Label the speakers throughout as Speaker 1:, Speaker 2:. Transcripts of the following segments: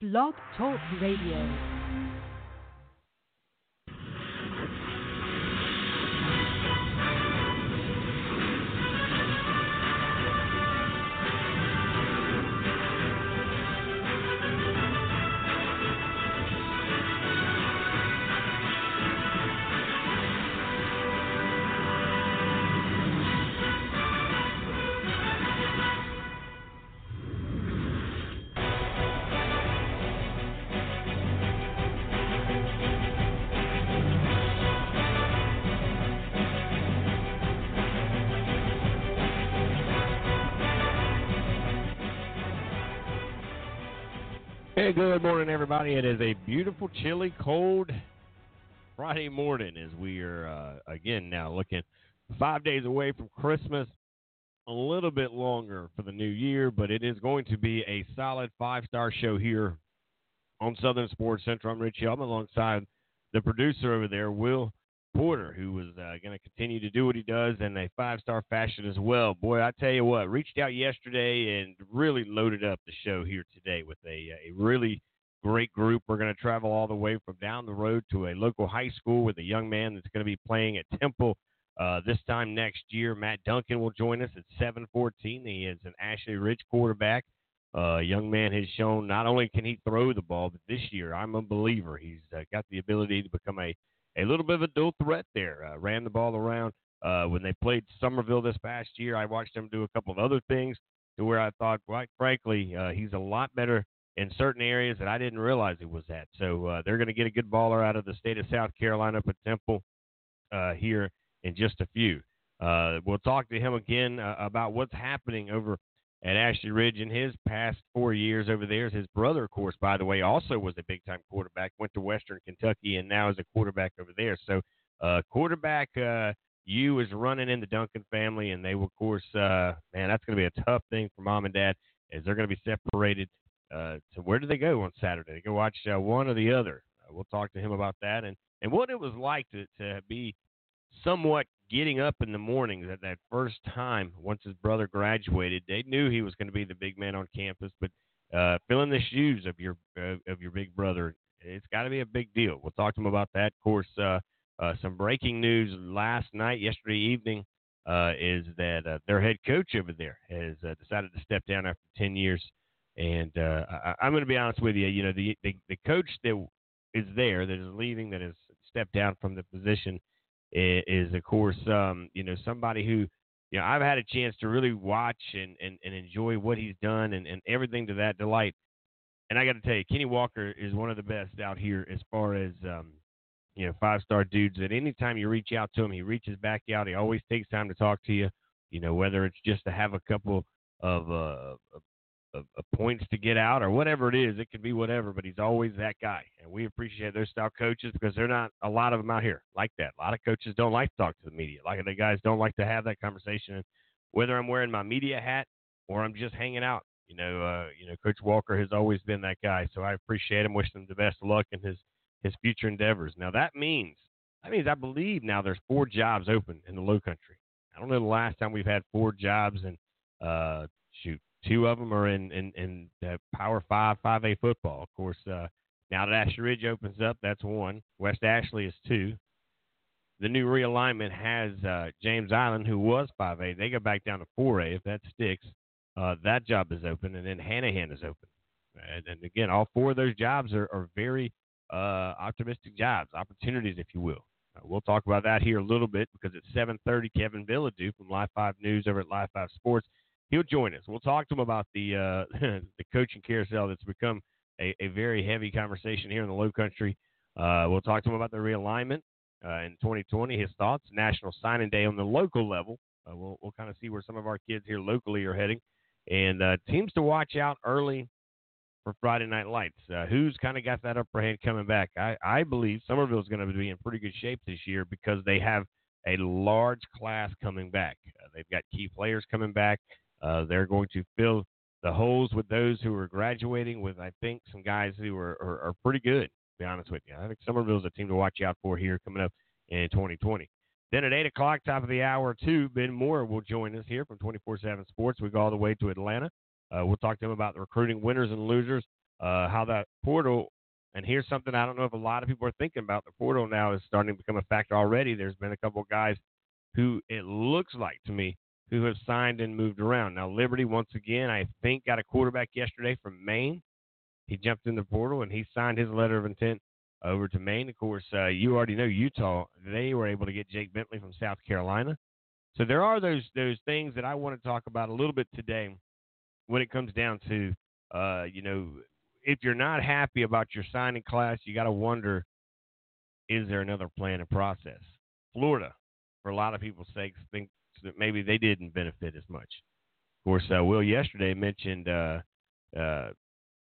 Speaker 1: Blog Talk Radio.
Speaker 2: Good morning, everybody. It is a beautiful, chilly, cold Friday morning as we are, uh, again, now looking five days away from Christmas. A little bit longer for the new year, but it is going to be a solid five star show here on Southern Sports Central. I'm Rich. I'm alongside the producer over there, Will Porter, who was uh, going to continue to do what he does in a five star fashion as well. Boy, I tell you what, reached out yesterday and really loaded up the show here today with a, a really great group. We're going to travel all the way from down the road to a local high school with a young man that's going to be playing at Temple uh, this time next year. Matt Duncan will join us at 7:14. He is an Ashley Ridge quarterback. Uh, young man has shown not only can he throw the ball, but this year I'm a believer. He's uh, got the ability to become a a little bit of a dual threat there. Uh, ran the ball around uh, when they played Summerville this past year. I watched him do a couple of other things to where I thought, quite frankly, uh, he's a lot better in certain areas that I didn't realize he was at. So uh, they're going to get a good baller out of the state of South Carolina up at Temple uh, here in just a few. Uh, we'll talk to him again uh, about what's happening over at Ashley Ridge in his past four years over there. His brother, of course, by the way, also was a big time quarterback, went to Western Kentucky, and now is a quarterback over there. So, uh, quarterback uh, U is running in the Duncan family, and they will, of course, uh, man, that's going to be a tough thing for mom and dad as they're going to be separated. Uh, so, where do they go on Saturday? They go watch uh, one or the other. Uh, we'll talk to him about that and, and what it was like to, to be somewhat getting up in the mornings at that first time once his brother graduated. They knew he was going to be the big man on campus, but uh, filling the shoes of your uh, of your big brother, it's got to be a big deal. We'll talk to him about that. Of course, uh, uh, some breaking news last night, yesterday evening, uh, is that uh, their head coach over there has decided to step down after ten years. And I, I'm going to be honest with you. You know, the, the the coach that is there that is leaving, that has stepped down from the position is, of course, um, you know, somebody who, you know, I've had a chance to really watch and, and, and enjoy what he's done and, and everything to that delight. And I got to tell you, Kenny Walker is one of the best out here as far as, um, you know, five star dudes that anytime you reach out to him, he reaches back out. He always takes time to talk to you, you know, whether it's just to have a couple of, uh, of of, points to get out or whatever it is. It could be whatever, but he's always that guy. And we appreciate those style coaches because they're not a lot of them out here like that. A lot of coaches don't like to talk to the media. Like the guys don't like to have that conversation. And whether I'm wearing my media hat or I'm just hanging out, you know, uh, you know, Coach Walker has always been that guy. So I appreciate him. Wish him the best of luck in his his future endeavors. Now that means that means I believe now there's four jobs open in the Low Country. I don't know the last time we've had four jobs and uh, Two of them are in in, in uh, Power Five, Five A football. Of course, uh, now that Ashley Ridge opens up, that's one. West Ashley is two. The new realignment has uh, James Island, who was 5A. They go back down to 4A if that sticks. Uh, that job is open, and then Hanahan is open. And, and again, all four of those jobs are, are very uh, optimistic jobs, opportunities, if you will. Uh, we'll talk about that here a little bit because at 7:30, Kevin Bilodeau from Live Five News over at Live Five Sports he'll join us. We'll talk to him about the uh, the coaching carousel that's become a, a, very heavy conversation here in the Low Country. Uh, we'll talk to him about the realignment uh, in 2020, his thoughts, National Signing Day on the local level. Uh, we'll we'll kind of see where some of our kids here locally are heading, and uh, teams to watch out early for Friday Night Lights. Uh, who's kind of got that upper hand coming back? I, I believe Summerville is going to be in pretty good shape this year because they have a large class coming back. they've got key players coming back. Uh, they're going to fill the holes with those who are graduating with, I think, some guys who are, are, are pretty good, to be honest with you. I think Summerville's a team to watch out for here coming up in 2020. Then at 8 o'clock, top of the hour, too, Ben Moore will join us here from 24 7 Sports. We go all the way to Atlanta. Uh, we'll talk to him about the recruiting winners and losers uh, how that portal. And here's something I don't know if a lot of people are thinking about. The portal now is starting to become a factor already. There's been a couple of guys who it looks like to me who have signed and moved around. Now Liberty once again, I think, got a quarterback yesterday from Maine. He jumped in the portal and he signed his letter of intent over to Maine. Of course, uh, you already know Utah. They were able to get Jake Bentley from South Carolina. So there are those those things that I want to talk about a little bit today when it comes down to uh, you know if you're not happy about your signing class, you got to wonder is there another plan and process? Florida, for a lot of people's sakes, thinks that maybe they didn't benefit as much. Of course, uh, Will yesterday mentioned uh, uh,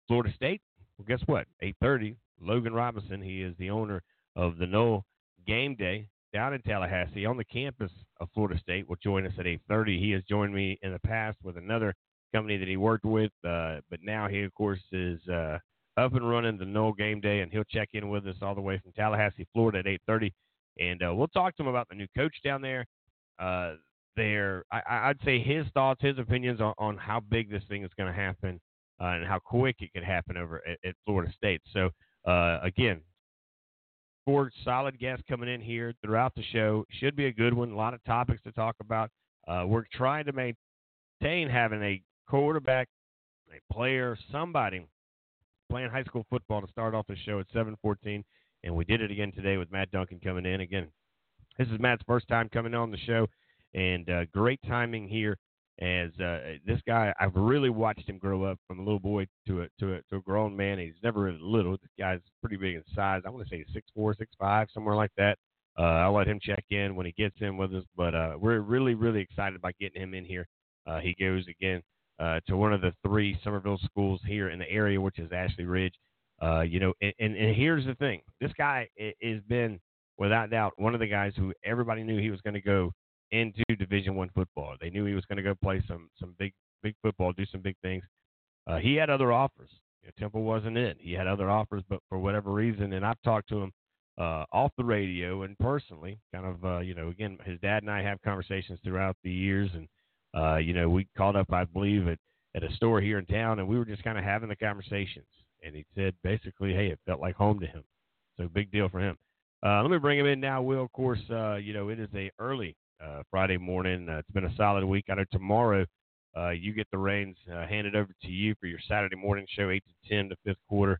Speaker 2: Florida State. Well, guess what? 8:30. Logan Robinson. He is the owner of the Nole Game Day down in Tallahassee on the campus of Florida State. Will join us at 8:30. He has joined me in the past with another company that he worked with, uh, but now he of course is uh, up and running the Nole Game Day, and he'll check in with us all the way from Tallahassee, Florida, at 8:30, and uh, we'll talk to him about the new coach down there. There, I, would say his thoughts, his opinions on, on how big this thing is going to happen uh, and how quick it could happen over at, at Florida State. So uh, again, four solid guests coming in here throughout the show. Should be a good one. A lot of topics to talk about. Uh, we're trying to maintain having a quarterback, a player, somebody playing high school football to start off the show at 7:14, and we did it again today with Matt Duncan coming in. Again, this is Matt's first time coming on the show, and uh, great timing here as uh, this guy, I've really watched him grow up from a little boy to a to a, to a grown man. He's never really little. This guy's pretty big in size. I want to say six four, six five, somewhere like that. Uh, I'll let him check in when he gets in with us. But uh, we're really really excited about getting him in here. Uh, he goes again uh, to one of the three Summerville schools here in the area, which is Ashley Ridge. Uh, you know, and, and, and here's the thing: this guy has been, without doubt, one of the guys who everybody knew he was going to go into Division One football. They knew he was going to go play some some big big football, do some big things. Uh, he had other offers. You know, Temple wasn't in. He had other offers, but for whatever reason, and I've talked to him uh, off the radio and personally, kind of, uh, you know, again, his dad and I have conversations throughout the years, and uh, you know, we called up, I believe, at at a store here in town, and we were just kind of having the conversations. And he said basically, hey, it felt like home to him. So big deal for him. Uh, let me bring him in now, Will. Of course, uh, you know, it is a early uh, Friday morning. Uh, it's been a solid week. I know tomorrow uh, you get the reins uh, handed over to you for your Saturday morning show, 8 to 10, the fifth quarter.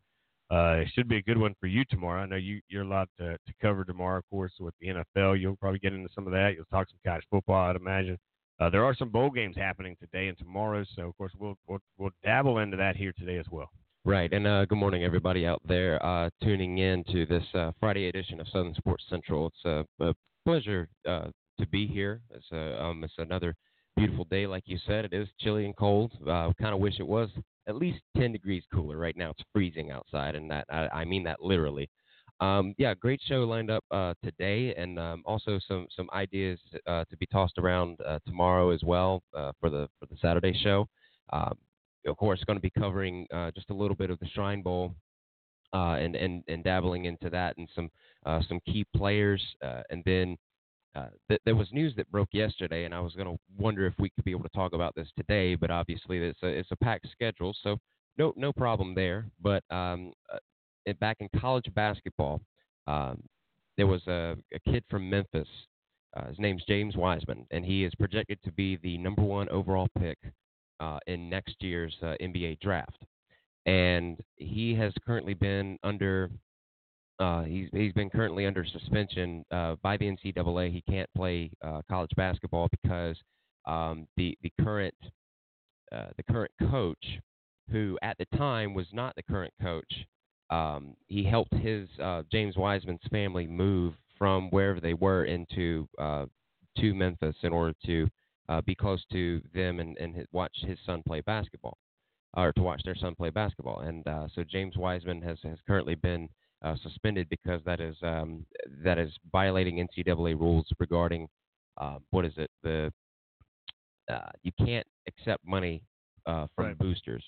Speaker 2: Uh, it should be a good one for you tomorrow. I know you, you're a lot to, to cover tomorrow, of course, with the NFL. You'll probably get into some of that. You'll talk some college football, I'd imagine. Uh, there are some bowl games happening today and tomorrow, so of course we'll, we'll, we'll dabble into that here today as well.
Speaker 3: Right, and uh, good morning, everybody out there uh, tuning in to this uh, Friday edition of Southern Sports Central. It's a, a pleasure uh, to be here. It's a, um, it's another beautiful day, like you said. It is chilly and cold. Uh, kind of wish it was at least 10 degrees cooler. Right now, it's freezing outside, and that I, I mean that literally. Um, yeah, great show lined up uh, today, and um, also some some ideas uh, to be tossed around uh, tomorrow as well uh, for the for the Saturday show. Um, of course, going to be covering uh, just a little bit of the Shrine Bowl uh, and and and dabbling into that and some some key players, and then uh, th- there was news that broke yesterday, and I was going to wonder if we could be able to talk about this today. But obviously, it's a it's a packed schedule, so no no problem there. But um, uh, back in college basketball, um, there was a, a kid from Memphis. Uh, his name's James Wiseman, and he is projected to be the number one overall pick uh, in next year's uh, NBA draft. And he has currently been under uh, he's he's been currently under suspension uh, by the NCAA. He can't play uh, college basketball because um, the the current uh, the current coach, who at the time was not the current coach, um, he helped his uh, James Wiseman's family move from wherever they were into uh, to Memphis in order to be close to them and, and watch his son play basketball, or to watch their son play basketball. And so James Wiseman has has currently been uh, suspended because that is um, that is violating NCAA rules regarding uh, what is it the uh, you can't accept money uh, from
Speaker 2: right.
Speaker 3: boosters,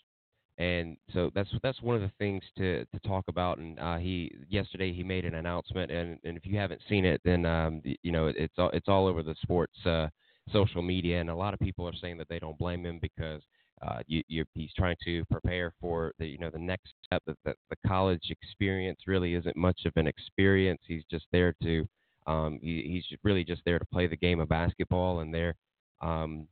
Speaker 3: and so that's that's one of the things to, to talk about. And uh, he yesterday he made an announcement, and, and if you haven't seen it, then um, you know it's all it's all over the sports uh, social media, and a lot of people are saying that they don't blame him because uh, you, he's trying to prepare for the you know the next step. That the, the college experience really isn't much of an experience. He's just there to um, he, he's really just there to play the game of basketball, and they're um,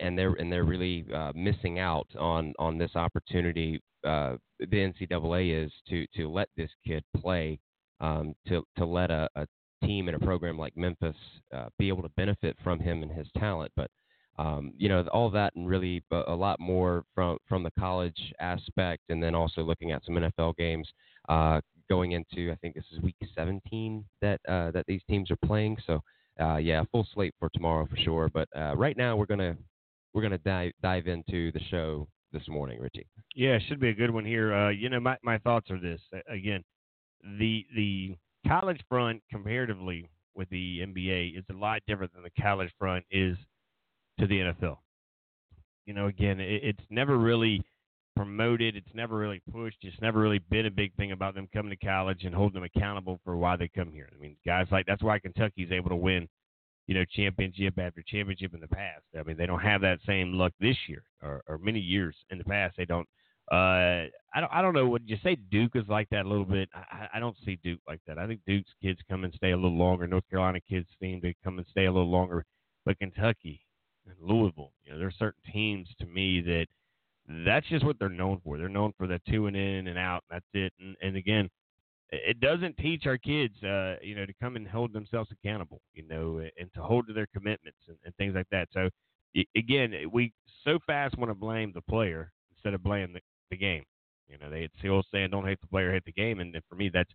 Speaker 3: and they're and they're really uh, missing out on on this opportunity. Uh, the NCAA is to to let this kid play, um, to to let a, a team and a program like Memphis uh, be able to benefit from him and his talent. But um, you know all that and really a lot more from from the college aspect, and then also looking at some NFL games uh, going into I think this is week 17 that uh, that these teams are playing. So uh, yeah, full slate for tomorrow for sure. But uh, right now we're gonna we're gonna dive dive into the show this morning, Richie.
Speaker 2: Yeah, it should be a good one here. Uh, you know, my my thoughts are this again, the the college front comparatively with the NBA is a lot different than the college front is to the NFL. You know, again, it, it's never really promoted. It's never really pushed. It's never really been a big thing about them coming to college and holding them accountable for why they come here. I mean, guys like that's why Kentucky's able to win, you know, championship after championship in the past. I mean, they don't have that same luck this year or, or many years in the past. They don't. Uh, I don't. I don't know. Would you say Duke is like that a little bit? I, I don't see Duke like that. I think Duke's kids come and stay a little longer. North Carolina kids seem to come and stay a little longer. But Kentucky and Louisville, you know, there's certain teams to me that that's just what they're known for. They're known for the two and in and out. And that's it. And, and again, it doesn't teach our kids, uh, you know, to come and hold themselves accountable, you know, and to hold to their commitments and, and things like that. So again, we so fast want to blame the player instead of blaming the, the game. You know, they old saying, "Don't hate the player, hate the game." And for me, that's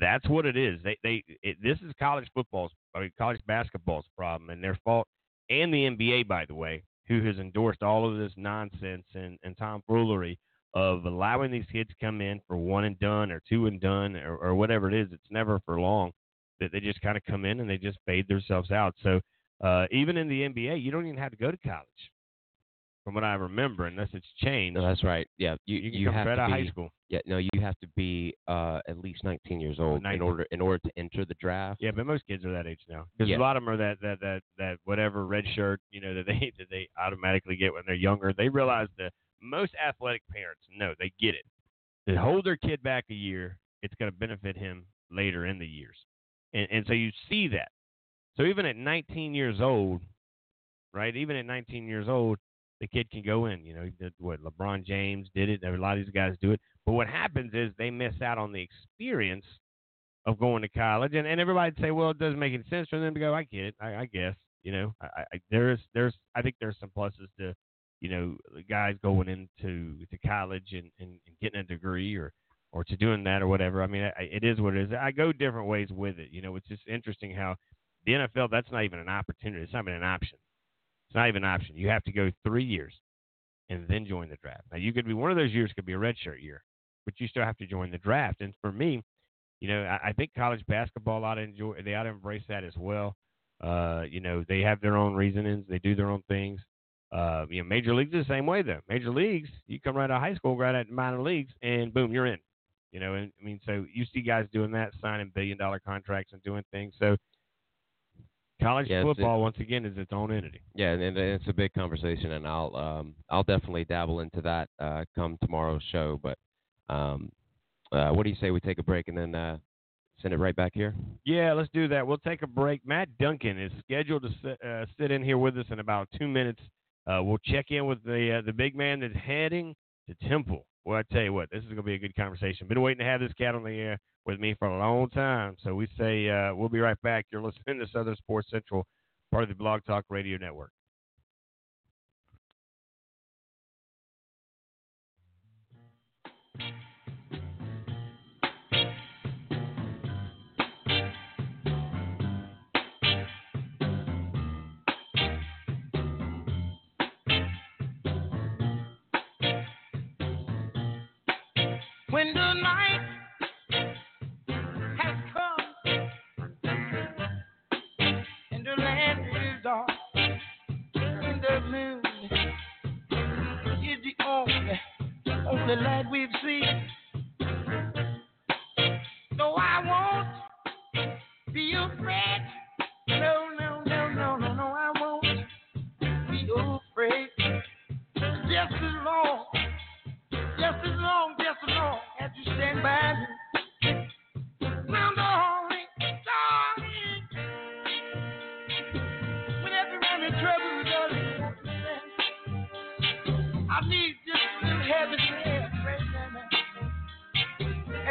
Speaker 2: that's what it is. They they it, this is college football's, I mean, college basketball's problem, and their fault, and the NBA, by the way, who has endorsed all of this nonsense and, and tomfoolery of allowing these kids to come in for one and done or two and done or, or whatever it is. It's never for long that they just kind of come in and they just fade themselves out. So uh, even in the NBA, you don't even have to go to college from what I remember, unless it's changed.
Speaker 3: No, that's right. Yeah, you
Speaker 2: you,
Speaker 3: you have
Speaker 2: right
Speaker 3: to be,
Speaker 2: high school.
Speaker 3: Yeah, no, you have to be uh, at least 19 years old
Speaker 2: 19.
Speaker 3: in order in order to enter the draft.
Speaker 2: Yeah, but most kids are that age now. Because
Speaker 3: Yeah.
Speaker 2: a lot of them are that that that that whatever red shirt, you know, that they that they automatically get when they're younger. They realize that most athletic parents know they get it. To hold their kid back a year, it's going to benefit him later in the years, and and so you see that. So even at 19 years old, right? Even at 19 years old, the kid can go in. You know, did what LeBron James did it. A lot of these guys do it. But what happens is they miss out on the experience of going to college, and, and everybody'd say, well, it doesn't make any sense for them to go. I get it. I, I guess. You know, I, I, there's there's I think there's some pluses to, you know, guys going into to college and, and, and getting a degree or or to doing that or whatever. I mean, I, it is what it is. I go different ways with it. You know, it's just interesting how the NFL that's not even an opportunity. It's not even an option. It's not even an option. You have to go three years and then join the draft. Now you could be one of those years could be a redshirt year, but you still have to join the draft. And for me, you know, I, I think college basketball ought to enjoy. They ought to embrace that as well. Uh, you know, they have their own reasonings. They do their own things. Uh, you know, major leagues the same way though. Major leagues, you come right out of high school, right out of minor leagues, and boom, you're in. You know, and I mean, so you see guys doing that, signing billion dollar contracts and doing things. So college
Speaker 3: Yeah,
Speaker 2: football, once again, is its own entity.
Speaker 3: Yeah, and, and it's a big conversation, and I'll um, I'll definitely dabble into that uh, come tomorrow's show. But um, uh, what do you say we take a break and then uh, send it right back here?
Speaker 2: Yeah, let's do that. We'll take a break. Matt Duncan is scheduled to sit, uh, sit in here with us in about two minutes. Uh, we'll check in with the uh, the big man that's heading to Temple. Well, I tell you what, this is going to be a good conversation. Been waiting to have this cat on the air with me for a long time. So we say uh, we'll be right back. You're listening to Southern Sports Central, part of the Blog Talk Radio Network.
Speaker 4: The night has come and the land is dark, and the moon is the only, only light we've seen. I won't be afraid.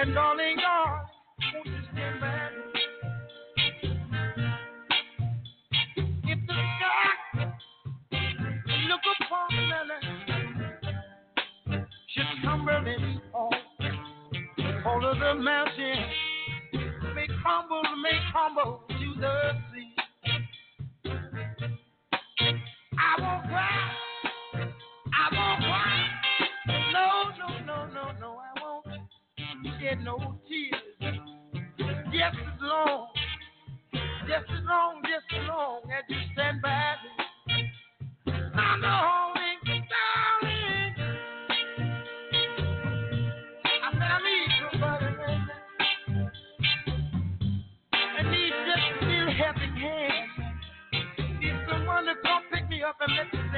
Speaker 4: And darling God, won't you stand by? If the sky look upon Lily, should tumble and fall, all of the mountains may crumble, may crumble to the up and let me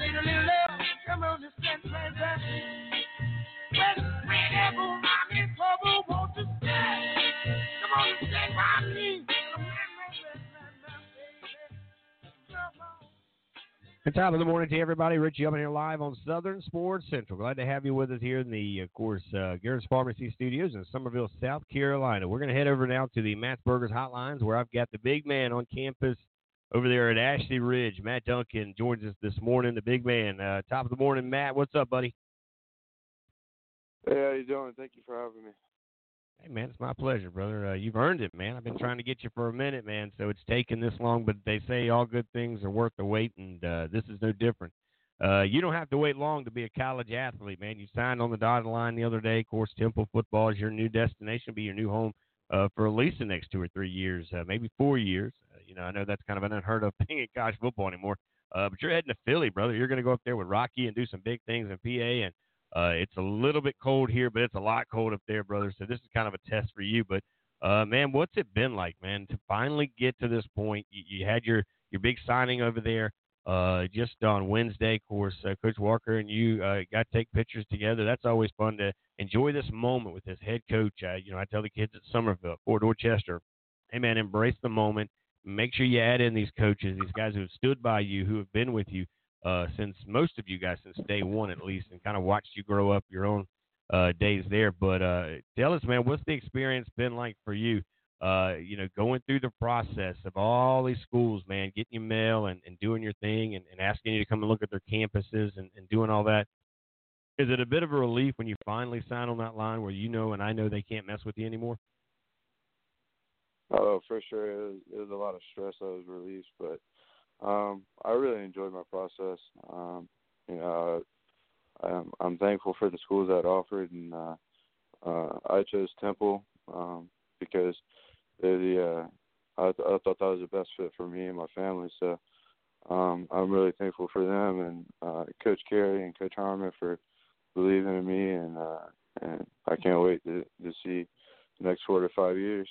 Speaker 4: need a.
Speaker 2: Good of the morning to everybody. Richie up here live on Southern Sports Central. Glad to have you with us here in the, of course, uh, Garrett's Pharmacy Studios in Summerville, South Carolina. We're going to head over now to the Matt's Burgers Hotlines where I've got the big man on campus over there at Ashley Ridge. Matt Duncan joins us this morning, the big man. Uh, top of the morning, Matt. What's up, buddy?
Speaker 5: Hey, how you doing? Thank you for having me.
Speaker 2: Hey, man, it's my pleasure, brother. Uh, you've earned it, man. I've been trying to get you for a minute, man, so it's taken this long, but they say all good things are worth the wait, and uh, this is no different. Uh, you don't have to wait long to be a college athlete, man. You signed on the dotted line the other day. Of course, Temple football is your new destination, be your new home uh, for at least the next two or three years, uh, maybe four years. Uh, you know, I know that's kind of an unheard of thing in college football anymore. Uh, but you're heading to Philly, brother. You're going to go up there with Rocky and do some big things in PA, and uh, it's a little bit cold here, but it's a lot cold up there, brother. So this is kind of a test for you. But uh, man, what's it been like, man, to finally get to this point? You, you had your your big signing over there uh, just on Wednesday. Of course, uh, Coach Walker and you uh, got to take pictures together. That's always fun to enjoy this moment with this head coach. Uh, you know, I tell the kids at Summerville, Fort Dorchester, hey man, embrace the moment. Make sure you add in these coaches, these guys who have stood by you, who have been with you uh, since most of you guys since day one at least, and kind of watched you grow up your own uh, days there. But uh, tell us, man, what's the experience been like for you? Uh, you know, going through the process of all these schools, man, getting your mail and, and doing your thing and, and asking you to come and look at their campuses and, and doing all that. Is it a bit of a relief when you finally sign on that line where you know and I know they can't mess with you anymore?
Speaker 5: Oh, for sure. It was, it was a lot of stress that was released, but um, I really enjoyed my process. Um, you know, I'm, I'm thankful for the schools that offered, and uh, uh, I chose Temple um, because they're the. Uh, I, th- I thought that was the best fit for me and my family. So um, I'm really thankful for them and uh, Coach Carey and Coach Harmon for believing in me, and uh, and I can't wait to to see the next four to five years.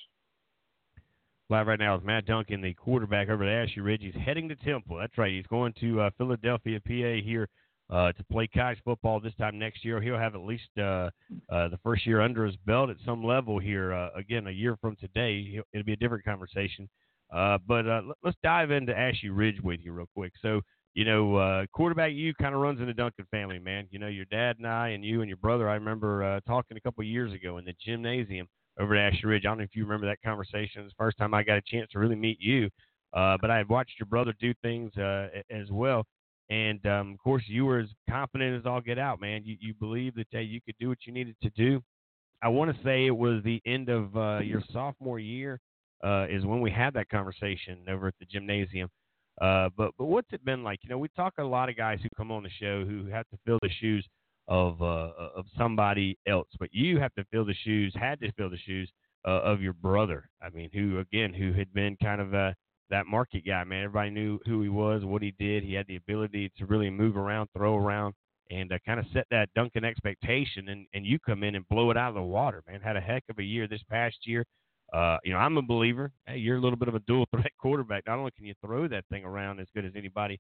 Speaker 2: Live right now is Matt Duncan, the quarterback over at Ashley Ridge. He's heading to Temple. That's right. He's going to uh, Philadelphia, PA here uh, to play college football this time next year. He'll have at least uh, uh, the first year under his belt at some level here. Uh, again, a year from today, it'll be a different conversation. Uh, but uh, let, let's dive into Ashley Ridge with you real quick. So, you know, uh, quarterback you kind of runs in the Duncan family, man. You know, your dad and I and you and your brother. I remember uh, talking a couple of years ago in the gymnasium over at Ashley Ridge. I don't know if you remember that conversation. The first time I got a chance to really meet you. Uh, but I had watched your brother do things uh, as well. And um, of course, you were as confident as all get out, man. You, you believed that hey, you could do what you needed to do. I want to say it was the end of uh, your sophomore year uh, is when we had that conversation over at the gymnasium. Uh, but but what's it been like? You know, we talk a lot of guys who come on the show who have to fill the shoes of uh, of somebody else, but you have to fill the shoes, had to fill the shoes uh, of your brother. I mean, who again, who had been kind of uh, that market guy, man. Everybody knew who he was, what he did. He had the ability to really move around, throw around, and uh, kind of set that Duncan expectation, and and you come in and blow it out of the water, man. Had a heck of a year this past year. Uh, you know, I'm a believer. Hey, you're a little bit of a dual threat quarterback. Not only can you throw that thing around as good as anybody,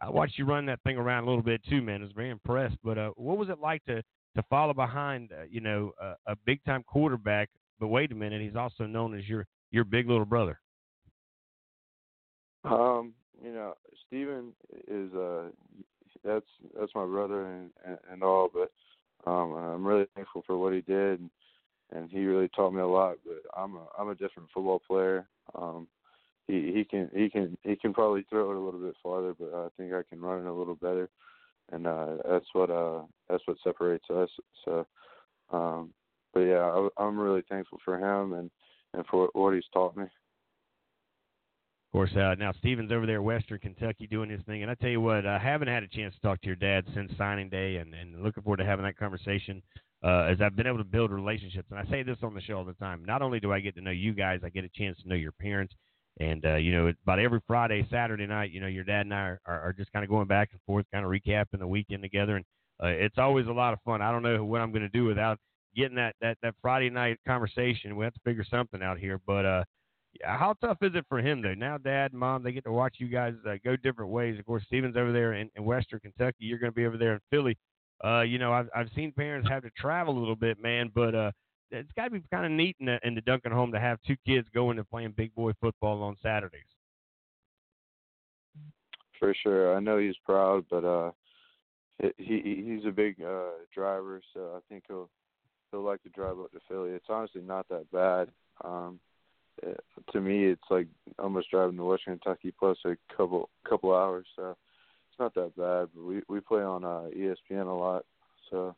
Speaker 2: I watched you run that thing around a little bit too, man. I was very impressed. But uh, what was it like to to follow behind, uh, you know, a, a big time quarterback? But wait a minute, he's also known as your your big little brother.
Speaker 5: Um, you know, Steven is uh that's that's my brother and and, and all, but um I'm really thankful for what he did and, and he really taught me a lot, but I'm a I'm a different football player. Um he he can he can he can probably throw it a little bit farther, but I think I can run it a little better. And uh that's what uh that's what separates us. So um but yeah, I, I'm really thankful for him and and for what he's taught me Of
Speaker 2: course, uh, now Steven's over there, Western Kentucky, doing his thing. And I tell you what, I haven't had a chance to talk to your dad since signing day, and, and looking forward to having that conversation. Uh, as I've been able to build relationships, and I say this on the show all the time. Not only do I get to know you guys, I get a chance to know your parents. And uh, you know, about every Friday, Saturday night, you know, your dad and I are, are, are just kind of going back and forth, kind of recapping the weekend together, and uh, it's always a lot of fun. I don't know what I'm going to do without getting that that that Friday night conversation. We have to figure something out here, but uh, how tough is it for him though? Now, Dad, Mom, they get to watch you guys uh, go different ways. Of course, Steven's over there in, in Western Kentucky. You're going to be over there in Philly. Uh, you know, I've I've seen parents have to travel a little bit, man, but uh, it's got to be kind of neat in the, in the Duncan home to have two kids going and playing big boy football on Saturdays.
Speaker 5: For sure, I know he's proud, but uh, he he's a big uh driver, so I think he'll he'll like to drive up to Philly. It's honestly not that bad. Um, uh, to me, it's like almost driving to Western Kentucky plus a couple couple hours. So it's not that bad. But we we play on uh, ESPN a lot, so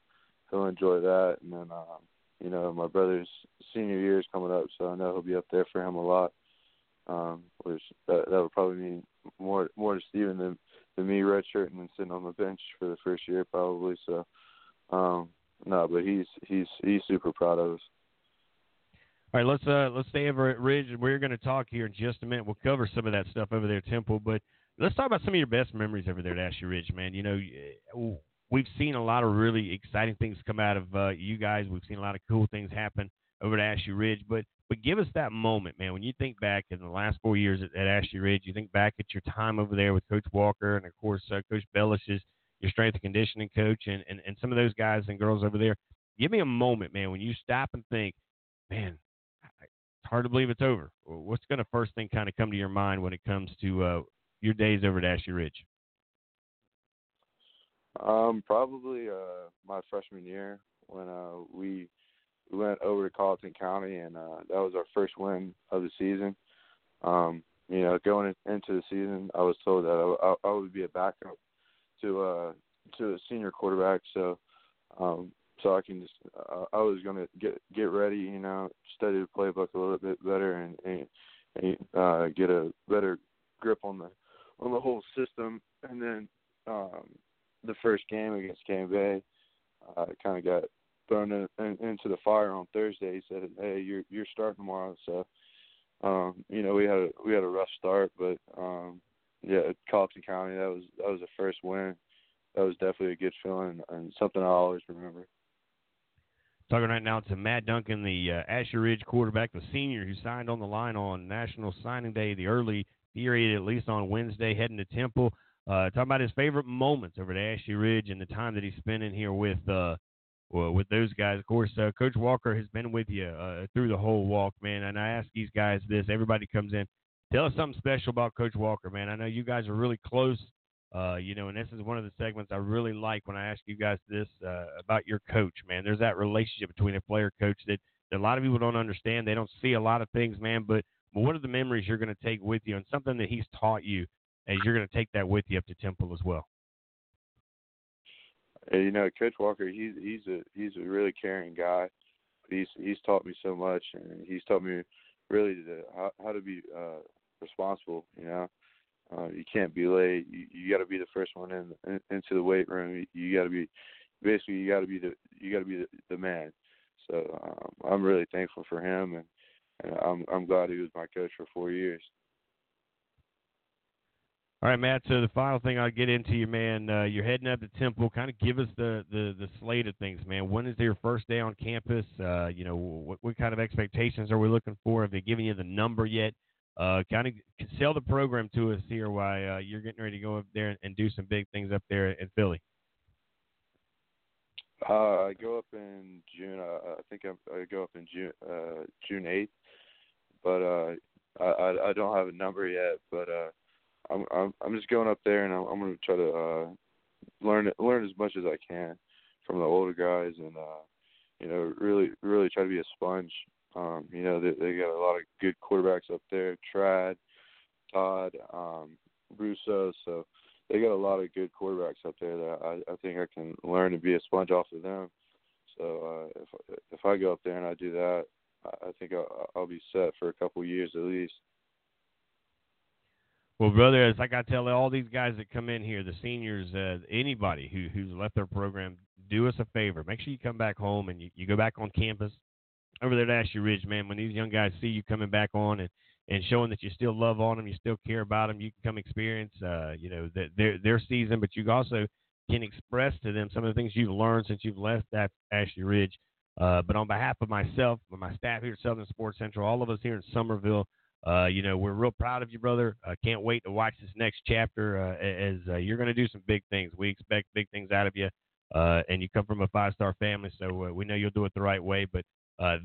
Speaker 5: he'll enjoy that. And then um, you know my brother's senior year is coming up, so I know he'll be up there for him a lot. Um, which that that would probably mean more more to Steven than than me redshirting and sitting on the bench for the first year probably. So um, no, but he's he's he's super proud of us.
Speaker 2: All right, let's uh let's stay over at Ridge. We're going to talk here in just a minute. We'll cover some of that stuff over there Temple, but let's talk about some of your best memories over there at Ashley Ridge, man. You know, uh, we've seen a lot of really exciting things come out of uh, you guys. We've seen a lot of cool things happen over at Ashley Ridge, but but give us that moment, man. When you think back in the last four years at, at Ashley Ridge, you think back at your time over there with Coach Walker and of course uh, Coach Bellis is your strength and conditioning coach, and, and and some of those guys and girls over there. Give me a moment, man, when you stop and think, man, it's hard to believe it's over. What's going to first thing kind of come to your mind when it comes to uh, your days over at Ashley Ridge?
Speaker 5: Um, probably uh, my freshman year when uh, we we went over to Colleton County and uh, that was our first win of the season. Um, you know, going into the season, I was told that I, I, I would be a backup to uh to a senior quarterback. So um, so I can just uh, I was gonna get get ready, you know, study the playbook a little bit better and and, and uh, get a better grip on the on the whole system. And then um, the first game against Cane Bay, I uh, kind of got thrown in, in, into the fire on Thursday. He said, "Hey, you're you're starting tomorrow." So um, you know we had a we had a rough start, but um, yeah, Colleton County that was that was the first win. That was definitely a good feeling and something I always remember.
Speaker 2: Talking right now to Matt Duncan, the uh, Ashley Ridge quarterback, the senior who signed on the line on National Signing Day, the early period, at least on Wednesday, heading to Temple. Uh, talking about his favorite moments over at Ashley Ridge and the time that he's spending here with uh, well, with those guys. Of course, uh, Coach Walker has been with you uh, through the whole walk, man. And I ask these guys this: everybody comes in, tell us something special about Coach Walker, man. I know you guys are really close. Uh, you know, and this is one of the segments I really like when I ask you guys this uh, about your coach, man. There's that relationship between a player coach that, that a lot of people don't understand. They don't see a lot of things, man. But, but what are the memories you're going to take with you and something that he's taught you as you're going to take that with you up to Temple as well?
Speaker 5: You know, Coach Walker, he's he's a he's a really caring guy. He's he's taught me so much, and he's taught me really to, how, how to be uh, responsible. You know, uh, you can't be late. You, you got to be the first one in, in into the weight room. You, you got to be basically you got to be the you got to be the, the man. So um, I'm really thankful for him, and, and I'm I'm glad he was my coach for four years.
Speaker 2: All right, Matt. So the final thing I'll get into you, man. Uh, you're heading up to Temple. Kind of give us the, the the slate of things, man. When is your first day on campus? Uh, you know, what, what kind of expectations are we looking for? Have they given you the number yet? Uh, kind of sell the program to us here. Why uh, you're getting ready to go up there and, and do some big things up there in Philly.
Speaker 5: Uh, I go up in June. Uh, I think I'm, I go up in June uh, June eighth, but uh, I I don't have a number yet. But uh, I'm I'm I'm just going up there and I'm, I'm going to try to uh, learn learn as much as I can from the older guys and uh, you know really really try to be a sponge. Um, you know they they got a lot of good quarterbacks up there. Trad, Todd, um, Russo, so they got a lot of good quarterbacks up there that I, I think I can learn to be a sponge off of them. So uh, if if I go up there and I do that, I think I'll, I'll be set for a couple years at least.
Speaker 2: Well, brother, as like I tell all these guys that come in here, the seniors, uh, anybody who who's left their program, do us a favor. Make sure you come back home and you, you go back on campus over there at Ashley Ridge, man. When these young guys see you coming back on and and showing that you still love on them, you still care about them, you can come experience, uh, you know, the, their their season, but you also can express to them some of the things you've learned since you've left Ashley Ridge. Uh, but on behalf of myself, my staff here at Southern Sports Central, all of us here in Summerville, uh, you know, we're real proud of you, brother. I uh, can't wait to watch this next chapter uh, as uh, you're going to do some big things. We expect big things out of you, uh, and you come from a five star family, so uh, we know you'll do it the right way. But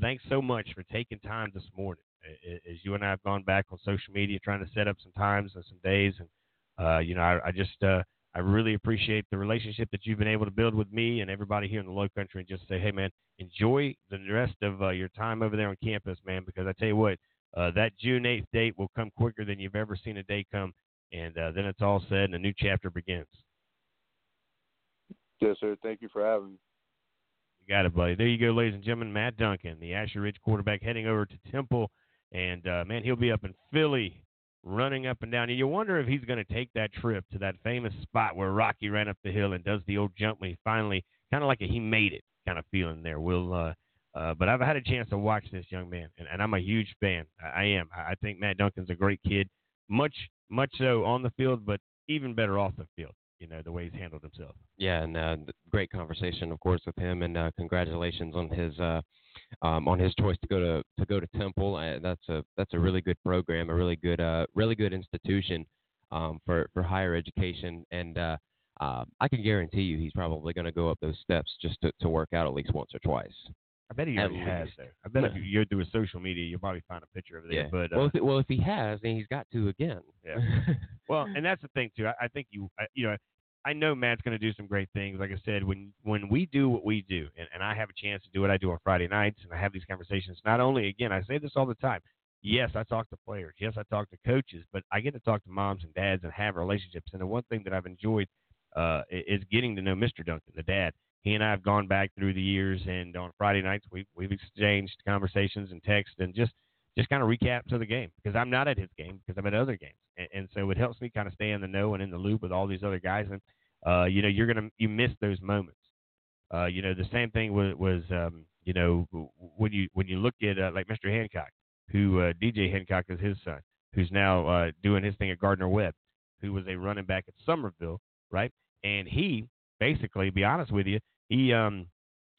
Speaker 2: thanks so much for taking time this morning. As you and I have gone back on social media trying to set up some times and some days, and you know, I, I just I really appreciate the relationship that you've been able to build with me and everybody here in the Low Country, and just say, hey, man, enjoy the rest of your time over there on campus, man. Because I tell you what uh, that June 8th date will come quicker than you've ever seen a day come, and uh, then it's all said and a new chapter begins.
Speaker 5: Yes, sir. Thank you for having me.
Speaker 2: You got it, buddy. There you go, ladies and gentlemen. Matt Duncan, the Ashley Ridge quarterback, heading over to Temple, and uh, man, he'll be up in Philly, running up and down. And you wonder if he's going to take that trip to that famous spot where Rocky ran up the hill and does the old jump when he finally, kind of like a he made it kind of feeling there. We'll uh, uh, but I've had a chance to watch this young man, and, and I'm a huge fan. I, I am. I think Matt Duncan's a great kid, much much so on the field, but even better off the field. You know the way he's handled himself.
Speaker 3: Yeah, and uh, great conversation, of course, with him, and uh, congratulations on his uh, um, on his choice to go to to go to Temple. Uh, that's a that's a really good program, a really good uh, really good institution um, for for higher education, and uh, uh, I can guarantee you he's probably going to go up those steps just to, to work out at least once or twice.
Speaker 2: I bet he already has there. I bet if you're through social media, you'll probably find a picture of it there.
Speaker 3: Yeah.
Speaker 2: But
Speaker 3: uh, well,
Speaker 2: if,
Speaker 3: it, well, if he has, then he's got to again.
Speaker 2: Yeah. well, and that's the thing too. I, I think you, I, you know, I know Matt's going to do some great things. Like I said, when when we do what we do, and, and I have a chance to do what I do on Friday nights, and I have these conversations. Not only, again, I say this all the time. Yes, I talk to players. Yes, I talk to coaches, but I get to talk to moms and dads and have relationships. And the one thing that I've enjoyed uh, is getting to know Mr. Duncan, the dad he and I have gone back through the years, and on Friday nights we've we've exchanged conversations and text and just just kind of recaps of the game because I'm not at his game because I'm at other games, and, and so it helps me kind of stay in the know and in the loop with all these other guys. And uh, you know, you're gonna you miss those moments. Uh, you know, the same thing was was um, you know when you when you look at uh, like Mr. Hancock, who uh, DJ Hancock is his son, who's now uh, doing his thing at Gardner Webb, who was a running back at Summerville, right? And he basically, be honest with you, he um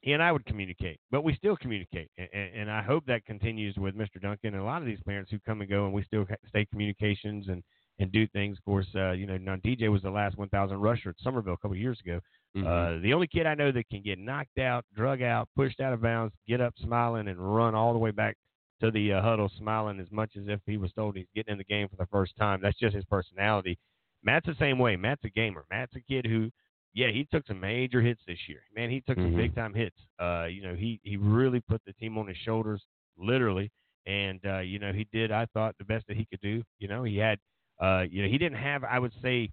Speaker 2: he and I would communicate, but we still communicate, and, and I hope that continues with Mr. Duncan and a lot of these parents who come and go, and we still stay communications and and do things. Of course, uh, you know, now DJ was the last 1,000 rusher at Summerville a couple of years ago. Mm-hmm. Uh, the only kid I know that can get knocked out, drug out, pushed out of bounds, get up smiling, and run all the way back to the uh, huddle smiling as much as if he was told he's getting in the game for the first time. That's just his personality. Matt's the same way. Matt's a gamer. Matt's a kid who yeah, he took some major hits this year. Man, he took mm-hmm. some big time hits. Uh, you know, he he really put the team on his shoulders, literally. And uh, you know, he did. I thought the best that he could do. You know, he had. Uh, you know, he didn't have. I would say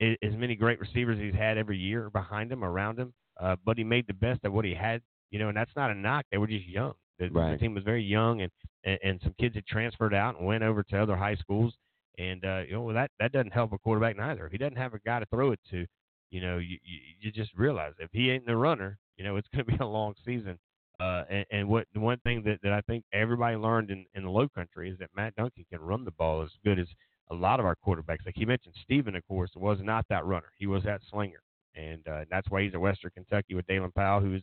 Speaker 2: as many great receivers he's had every year behind him, around him. Uh, but he made the best of what he had. You know, and that's not a knock. They were just young. The,
Speaker 3: right.
Speaker 2: the team was very young, and, and and some kids had transferred out and went over to other high schools. And uh, you know that that doesn't help a quarterback neither. If he doesn't have a guy to throw it to, you know, you, you, you just realize if he ain't the runner, you know, it's going to be a long season. Uh, and, and what the one thing that, that I think everybody learned in, in the Low Country is that Matt Duncan can run the ball as good as a lot of our quarterbacks. Like he mentioned, Steven, of course, was not that runner. He was that slinger, and uh, that's why he's at Western Kentucky with Dalen Powell, who is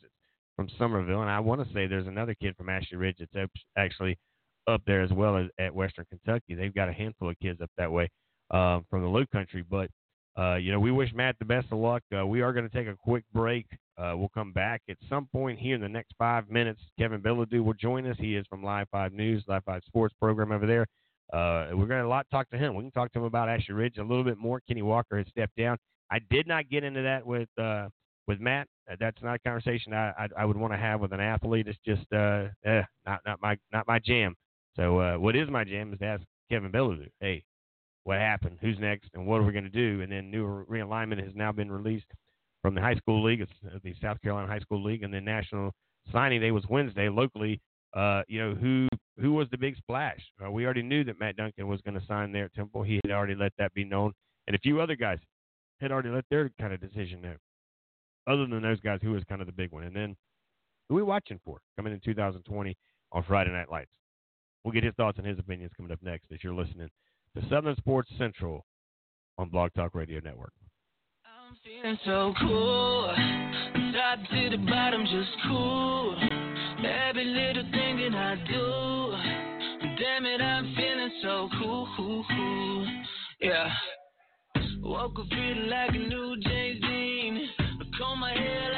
Speaker 2: from Summerville. And I want to say there's another kid from Ashley Ridge that's actually up there as well as at Western Kentucky. They've got a handful of kids up that way um, from the Low Country. But uh, you know, we wish Matt the best of luck. Uh, we are going to take a quick break. Uh, we'll come back at some point here in the next five minutes. Kevin Bilodeau will join us. He is from Live Five News, Live Five Sports program over there. Uh, we're going to a lot talk to him. We can talk to him about Ashley Ridge a little bit more. Kenny Walker has stepped down. I did not get into that with uh, with Matt. That's not a conversation I I, I would want to have with an athlete. It's just eh, not not my not my jam. So what is my jam is to ask Kevin Bilodeau, hey, what happened? Who's next? And what are we going to do? And then new realignment has now been released from the high school league, it's uh, the South Carolina High School League, and then national signing day was Wednesday. Locally, uh, you know who who was the big splash? Uh, we already knew that Matt Duncan was going to sign there at Temple. He had already let that be known, and a few other guys had already let their kind of decision know. Other than those guys, who was kind of the big one, and then who are we watching for coming in 2020 on Friday Night Lights? We'll get his thoughts and his opinions coming up next as you're listening to Southern Sports Central on Blog Talk Radio Network.
Speaker 6: I'm feeling so cool. Top to the bottom, just cool. Every little thing that I do. Damn it, I'm feeling so cool. Yeah. Woke up feeling like a new Dean. Comb my hair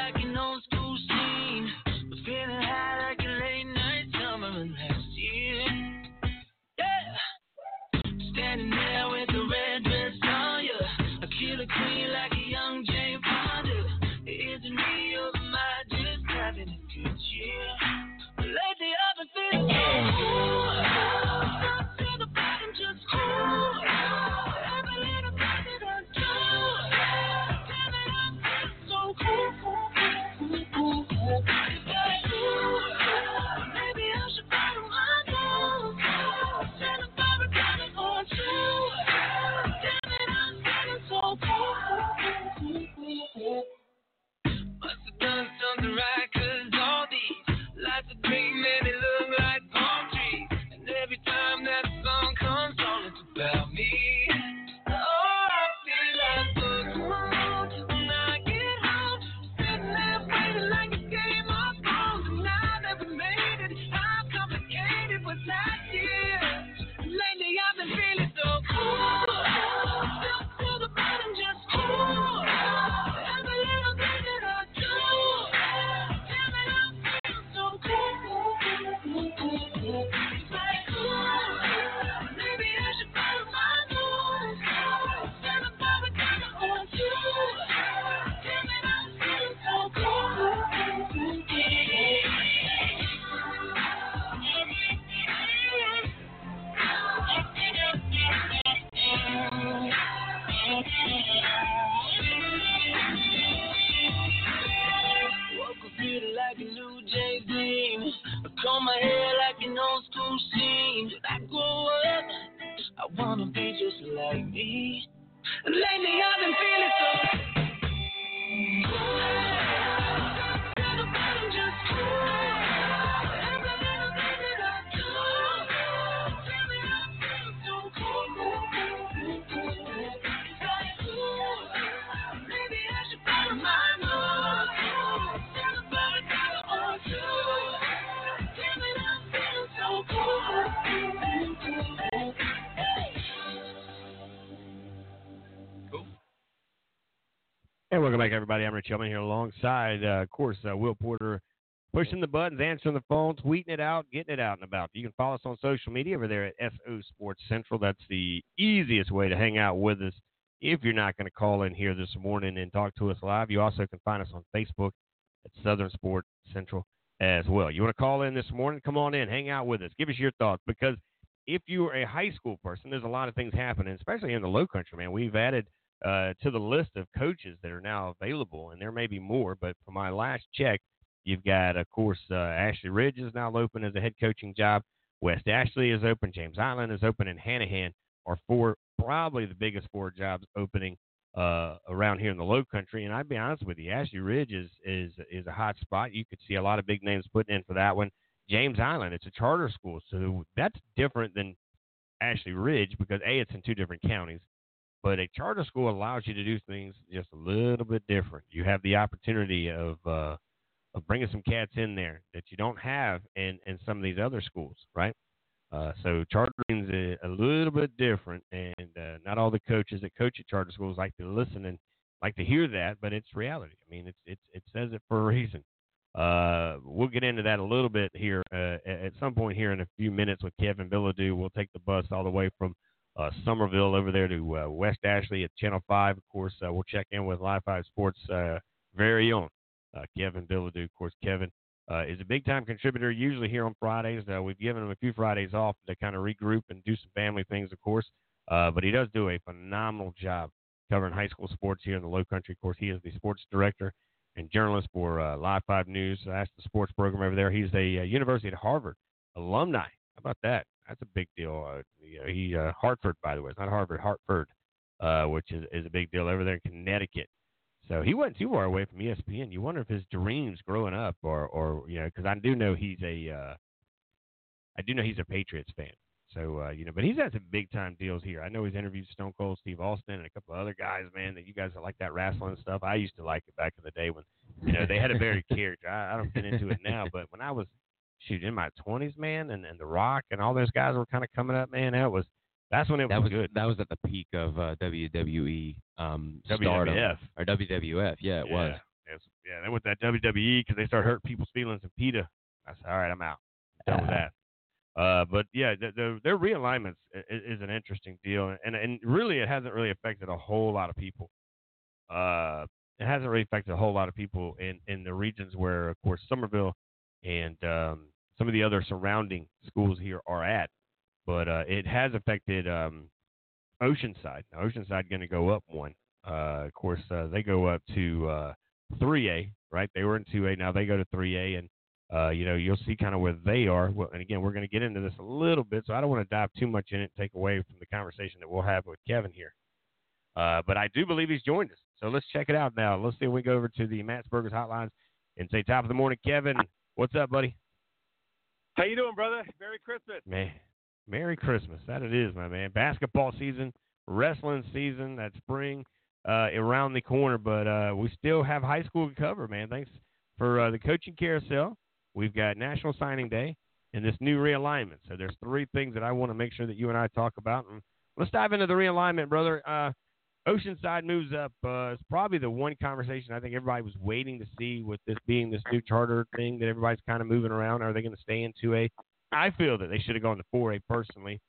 Speaker 6: something right, lately I've
Speaker 2: Welcome back, everybody. I'm Rich Hillman here alongside, uh, of course, uh, Will Porter, pushing the buttons, answering the phone, tweeting it out, getting it out and about. You can follow us on social media over there at SO Sports Central. That's the easiest way to hang out with us if you're not going to call in here this morning and talk to us live. You also can find us on Facebook at Southern Sports Central as well. You want to call in this morning? Come on in, hang out with us, give us your thoughts because if you're a high school person, there's a lot of things happening, especially in the low country, man. We've added uh, to the list of coaches that are now available, and there may be more, but for my last check, you've got, of course, uh, Ashley Ridge is now open as a head coaching job. West Ashley is open. James Island is open, and Hanahan are four, probably the biggest four jobs opening uh, around here in the Low Country. And I'd be honest with you, Ashley Ridge is is is a hot spot. You could see a lot of big names putting in for that one. James Island, it's a charter school, so that's different than Ashley Ridge because a it's in two different counties, but a charter school allows you to do things just a little bit different. You have the opportunity of uh, of bringing some cats in there that you don't have in in some of these other schools, right? Uh, so chartering is a, a little bit different, and uh, not all the coaches that coach at charter schools like to listen and like to hear that, but it's reality. I mean, it's it's it says it for a reason. Uh, we'll get into that a little bit here uh, at some point here in a few minutes with Kevin Bilodeau. We'll take the bus all the way from uh, Summerville over there to uh, West Ashley at Channel 5. Of course, uh, we'll check in with Live 5 Sports' uh, very own Kevin Bilodeau. Of course, Kevin is a big time contributor usually here on Fridays. we've given him a few Fridays off to kind of regroup and do some family things, of course. but he does do a phenomenal job covering high school sports here in the Low Country. Of course, he is the sports director and journalist for uh, Live 5 News. That's the sports program over there. He's a uh, University of Harvard alumni. How about that? That's a big deal. Uh, he uh, Hartford, by the way. It's not Harvard, Hartford, uh, which is, is a big deal over there in Connecticut. So he wasn't too far away from ESPN. You wonder if his dreams growing up, or or you know, because I do know he's a, uh, I do know he's a Patriots fan. So uh, you know, but he's had some big time deals here. I know he's interviewed Stone Cold Steve Austin and a couple of other guys, man. That you guys like that wrestling stuff. I used to like it back in the day when you know they had a very character. I, I don't get into it now, but when I was shoot in my twenties, man, and and The Rock and all those guys were kind of coming up, man. That was that's when it
Speaker 3: that was,
Speaker 2: good.
Speaker 3: That was at the peak of uh, WWE um,
Speaker 2: WWF
Speaker 3: stardom or WWF. Yeah, it
Speaker 2: yeah.
Speaker 3: was.
Speaker 2: It's, yeah, then with that WWE because they start hurting people's feelings and PETA. I said, all right, I'm out. Done with that. Uh, but yeah, the, the, their realignments is, is, an interesting deal, and and really it hasn't really affected a whole lot of people. Uh, it hasn't really affected a whole lot of people in in the regions where, of course, Summerville and um, some of the other surrounding schools here are at. But uh, it has affected um, Oceanside. Now, Oceanside going to go up one. Uh, of course, uh, they go up to 3A, uh, right? They were in 2A. Now they go to 3A, and uh, you know, you'll see kind of where they are. Well, and again, we're going to get into this a little bit, so I don't want to dive too much in it and take away from the conversation that we'll have with Kevin here. Uh, but I do believe he's joined us. So let's check it out now. Let's see if we go over to the Matt's Burgers hotlines and say top of the morning, Kevin. What's up, buddy?
Speaker 7: How you doing, brother? Merry Christmas.
Speaker 2: Man, Merry Christmas. That it is, my man. Basketball season, wrestling season, that spring uh, around the corner, but uh, we still have high school to cover, man. Thanks for uh, the coaching carousel. We've got National Signing Day and this new realignment. So there's three things that I want to make sure that you and I talk about. And let's dive into the realignment, brother. Uh, Oceanside moves up. Uh, it's probably the one conversation I think everybody was waiting to see with this being this new charter thing that everybody's kind of moving around. Are they going to stay in 2A? I feel that they should have gone to 4A personally.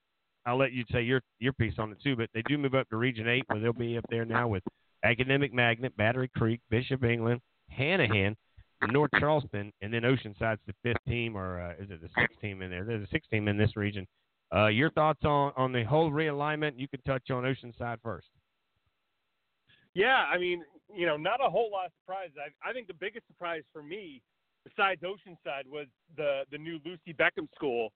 Speaker 2: I'll let you say your your piece on it too, but they do move up to Region 8 where they'll be up there now with Academic Magnet, Battery Creek, Bishop England, Hanahan, North Charleston, and then Oceanside's the fifth team, or uh, is it the sixth team in there? There's a sixth team in this region. Uh, your thoughts on, on the whole realignment? You can touch on Oceanside first.
Speaker 7: Yeah, I mean, you know, not a whole lot of surprise. I, I think the biggest surprise for me, besides Oceanside, was the the new Lucy Beckham School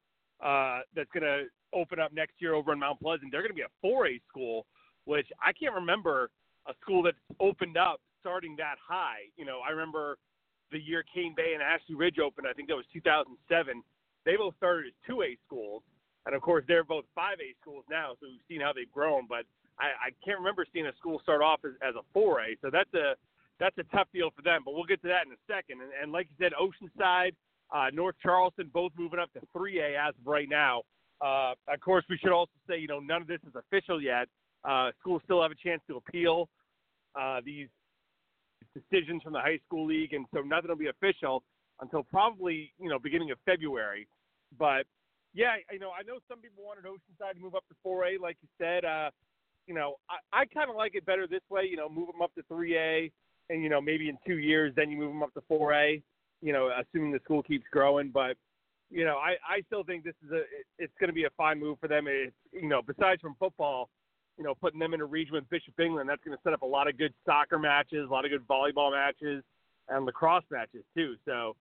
Speaker 7: uh, that's going to open up next year over in Mount Pleasant. They're going to be a 4A school, which I can't remember a school that's opened up starting that high. You know, I remember the year Cane Bay and Ashley Ridge opened, I think that was 2007. They both started as 2A schools, and of course they're both 5A schools now. So we've seen how they've grown, but I, I can't remember seeing a school start off as, as a 4A. So that's a that's a tough deal for them. But we'll get to that in a second. And, and like you said, Oceanside, uh, North Charleston, both moving up to 3A as of right now. Uh, of course, we should also say, you know, none of this is official yet. Uh, schools still have a chance to appeal uh, these decisions from the high school league, and so nothing will be official until probably you know beginning of February. But yeah, you know I know some people wanted Oceanside to move up to 4A, like you said. You know I, I kind of like it better this way. You know, move them up to 3A, and you know maybe in two years then you move them up to 4A. You know, assuming the school keeps growing, but you know, I, I still think this is a it's going to be a fine move for them. It's you know, besides from football, you know, putting them in a region with Bishop England, that's going to set up a lot of good soccer matches, a lot of good volleyball matches, and lacrosse matches too. So,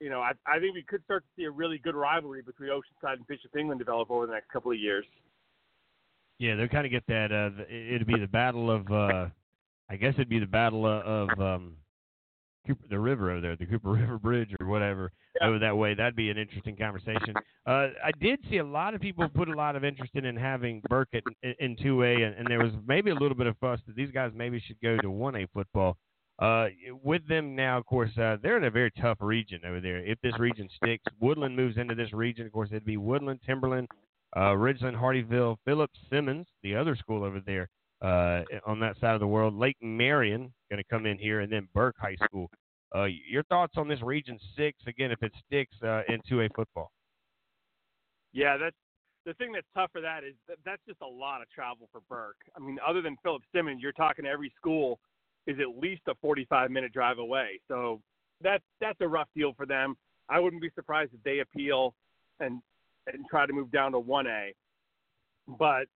Speaker 7: you know, I, I think we could start to see a really good rivalry between Oceanside and Bishop England develop over the next couple of years.
Speaker 2: Yeah, they'll kind of get that. Uh, it'd be the battle of, uh, I guess it'd be the battle of um, Cooper, the river over there, the Cooper River Bridge or whatever. over that way. That'd be an interesting conversation. Uh, I did see a lot of people put a lot of interest in, in having Burkett in, in 2A, and, and there was maybe a little bit of fuss that these guys maybe should go to 1A football. Uh, with them now, of course, uh, they're in a very tough region over there. If this region sticks, Woodland moves into this region. Of course, it'd be Woodland, Timberland, uh, Ridgeland, Hardeeville, Philip Simmons, the other school over there uh, on that side of the world. Lake Marion going to come in here, and then Burke High School. Uh, your thoughts on this Region Six again, if it sticks uh, into a football?
Speaker 7: Yeah, that's the thing that's tough for that is that that's just a lot of travel for Burke. I mean, other than Philip Simmons, you're talking to every school is at least a 45 minute drive away. So that's that's a rough deal for them. I wouldn't be surprised if they appeal and and try to move down to 1A. But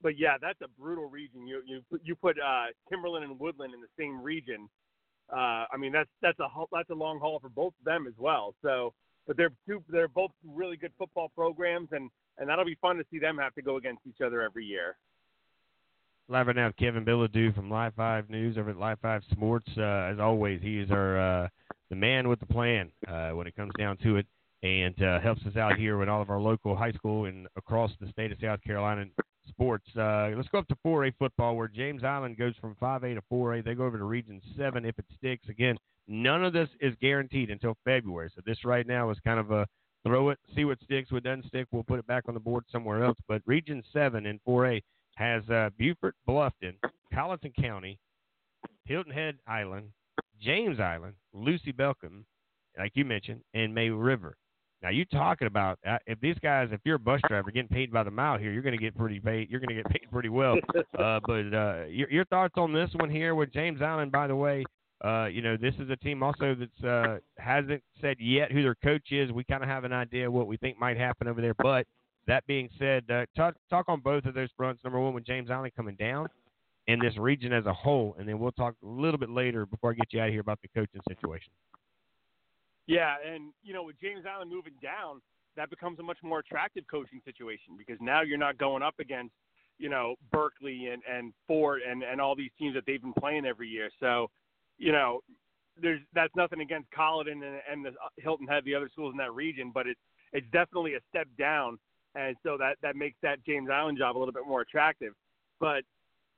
Speaker 7: but yeah, that's a brutal region. You you you put uh, Timberland and Woodland in the same region. Uh, I mean that's that's a that's a long haul for both of them as well. So, but they're two they're both really good football programs, and and that'll be fun to see them have to go against each other every year.
Speaker 2: Live right now, Kevin Bilodeau from Live Five News over at Live Five Sports. Uh, as always, he is our uh, the man with the plan uh, when it comes down to it, and uh, helps us out here with all of our local high school and across the state of South Carolina sports. Uh, let's go up to 4A football, where James Island goes from 5A to 4A. They go over to Region 7 if it sticks. Again, none of this is guaranteed until February. So this right now is kind of a throw it, see what sticks. What doesn't stick, we'll put it back on the board somewhere else. But Region 7 in 4A has uh, Beaufort, Bluffton, Colleton County, Hilton Head Island, James Island, Lucy Beckham, like you mentioned, and May River. Now you talking about uh, if these guys, if you're a bus driver getting paid by the mile here, you're going to get pretty paid. You're going to get paid pretty well. uh, but uh, your, your thoughts on this one here with James Island? By the way, uh, you know this is a team also that's uh, hasn't said yet who their coach is. We kind of have an idea what we think might happen over there. But that being said, uh, talk talk on both of those fronts. Number one, with James Island coming down, and this region as a whole, and then we'll talk a little bit later before I get you out of here about the coaching situation.
Speaker 7: Yeah, and you know, with James Island moving down, that becomes a much more attractive coaching situation because now you're not going up against, you know, Berkeley and and Fort and and all these teams that they've been playing every year. So, you know, there's that's nothing against Colleton and, and the uh, Hilton Head, the other schools in that region, but it's it's definitely a step down, and so that that makes that James Island job a little bit more attractive. But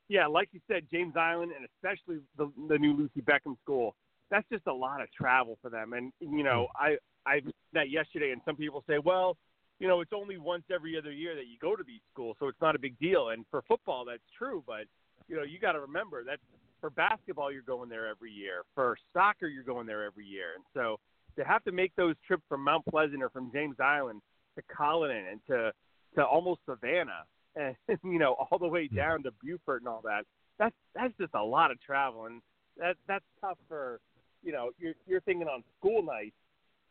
Speaker 7: yeah, like you said, James Island and especially the the new Lucy Beckham school that's just a lot of travel for them. And you know, mm. I I that yesterday, and some people say, well, you know, it's only once every other year that you go to these schools, so it's not a big deal. And for football, that's true, but you know, you got to remember that for basketball, you're going there every year. For soccer, you're going there every year. And so to have to make those trips from Mount Pleasant or from James Island to Colleton and to to almost Savannah and you know all the way mm. down to Beaufort and all that, that's that's just a lot of travel, and that that's tough for you know, you're you're thinking on school nights,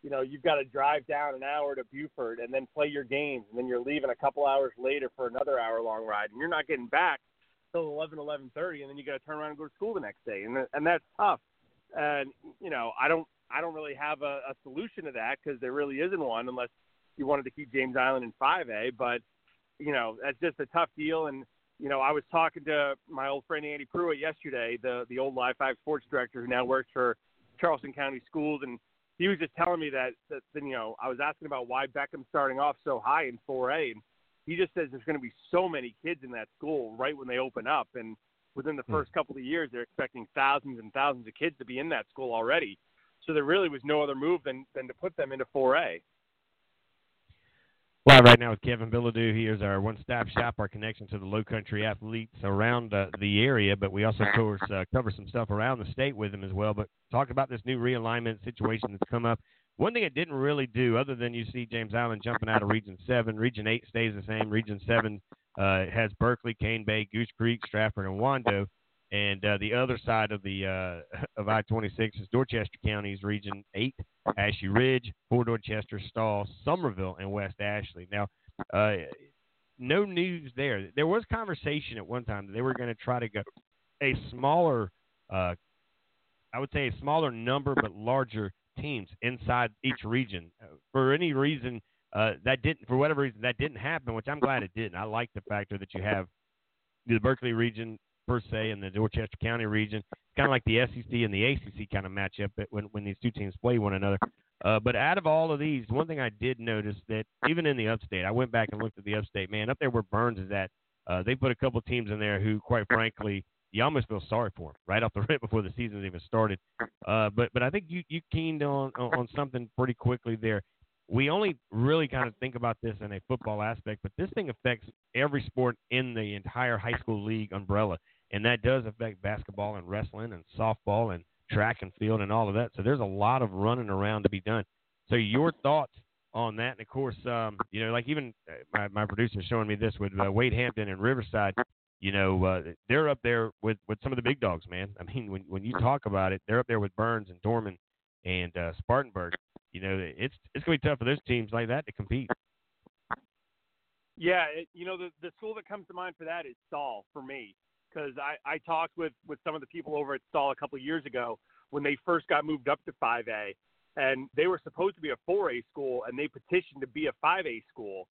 Speaker 7: you know, you've got to drive down an hour to Beaufort and then play your games, and then you're leaving a couple hours later for another hour long ride, and you're not getting back till eleven eleven thirty, and then you got to turn around and go to school the next day, and and that's tough. And you know, I don't I don't really have a, a solution to that because there really isn't one unless you wanted to keep James Island in 5A, but you know, that's just a tough deal and you know, I was talking to my old friend Andy Pruitt yesterday, the the old Live Five sports director who now works for Charleston County Schools, and he was just telling me that, that, you know, I was asking about why Beckham's starting off so high in 4A, and he just says there's going to be so many kids in that school right when they open up, and within the hmm. first couple of years, they're expecting thousands and thousands of kids to be in that school already. So there really was no other move than than to put them into 4A.
Speaker 2: Live right now with Kevin Bilodeau. He is our one-stop shop, our connection to the low country athletes around uh, the area, but we also, of course, uh, cover some stuff around the state with him as well. But talk about this new realignment situation that's come up. One thing it didn't really do, other than you see James Island jumping out of Region 7, Region 8 stays the same. Region 7 uh, has Berkeley, Cane Bay, Goose Creek, Stratford, and Wando. And uh, the other side of the uh, of I-26 is Dorchester County's Region 8, Ashley Ridge, Fort Dorchester, Stall, Summerville, and West Ashley. Now, uh, no news there. There was conversation at one time that they were going to try to go a smaller, uh, I would say a smaller number but larger teams inside each region. Uh, for any reason, uh, that didn't, for whatever reason, that didn't happen, which I'm glad it didn't. I like the factor that you have the Berkeley region per se in the Dorchester County region. It's kind of like the SEC and the ACC kind of matchup when when these two teams play one another. Uh, but out of all of these, one thing I did notice that even in the upstate, I went back and looked at the upstate. Man, up there where Byrnes is at, uh, they put a couple teams in there who, quite frankly, you almost feel sorry for them right off the rip before the season's even started. Uh, but but I think you you keened on on something pretty quickly there. We only really kind of think about this in a football aspect, but this thing affects every sport in the entire high school league umbrella, and that does affect basketball and wrestling and softball and track and field and all of that. So there's a lot of running around to be done. So your thoughts on that, and of course, um, you know, like even uh, my my producer showing me this with uh, Wade Hampton and Riverside you know, uh, they're up there with, with some of the big dogs, man. I mean, when when you talk about it, they're up there with Byrnes and Dorman and uh, Spartanburg. You know, it's it's gonna be tough for those teams like that to compete.
Speaker 7: Yeah, it, you know, the the school that comes to mind for that is Stall for me because I I talked with with some of the people over at Stall a couple of years ago when they first got moved up to 5A, and they were supposed to be a 4A school, and they petitioned to be a 5A school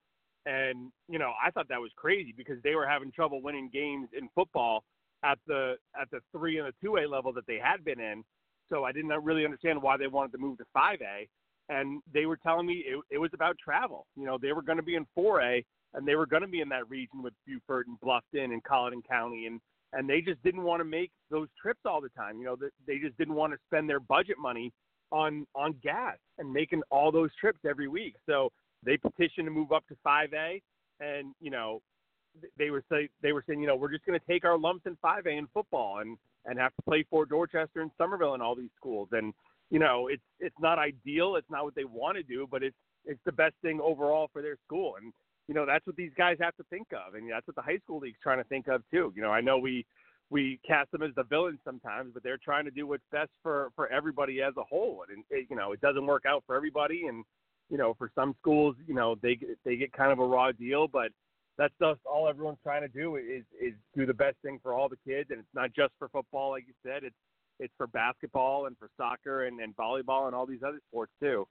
Speaker 7: and you know, I thought that was crazy because they were having trouble winning games in football at the at the three and the two A level that they had been in. So I didn't really understand why they wanted to move to five A. And they were telling me it, it was about travel. You know, they were going to be in four A and they were going to be in that region with Beaufort and Bluffton and Colleton County and and they just didn't want to make those trips all the time. You know, they just didn't want to spend their budget money on on gas and making all those trips every week. So they petitioned to move up to 5A, and you know, they were say they were saying, you know, we're just going to take our lumps in 5A in football and and have to play for Dorchester and Summerville and all these schools. And you know, it's it's not ideal. It's not what they want to do, but it's it's the best thing overall for their school. And you know, that's what these guys have to think of, and that's what the high school league's trying to think of too. You know, I know we we cast them as the villains sometimes, but they're trying to do what's best for for everybody as a whole. And it, you know, it doesn't work out for everybody, and you know, for some schools, you know, they they get kind of a raw deal, but that's just all everyone's trying to do is is do the best thing for all the kids, and it's not just for football, like you said. It's it's for basketball and for soccer and, and volleyball and all these other sports too.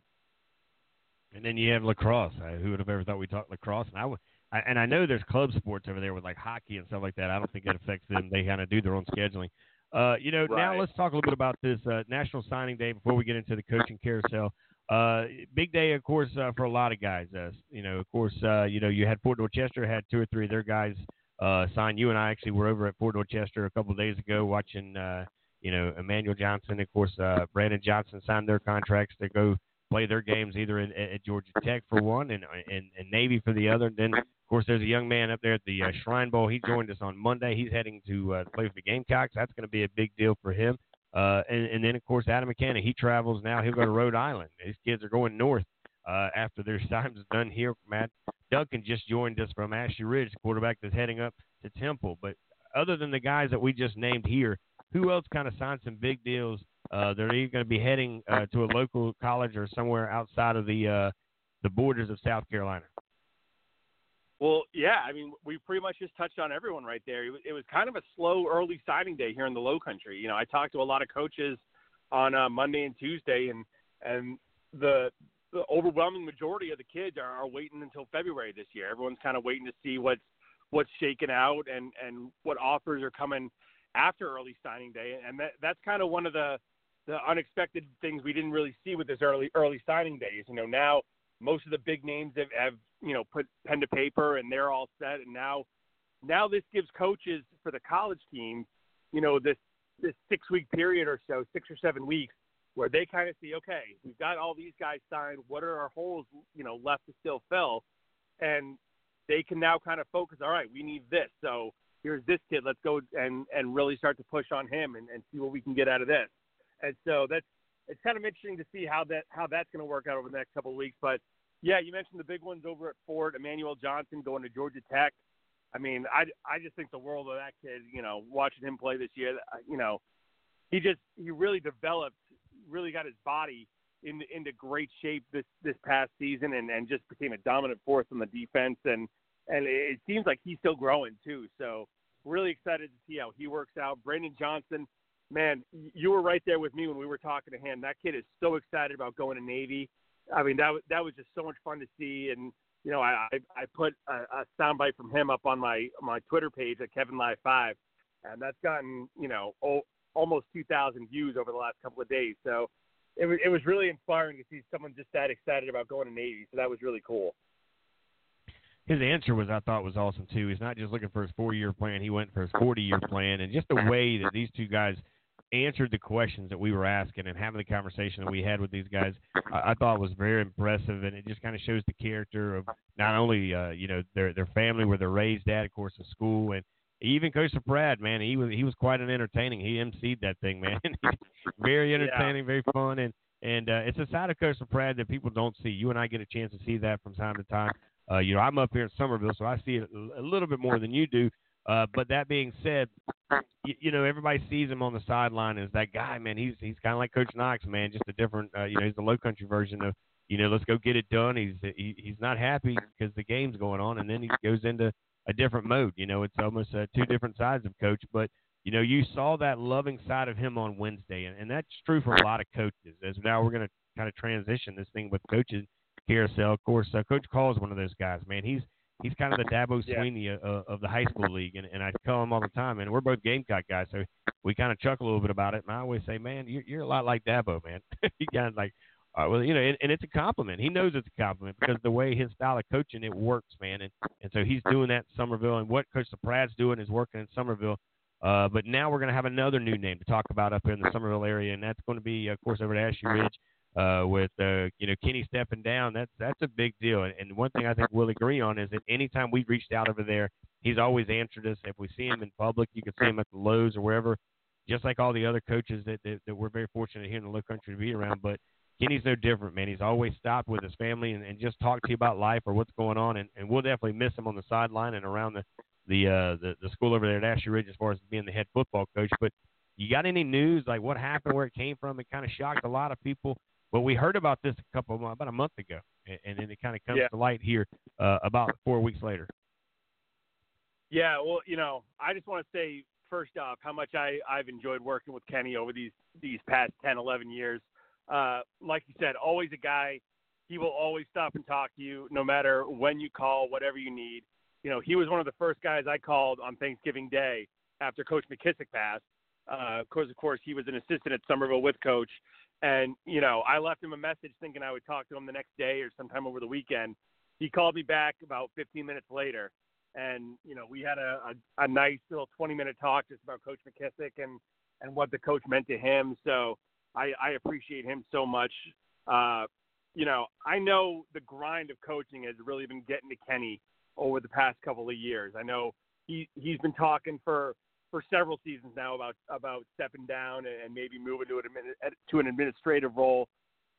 Speaker 2: And then you have lacrosse. Who would have ever thought we talked lacrosse? And I would, I, and I know there's club sports over there with like hockey and stuff like that. I don't think it affects them. They kind of do their own scheduling. Uh, you know,
Speaker 7: right.
Speaker 2: now let's talk a little bit about this uh, National Signing Day before we get into the coaching carousel. Uh, big day, of course, uh, for a lot of guys. Uh, you know, of course, uh, you know, you had Fort Dorchester had two or three of their guys uh, sign. You and I actually were over at Fort Dorchester a couple of days ago watching, uh, you know, Emmanuel Johnson, of course, uh, Brandon Johnson signed their contracts to go play their games either in, at Georgia Tech for one and, and, and Navy for the other. And then, of course, there's a young man up there at the uh, Shrine Bowl. He joined us on Monday. He's heading to uh, play for the Gamecocks. That's going to be a big deal for him. Uh, and, and then, of course, Adam McKenna, he travels now. He'll go to Rhode Island. These kids are going north uh, after their time is done here. Matt Duncan just joined us from Ashley Ridge, quarterback that's heading up to Temple. But other than the guys that we just named here, who else kind of signed some big deals uh, that are either going to be heading uh, to a local college or somewhere outside of the uh, the borders of South Carolina?
Speaker 7: Well, yeah, I mean, we pretty much just touched on everyone right there. It was, it was kind of a slow early signing day here in the Low Country. You know, I talked to a lot of coaches on uh, Monday and Tuesday, and and the the overwhelming majority of the kids are, are waiting until February this year. Everyone's kind of waiting to see what's what's shaken out and and what offers are coming after early signing day, and that that's kind of one of the the unexpected things we didn't really see with this early early signing days. You know, now most of the big names have, have you know put pen to paper and they're all set. And now now this gives coaches for the college teams you know this this six week period or so six or seven weeks where they kind of see okay we've got all these guys signed. What are our holes you know left to still fill? And they can now kind of focus all right we need this. So here's this kid. Let's go and and really start to push on him and, and see what we can get out of this and so that's it's kind of interesting to see how that how that's going to work out over the next couple of weeks. But yeah, you mentioned the big ones over at Fort. Emmanuel Johnson going to Georgia Tech. I mean, I I just think the world of that kid. You know, watching him play this year, uh, you know, he just he really developed, really got his body into into great shape this this past season, and and just became a dominant force on the defense. And and it seems like he's still growing too. So really excited to see how he works out. Brandon Johnson man, you were right there with me when we were talking to him. That kid is so excited about going to Navy. I mean, that that was just so much fun to see. And you know, I I put a, a soundbite from him up on my my Twitter page at Kevin Live Five, and that's gotten you know o- almost 2,000 views over the last couple of days. So it was it was really inspiring to see someone just that excited about going to Navy. So that was really cool.
Speaker 2: His answer was, I thought, was awesome too. He's not just looking for his four-year plan; he went for his forty-year plan, and just the way that these two guys answered the questions that we were asking and having the conversation that we had with these guys, I, I thought was very impressive, and it just kind of shows the character of not only uh, you know their their family where they're raised at, of course, the school, and even Coach Brad, man, he was he was quite an entertaining. He emceed that thing, man. very entertaining, very fun, and and uh, it's a side of Coach Brad that people don't see. You and I get a chance to see that from time to time. Uh, you know, I'm up here in Summerville, so I see it a little bit more than you do. Uh, but that being said, you, you know everybody sees him on the sideline as that guy, man. He's he's kind of like Coach Knox, man. Just a different, uh, you know, he's the low country version of, you know, let's go get it done. He's he, he's not happy because the game's going on, and then he goes into a different mode. You know, it's almost uh, two different sides of coach. But you know, you saw that loving side of him on Wednesday, and, and that's true for a lot of coaches. As now we're going to kind of transition this thing with coaches carousel. Of course, uh, Coach Call is one of those guys, man. He's he's kind of the Dabo
Speaker 7: Yeah.
Speaker 2: Swinney uh, of the high school league, and, and I tell him all the time. And we're both Gamecock guys, so we kind of chuckle a little bit about it. And I always say, man, you're, you're a lot like Dabo, man. he kind of like, uh, well, you know, and, and it's a compliment. He knows it's a compliment because the way his style of coaching it works, man. And and so he's doing that in Summerville, and what Coach Pratt's doing is working in Summerville. Uh, but now we're going to have another new name to talk about up here in the Summerville area, and that's going to be, of course, over at Ashley Ridge uh, with uh, you know Kenny stepping down. That's that's a big deal. And, one thing I think we'll agree on is that anytime we've reached out over there, he's always answered us. If we see him in public, you can see him at the Lowe's or wherever, just like all the other coaches that that, that we're very fortunate here in the Low Country to be around. But Kenny's no different, man. He's always stopped with his family and, and just talked to you about life or what's going on. And, and we'll definitely miss him on the sideline and around the the uh, the, the school over there at Ashley Ridge as far as being the head football coach. But you got any news like what happened, where it came from? It kind of shocked a lot of people. But we heard about this a couple of, about a month ago, and, and then it kind of comes
Speaker 7: Yeah.
Speaker 2: to light here uh, about four weeks later.
Speaker 7: Yeah, well, you know, I just want to say first off how much I I've enjoyed working with Kenny over these these past 10, 11 years. Uh, like you said, always a guy. He will always stop and talk to you, no matter when you call, whatever you need. You know, he was one of the first guys I called on Thanksgiving Day after Coach McKissick passed. Uh, of course, of course, he was an assistant at Summerville with Coach, and you know, I left him a message thinking I would talk to him the next day or sometime over the weekend. He called me back about 15 minutes later, and you know we had a, a, a nice little 20 minute talk just about Coach McKissick and and what the coach meant to him. So I, I appreciate him so much. Uh, you know, I know the grind of coaching has really been getting to Kenny over the past couple of years. I know he he's been talking for for several seasons now about about stepping down and, maybe moving to an to an administrative role.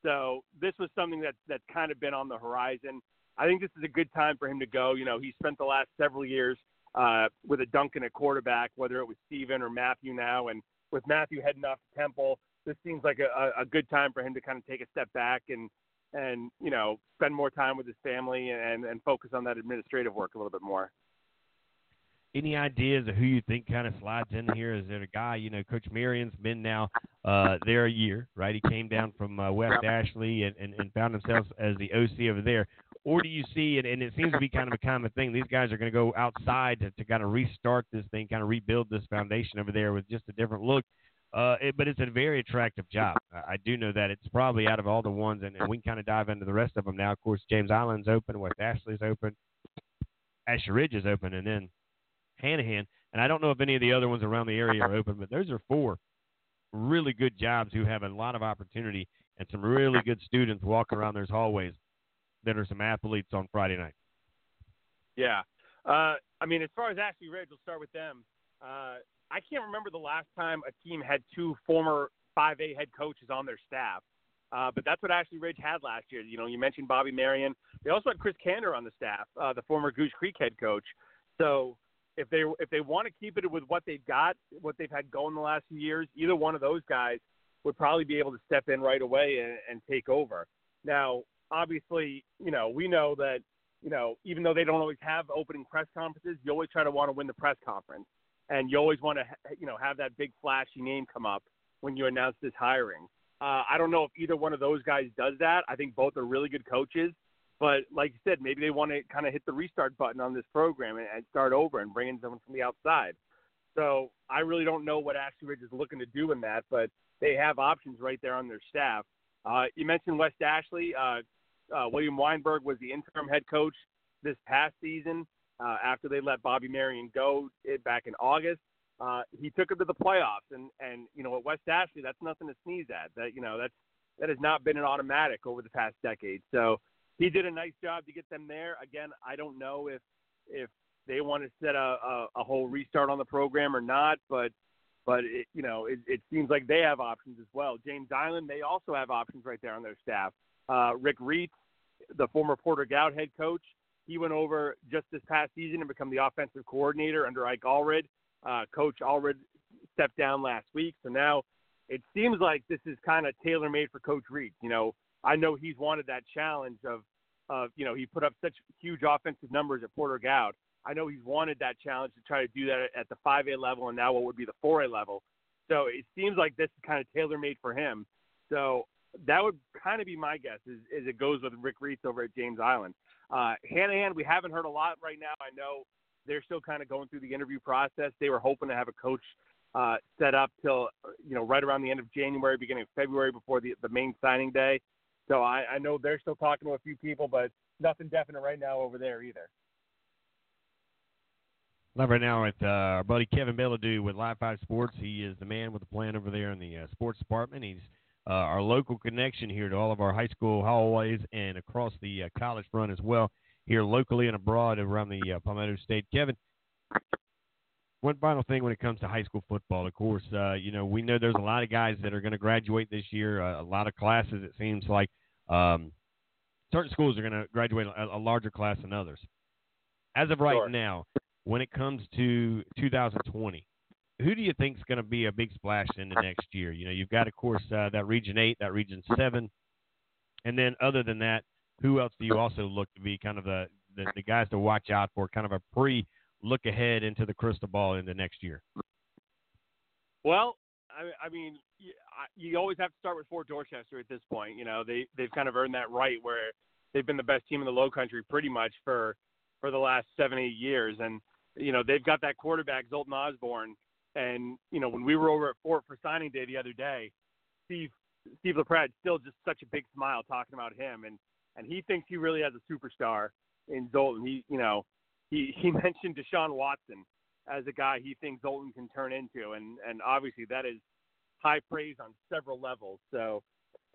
Speaker 7: So this was something that that's kind of been on the horizon. I think this is a good time for him to go. You know, he spent the last several years uh, with a Duncan at quarterback, whether it was Steven or Matthew now, and with Matthew heading off to Temple, this seems like a a good time for him to kind of take a step back and and you know spend more time with his family and and focus on that administrative work a little bit more.
Speaker 2: Any ideas of who you think kind of slides in here? Is there a guy, you know, Coach Marion's been now uh, there a year, right? He came down from uh, West Ashley and, and, and found himself as the OC over there. Or do you see, and, and it seems to be kind of a common thing, these guys are going to go outside to, to kind of restart this thing, kind of rebuild this foundation over there with just a different look. Uh, it, but it's a very attractive job. I, I do know that it's probably out of all the ones, and, and we can kind of dive into the rest of them now. Of course, James Island's open, West Ashley's open, Ashley Ridge is open, and then Hanahan. And I don't know if any of the other ones around the area are open, but those are four really good jobs who have a lot of opportunity and some really good students walking around those hallways that are some athletes on Friday night.
Speaker 7: Yeah. Uh, I mean, as far as Ashley Ridge, we'll start with them. Uh, I can't remember the last time a team had two former 5A head coaches on their staff. Uh, but that's what Ashley Ridge had last year. You know, you mentioned Bobby Marion. They also had Chris Kander on the staff, uh, the former Goose Creek head coach. So if they if they want to keep it with what they've got, what they've had going the last few years, either one of those guys would probably be able to step in right away and, and take over. Now, obviously, you know, we know that you know, even though they don't always have opening press conferences, you always try to want to win the press conference, and you always want to, you know, have that big flashy name come up when you announce this hiring. Uh, I don't know if either one of those guys does that. I think both are really good coaches, but like you said, maybe they want to kind of hit the restart button on this program and, and start over and bring in someone from the outside. So I really don't know what Ashley Ridge is looking to do in that, but they have options right there on their staff. Uh, you mentioned West Ashley. Uh, uh, William Weinberg was the interim head coach this past season uh, after they let Bobby Marion go it, back in August. Uh, he took them to the playoffs, and and you know at West Ashley, that's nothing to sneeze at. That you know that's that has not been an automatic over the past decade. So he did a nice job to get them there. Again, I don't know if if they want to set a, a, a whole restart on the program or not, but but it, you know it, it seems like they have options as well. James Island, they also have options right there on their staff. Uh, Rick Reitz, the former Porter Gaud head coach, he went over just this past season and become the offensive coordinator under Ike Allred. Uh, coach Allred stepped down last week, so now it seems like this is kind of tailor made for Coach Reitz. You know, I know he's wanted that challenge of, of you know, he put up such huge offensive numbers at Porter Gaud. I know he's wanted that challenge to try to do that at the 5A level and now what would be the 4A level. So it seems like this is kind of tailor made for him. So that would kind of be my guess is, is it goes with Rick Reitz over at James Island. Uh, Hanahan, we haven't heard a lot right now. I know they're still kind of going through the interview process. They were hoping to have a coach uh, set up till you know right around the end of January, beginning of February, before the the main signing day. So I, I know they're still talking to a few people, but nothing definite right now over there either.
Speaker 2: Live right now with uh, our buddy Kevin Bilodeau with Live Five Sports. He is the man with the plan over there in the uh, sports department. He's uh, our local connection here to all of our high school hallways and across the uh, college front as well, here locally and abroad around the uh, Palmetto State. Kevin, one final thing when it comes to high school football, of course, uh, you know, we know there's a lot of guys that are going to graduate this year, uh, a lot of classes, it seems like. Um, certain schools are going to graduate a, a, larger class than others. As of right
Speaker 7: sure.
Speaker 2: now, when it comes to 2020, who do you think is going to be a big splash in the next year? You know, you've got, of course, uh, that Region 8, that Region 7. And then other than that, who else do you also look to be kind of the, the, the guys to watch out for, kind of a pre – look ahead into the crystal ball in the next year?
Speaker 7: Well, I, I mean, you, always have to start with Fort Dorchester at this point. You know, they they've kind of earned that right where they've been the best team in the Low Country pretty much for for the last seven eight years, and you know they've got that quarterback Zoltan Osborne. And you know, when we were over at Fort for signing day the other day, Steve Steve LaPrade still just such a big smile talking about him, and and he thinks he really has a superstar in Zoltan. He you know he he mentioned Deshaun Watson as a guy he thinks Zoltan can turn into, and and obviously that is high praise on several levels. So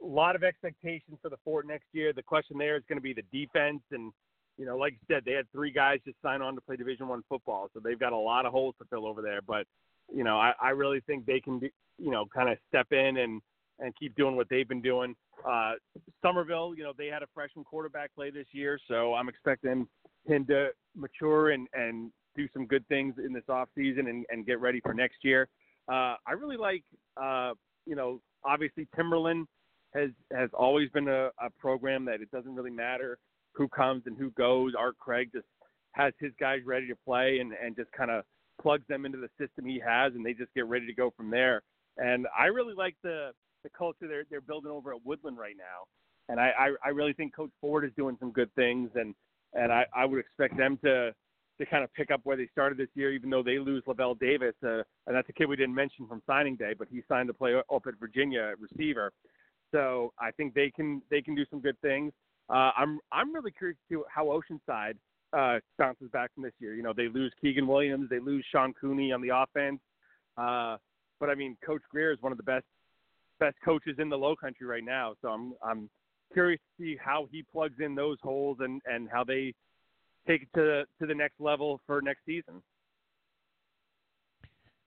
Speaker 7: a lot of expectations for the Fort next year. The question there is going to be the defense, and you know, like you said, they had three guys just sign on to play Division One football, so they've got a lot of holes to fill over there. But you know, I, I really think they can, be, you know, kind of step in and and keep doing what they've been doing. Uh, Summerville, you know, they had a freshman quarterback play this year, so I'm expecting him to mature and, and do some good things in this off season and, and get ready for next year. Uh, I really like, uh, you know, obviously Timberland has has always been a, a program that it doesn't really matter who comes and who goes. Art Craig just has his guys ready to play and, and just kind of plugs them into the system he has, and they just get ready to go from there. And I really like the the culture they're they're building over at Woodland right now. And I, I, I really think Coach Ford is doing some good things and and I, I would expect them to to kind of pick up where they started this year, even though they lose Lavel Davis, uh, and that's a kid we didn't mention from signing day, but he signed to play up at Virginia at receiver. So I think they can they can do some good things. Uh, I'm I'm really curious to see how Oceanside uh, bounces back from this year. You know, they lose Keegan Williams, they lose Sean Cooney on the offense, uh, but I mean, Coach Greer is one of the best best coaches in the Low Country right now. So I'm I'm curious to see how he plugs in those holes and and how they take it to to the next level for next season.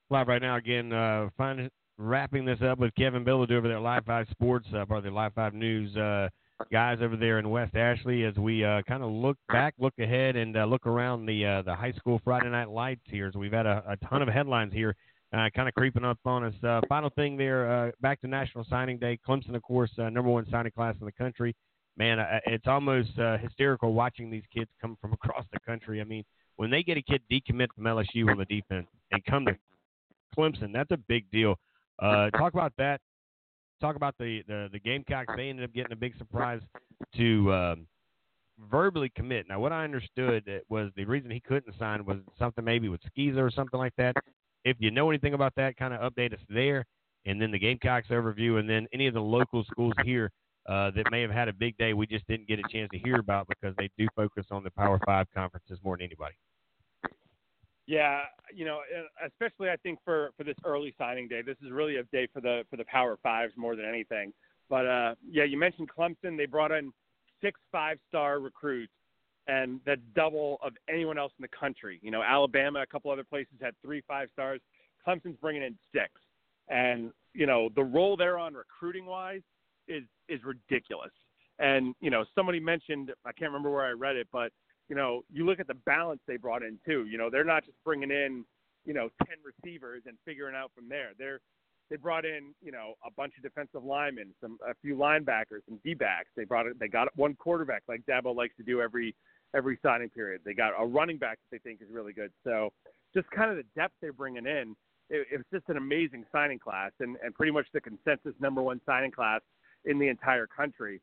Speaker 2: Live right now again, uh, finding wrapping this up with Kevin Bilodeau over there Live Five Sports, uh, part of the Live Five News uh, guys over there in West Ashley. As we uh, kind of look back, look ahead, and uh, look around the uh, the high school Friday night lights here. So we've had a, a ton of headlines here uh, kind of creeping up on us. Uh, final thing there, uh, back to National Signing Day. Clemson, of course, uh, number one signing class in the country. Man, it's almost uh, hysterical watching these kids come from across the country. I mean, when they get a kid decommit from LSU on the defense and come to Clemson, that's a big deal. Uh, talk about that. Talk about the, the, the Gamecocks. They ended up getting a big surprise to um, verbally commit. Now, what I understood was the reason he couldn't sign was something maybe with Skeezer or something like that if you know anything about that, kind of update us there. And then the Gamecocks overview, and then any of the local schools here uh, that may have had a big day we just didn't get a chance to hear about because they do focus on the Power Five conferences more than anybody.
Speaker 7: Yeah, you know, especially I think for for this early signing day, this is really a day for the for the Power Fives more than anything. But uh, yeah, you mentioned Clemson. They brought in six five-star recruits, and that's double of anyone else in the country. You know, Alabama, a couple other places had three five stars. Clemson's bringing in six, and you know the role they're on recruiting-wise is is ridiculous. And you know, somebody mentioned I can't remember where I read it, but you know, you look at the balance they brought in too. You know, they're not just bringing in, you know, ten receivers and figuring out from there. They're they brought in, you know, a bunch of defensive linemen, some a few linebackers, some D backs. They brought. They got one quarterback like Dabo likes to do every every signing period. They got a running back that they think is really good. So just kind of the depth they're bringing in. It, it was just an amazing signing class and and pretty much the consensus number one signing class in the entire country.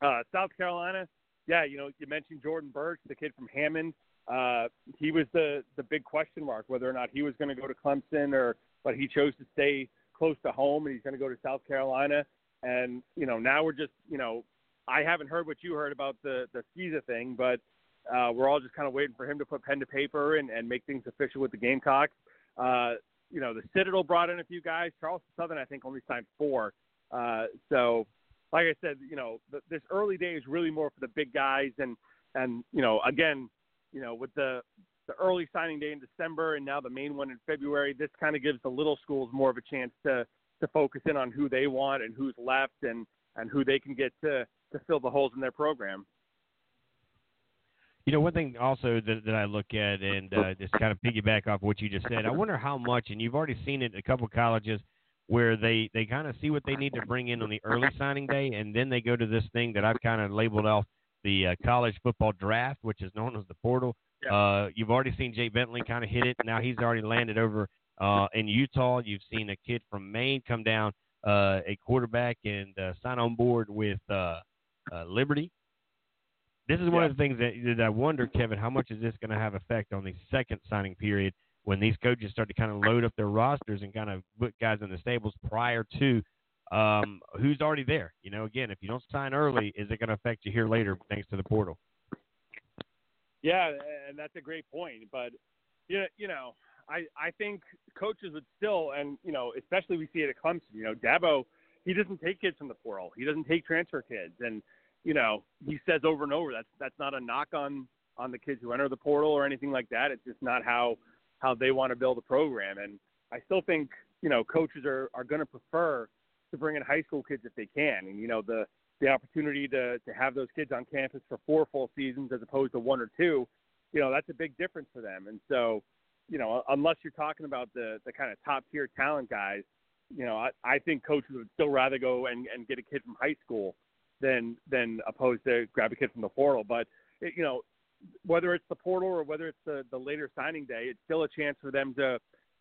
Speaker 7: Uh, South Carolina, yeah, you know, you mentioned Jordan Burch, the kid from Hammond. Uh, he was the the big question mark whether or not he was going to go to Clemson or, but he chose to stay close to home and he's going to go to South Carolina. And you know, now we're just, you know, I haven't heard what you heard about the the Skeeza thing, but uh, we're all just kind of waiting for him to put pen to paper and, and make things official with the Gamecocks. Uh, you know, the Citadel brought in a few guys. Charleston Southern, I think, only signed four. Uh, so like I said, you know, the, this early day is really more for the big guys, and and you know, again, you know, with the the early signing day in December and now the main one in February, this kind of gives the little schools more of a chance to to focus in on who they want and who's left and and who they can get to to fill the holes in their program.
Speaker 2: You know, one thing also that, that I look at and uh, just kind of piggyback off what you just said, I wonder how much, and you've already seen it a couple colleges – where they they kind of see what they need to bring in on the early signing day, and then they go to this thing that I've kind of labeled off the uh, college football draft, which is known as the portal.
Speaker 7: Yeah.
Speaker 2: Uh, you've already seen Jay Bentley kind of hit it. Now he's already landed over uh, in Utah. You've seen a kid from Maine come down, uh, a quarterback, and uh, sign on board with uh, uh, Liberty. This is one
Speaker 7: Yeah.
Speaker 2: of the things that, that I wonder, Kevin, how much is this going to have effect on the second signing period when these coaches start to kind of load up their rosters and kind of put guys in the stables prior to um, who's already there. You know, again, if you don't sign early, is it going to affect you here later thanks to the portal?
Speaker 7: Yeah, and that's a great point. But you know, you know, I I think coaches would still, and you know, especially we see it at Clemson. You know, Dabo, he doesn't take kids from the portal. He doesn't take transfer kids, and you know, he says over and over that's that's not a knock on on the kids who enter the portal or anything like that. It's just not how how they want to build a program. And I still think you know coaches are are going to prefer to bring in high school kids if they can. And you know the the opportunity to to have those kids on campus for four full seasons as opposed to one or two, you know that's a big difference for them. And so, you know, unless you're talking about the the kind of top tier talent guys, you know, I, I think coaches would still rather go and and get a kid from high school than than opposed to grab a kid from the portal. But it, you know, whether it's the portal or whether it's the the later signing day, it's still a chance for them to,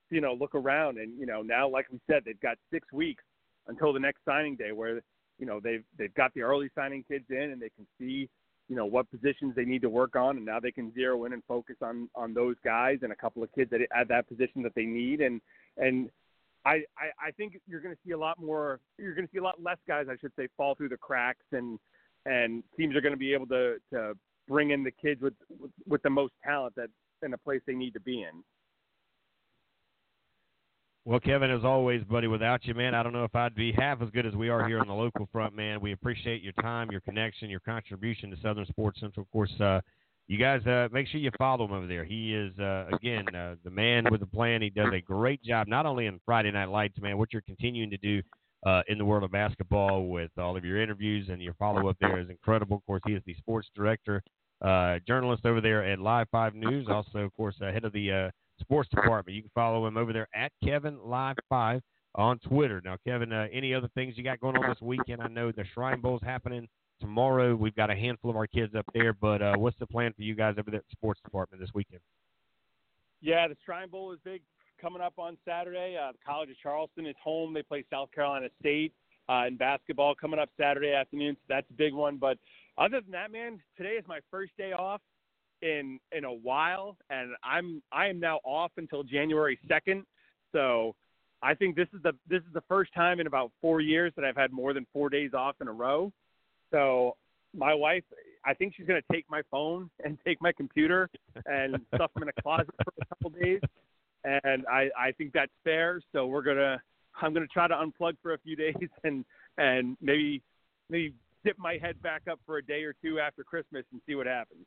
Speaker 7: you know, look around. And you know, now like we said, they've got six weeks until the next signing day where you know they've they've got the early signing kids in and they can see you know what positions they need to work on and now they can zero in and focus on on those guys and a couple of kids at, at that position that they need and and I, I I think you're going to see a lot more you're going to see a lot less guys I should say fall through the cracks and and teams are going to be able to to bring in the kids with with, the most talent that in the place they need to be in.
Speaker 2: Well, Kevin, as always, buddy, without you, man, I don't know if I'd be half as good as we are here on the local front, man. We appreciate your time, your connection, your contribution to Southern Sports Central. Of course, uh, you guys uh, make sure you follow him over there. He is, uh, again, uh, the man with a plan. He does a great job, not only in Friday Night Lights, man, what you're continuing to do uh, in the world of basketball with all of your interviews and your follow up there is incredible. Of course, he is the sports director, uh, journalist over there at Live 5 News, also, of course, uh, head of the uh, sports department. You can follow him over there at Kevin Live Five on Twitter. Now, Kevin, uh, any other things you got going on this weekend? I know the Shrine Bowl's happening tomorrow. We've got a handful of our kids up there, but uh, what's the plan for you guys over there at the sports department this weekend?
Speaker 7: Yeah, the Shrine Bowl is big coming up on Saturday. Uh, the College of Charleston is home. They play South Carolina State uh, in basketball coming up Saturday afternoon. So that's a big one. But other than that, man, today is my first day off in in a while, and I'm I am now off until January second. So I think this is the this is the first time in about four years that I've had more than four days off in a row. So my wife, I think she's to take my phone and take my computer and stuff them in a closet for a couple days, and I I think that's fair. So we're gonna I'm gonna try to unplug for a few days and and maybe maybe dip my head back up for a day or two after Christmas and see what happens.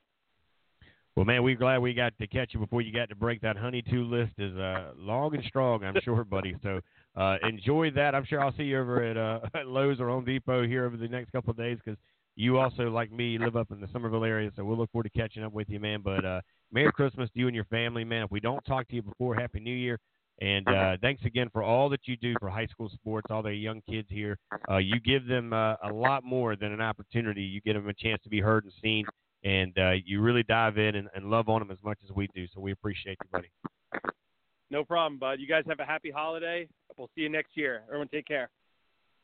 Speaker 2: Well, man, we're glad we got to catch you before you got to break that honey-two list is uh, long and strong, I'm sure, buddy. So uh, enjoy that. I'm sure I'll see you over at, uh, at Lowe's or Home Depot here over the next couple of days because you also, like me, live up in the Summerville area. So we'll look forward to catching up with you, man. But uh, Merry Christmas to you and your family, man. If we don't talk to you before, Happy New Year. And uh, thanks again for all that you do for high school sports, all the young kids here. Uh, you give them uh, a lot more than an opportunity. You give them a chance to be heard and seen and uh, you really dive in and, and love on them as much as we do. So we appreciate you, buddy.
Speaker 7: No problem, bud. You guys have a happy holiday. We'll see you next year. Everyone, take care.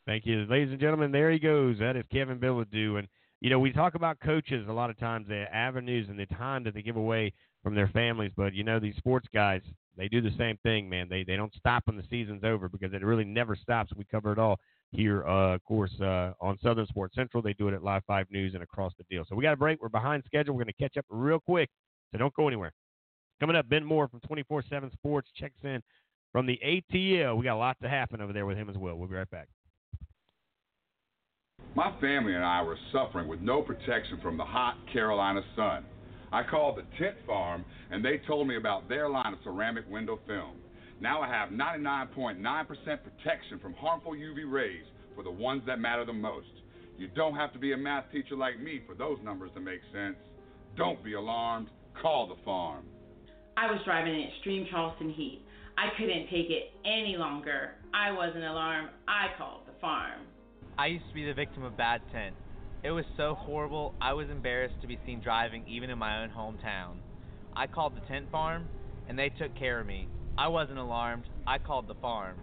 Speaker 2: Thank you, ladies and gentlemen. There he goes. That is Kevin Bilodeau, and you know we talk about coaches a lot of times, the avenues and the time that they give away from their families, but you know these sports guys, they do the same thing, man. They they don't stop when the season's over because it really never stops. We cover it all here, uh, of course, uh, on Southern Sports Central. They do it at Live 5 News and across the deal. So we got a break. We're behind schedule. We're going to catch up real quick, so don't go anywhere. Coming up, Ben Moore from 24 7 Sports checks in from the ATL. We got a lot to happen over there with him as well. We'll be right back.
Speaker 8: My family and I were suffering with no protection from the hot Carolina sun. I called the tint farm and they told me about their line of ceramic window film. Now I have 99.9% protection from harmful UV rays for the ones that matter the most. You don't have to be a math teacher like me for those numbers to make sense. Don't be alarmed. Call the farm.
Speaker 9: I was driving in extreme Charleston heat. I couldn't take it any longer. I wasn't alarmed. I called the farm.
Speaker 10: I used to be the victim of bad tent. It was so horrible, I was embarrassed to be seen driving even in my own hometown. I called the tint farm, and they took care of me. I wasn't alarmed. I called the farm.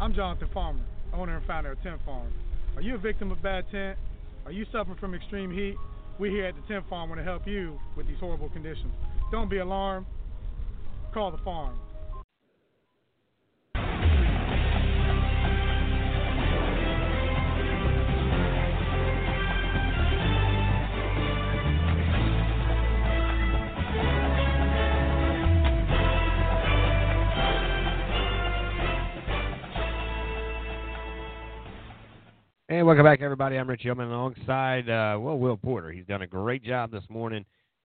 Speaker 11: I'm Jonathan Farmer, owner and founder of Tint Farm. Are you a victim of bad tent? Are you suffering from extreme heat? We here at the Tint Farm want to help you with these horrible conditions. Don't be alarmed. Call the farm.
Speaker 2: And welcome back, everybody. I'm Rich Yeoman alongside, uh, well, Will Porter. He's done a great job this morning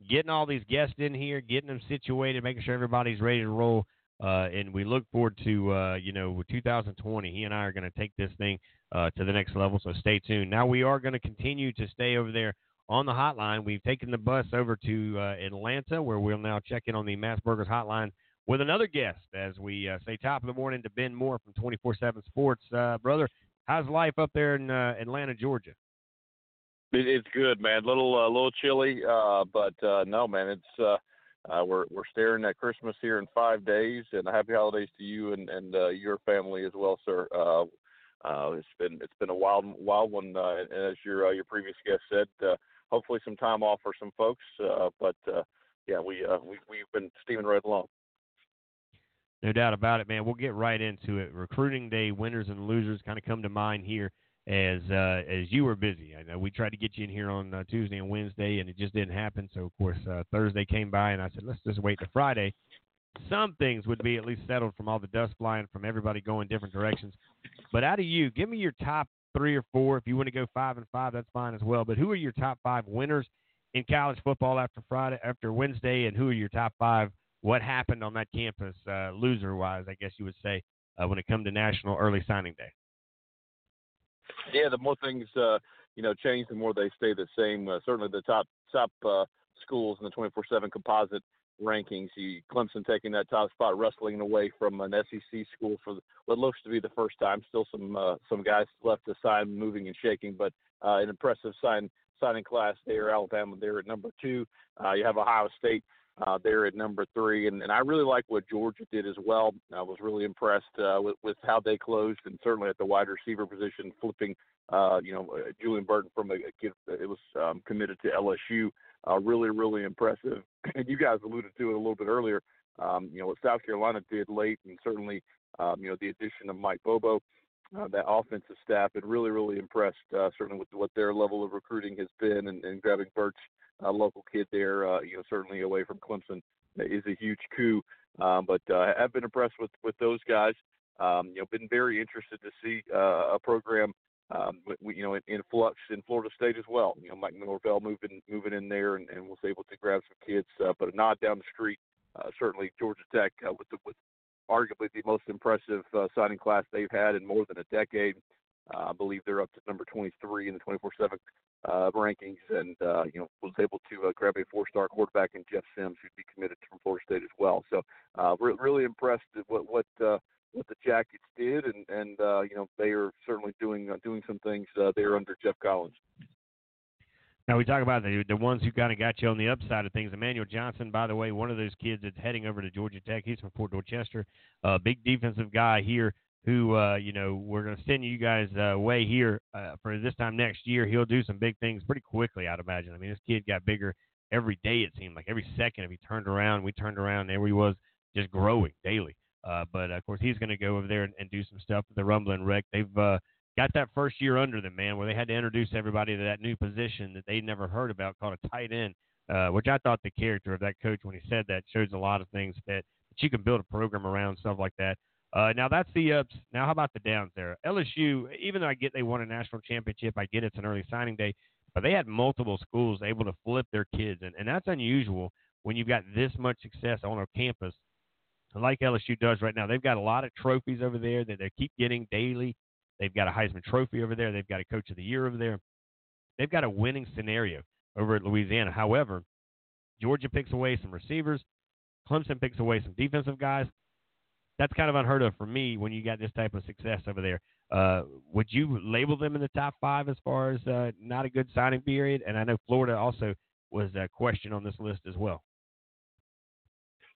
Speaker 2: getting all these guests in here, getting them situated, making sure everybody's ready to roll. Uh, and we look forward to, uh, you know, 2020. He and I are going to take this thing uh, to the next level, so stay tuned. Now, we are going to continue to stay over there on the hotline. We've taken the bus over to uh, Atlanta, where we'll now check in on the Mass Burgers hotline with another guest as we uh, say top of the morning to Ben Moore from 24 7 Sports. Brother, How's life up there in uh, Atlanta, Georgia?
Speaker 12: It, it's good, man. Little uh, little chilly, uh, but uh, no, man. It's uh, uh, we're we're staring at Christmas here in five days, and happy holidays to you and and uh, your family as well, sir. Uh, uh, it's been it's been a wild wild one, uh, as your uh, your previous guest said, uh, hopefully some time off for some folks. Uh, but uh, yeah, we uh, we we've been steaming right along.
Speaker 2: No doubt about it, man. We'll get right into it. Recruiting day winners and losers kind of come to mind here as uh, as you were busy. I know we tried to get you in here on uh, Tuesday and Wednesday, and it just didn't happen. So of course uh, Thursday came by, and I said let's just wait to Friday. Some things would be at least settled from all the dust flying from everybody going different directions. But out of you, give me your top three or four. If you want to go five and five, that's fine as well. But who are your top five winners in college football after Friday, after Wednesday, and who are your top five what happened on that campus, uh, loser wise, I guess you would say, uh, when it comes to National Early Signing Day?
Speaker 12: Yeah, the more things uh, you know change, the more they stay the same. Uh, certainly, the top top uh, schools in the 24/7 composite rankings. You, Clemson taking that top spot, wrestling away from an SEC school for what looks to be the first time. Still some uh, some guys left to sign, moving and shaking, but uh, an impressive sign signing class there. Alabama there at number two. Uh, you have Ohio State uh, there at number three. And, and I really like what Georgia did as well. I was really impressed uh, with, with how they closed, and certainly at the wide receiver position, flipping, uh, you know, uh, Julian Burton from a, it was um, committed to LSU. Uh, really, really impressive. And you guys alluded to it a little bit earlier. Um, you know what South Carolina did late, and certainly Um, you know, the addition of Mike Bobo, uh, that offensive staff, been really, really impressed, uh, certainly with what their level of recruiting has been, and, and grabbing Burch, a local kid there, uh, you know, certainly away from Clemson, is a huge coup. Um, but uh, I've been impressed with with those guys. Um, you know, been very interested to see uh, a program, um, you know, in, in flux in Florida State as well. You know, Mike Norvell moving moving in there and, and was able to grab some kids. Uh, but a nod down the street, uh, certainly Georgia Tech uh, with the, with arguably the most impressive uh, signing class they've had in more than a decade. Uh, I believe they're up to number 23 in the 24/7 uh, rankings, and uh, you know was able to uh, grab a four-star quarterback in Jeff Sims, who'd be committed from Florida State as well. So uh, re- really impressed with what what uh, what the Jackets did, and and uh, you know they are certainly doing uh, doing some things uh, there under Geoff Collins.
Speaker 2: Now we talk about the the ones who kind of got you on the upside of things. Emmanuel Johnson, by the way, one of those kids that's heading over to Georgia Tech. He's from Fort Dorchester, a uh, big defensive guy here. Who uh, you know we're going to send you guys uh, away here uh, for this time next year. He'll do some big things pretty quickly, I'd imagine. I mean, this kid got bigger every day. It seemed like every second. If he turned around, we turned around, there he was, just growing daily. Uh, but of course, he's going to go over there and, and do some stuff with the Rambling Wreck. They've uh, got that first year under them, man, where they had to introduce everybody to that new position that they'd never heard about called a tight end, uh, which I thought the character of that coach when he said that shows a lot of things that, that you can build a program around, stuff like that. Uh, now that's the ups. Now how about the downs there? LSU, even though I get they won a national championship, I get it's an early signing day, but they had multiple schools able to flip their kids, and, and that's unusual when you've got this much success on a campus like LSU does right now. They've got a lot of trophies over there that they keep getting daily. They've got a Heisman Trophy over there. They've got a Coach of the Year over there. They've got a winning scenario over at Louisiana. However, Georgia picks away some receivers. Clemson picks away some defensive guys. That's kind of unheard of for me when you got this type of success over there. Uh, would you label them in the top five as far as uh, not a good signing period? And I know Florida also was a question on this list as well.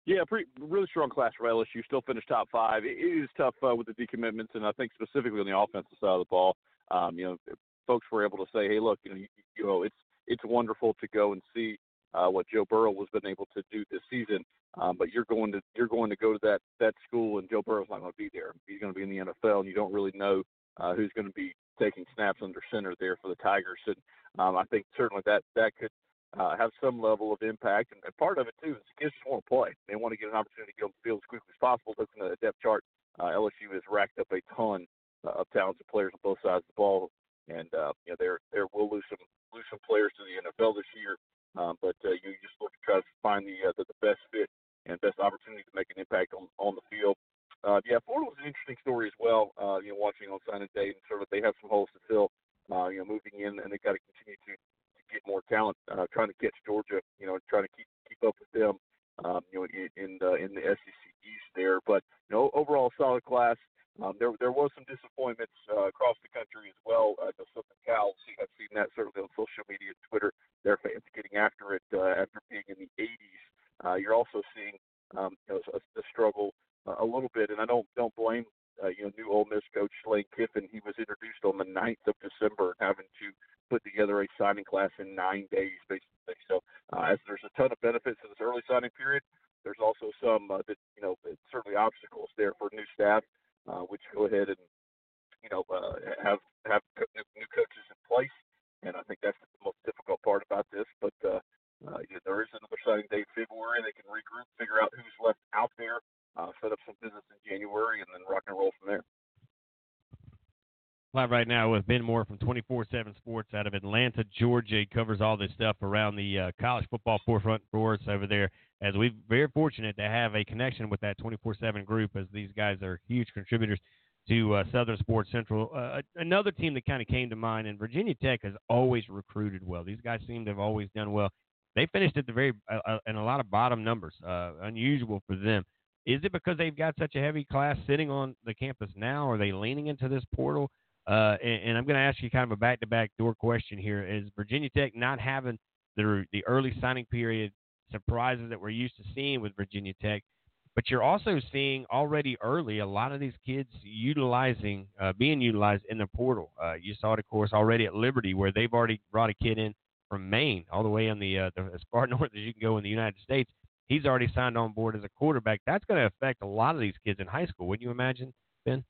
Speaker 12: Yeah, pretty really strong class for LSU. Still finished top five. It is tough uh, with the decommitments, and I think specifically on the offensive side of the ball, um, you know, folks were able to say, "Hey, look, you know, you, you know, it's it's wonderful to go and see uh, what Joe Burrow has been able to do this season, um, but you're going to you're going to go to that that school, and Joe Burrow's not going to be there. He's going to be in the NFL, and you don't really know uh, who's going to be taking snaps under center there for the Tigers. And um, I think certainly that that could uh, have some level of impact. And, and part of it too is the kids just want to play. They want to get an opportunity to get on the field as quickly as possible. Looking at the depth chart, uh, LSU has racked up a ton uh, of talented players on both sides of the ball, and uh, you know there there will lose some lose some players to the NFL this year. Um, but uh, you just look to try to find the, uh, the the best fit and best opportunity to make an impact on on the field. Uh, yeah, Florida was an interesting story as well. Uh, you know, watching on signing day and sort of they have some holes to fill. Uh, you know, moving in and they got to continue to to get more talent, uh, trying to catch Georgia, you know, trying to keep keep up with them, um, you know, in in the, in the SEC East there. But you know, overall solid class. Um, there there was some disappointments uh, across the country as well. Uh, the Southern Cal, I've seen that certainly on social media, Twitter. Their fans getting after it uh, after being in the 80s. Uh, you're also seeing um, you know, a, a struggle uh, a little bit, and I don't don't blame uh, you know new Ole Miss coach Lane Kiffin. He was introduced on the 9th of December, having to put together a signing class in nine days, basically. So, uh, as there's a ton of benefits to this early signing period, there's also some uh, that you know certainly obstacles there for new staff, uh, which go ahead and you know uh, have have new coaches in place, and I think that's the most difficult part about this. But uh, uh, you there is another signing day in February. They can regroup, figure out who's left out there, uh, set up some business in January, and then rock and roll from there
Speaker 2: live right now with Ben Moore from 24/7 Sports out of Atlanta, Georgia. He covers all this stuff around the uh, college football forefront for us over there. As we're very fortunate to have a connection with that 24/7 group, as these guys are huge contributors to uh, Southern Sports Central. Uh, another team that kind of came to mind, and Virginia Tech has always recruited well. These guys seem to have always done well. They finished at the very uh, uh in a lot of bottom numbers, uh, unusual for them. Is it because they've got such a heavy class sitting on the campus now? Are they leaning into this portal? Uh, and, and, I'm going to ask you kind of a back-to-back door question here: Is Virginia Tech not having the the early signing period surprises that we're used to seeing with Virginia Tech? But you're also seeing already early a lot of these kids utilizing, uh, being utilized in the portal. Uh, you saw it, of course, already at Liberty, where they've already brought a kid in from Maine, all the way on the, uh, the as far north as you can go in the United States. he's already signed on board as a quarterback. That's going to affect a lot of these kids in high school. Wouldn't you imagine, Ben?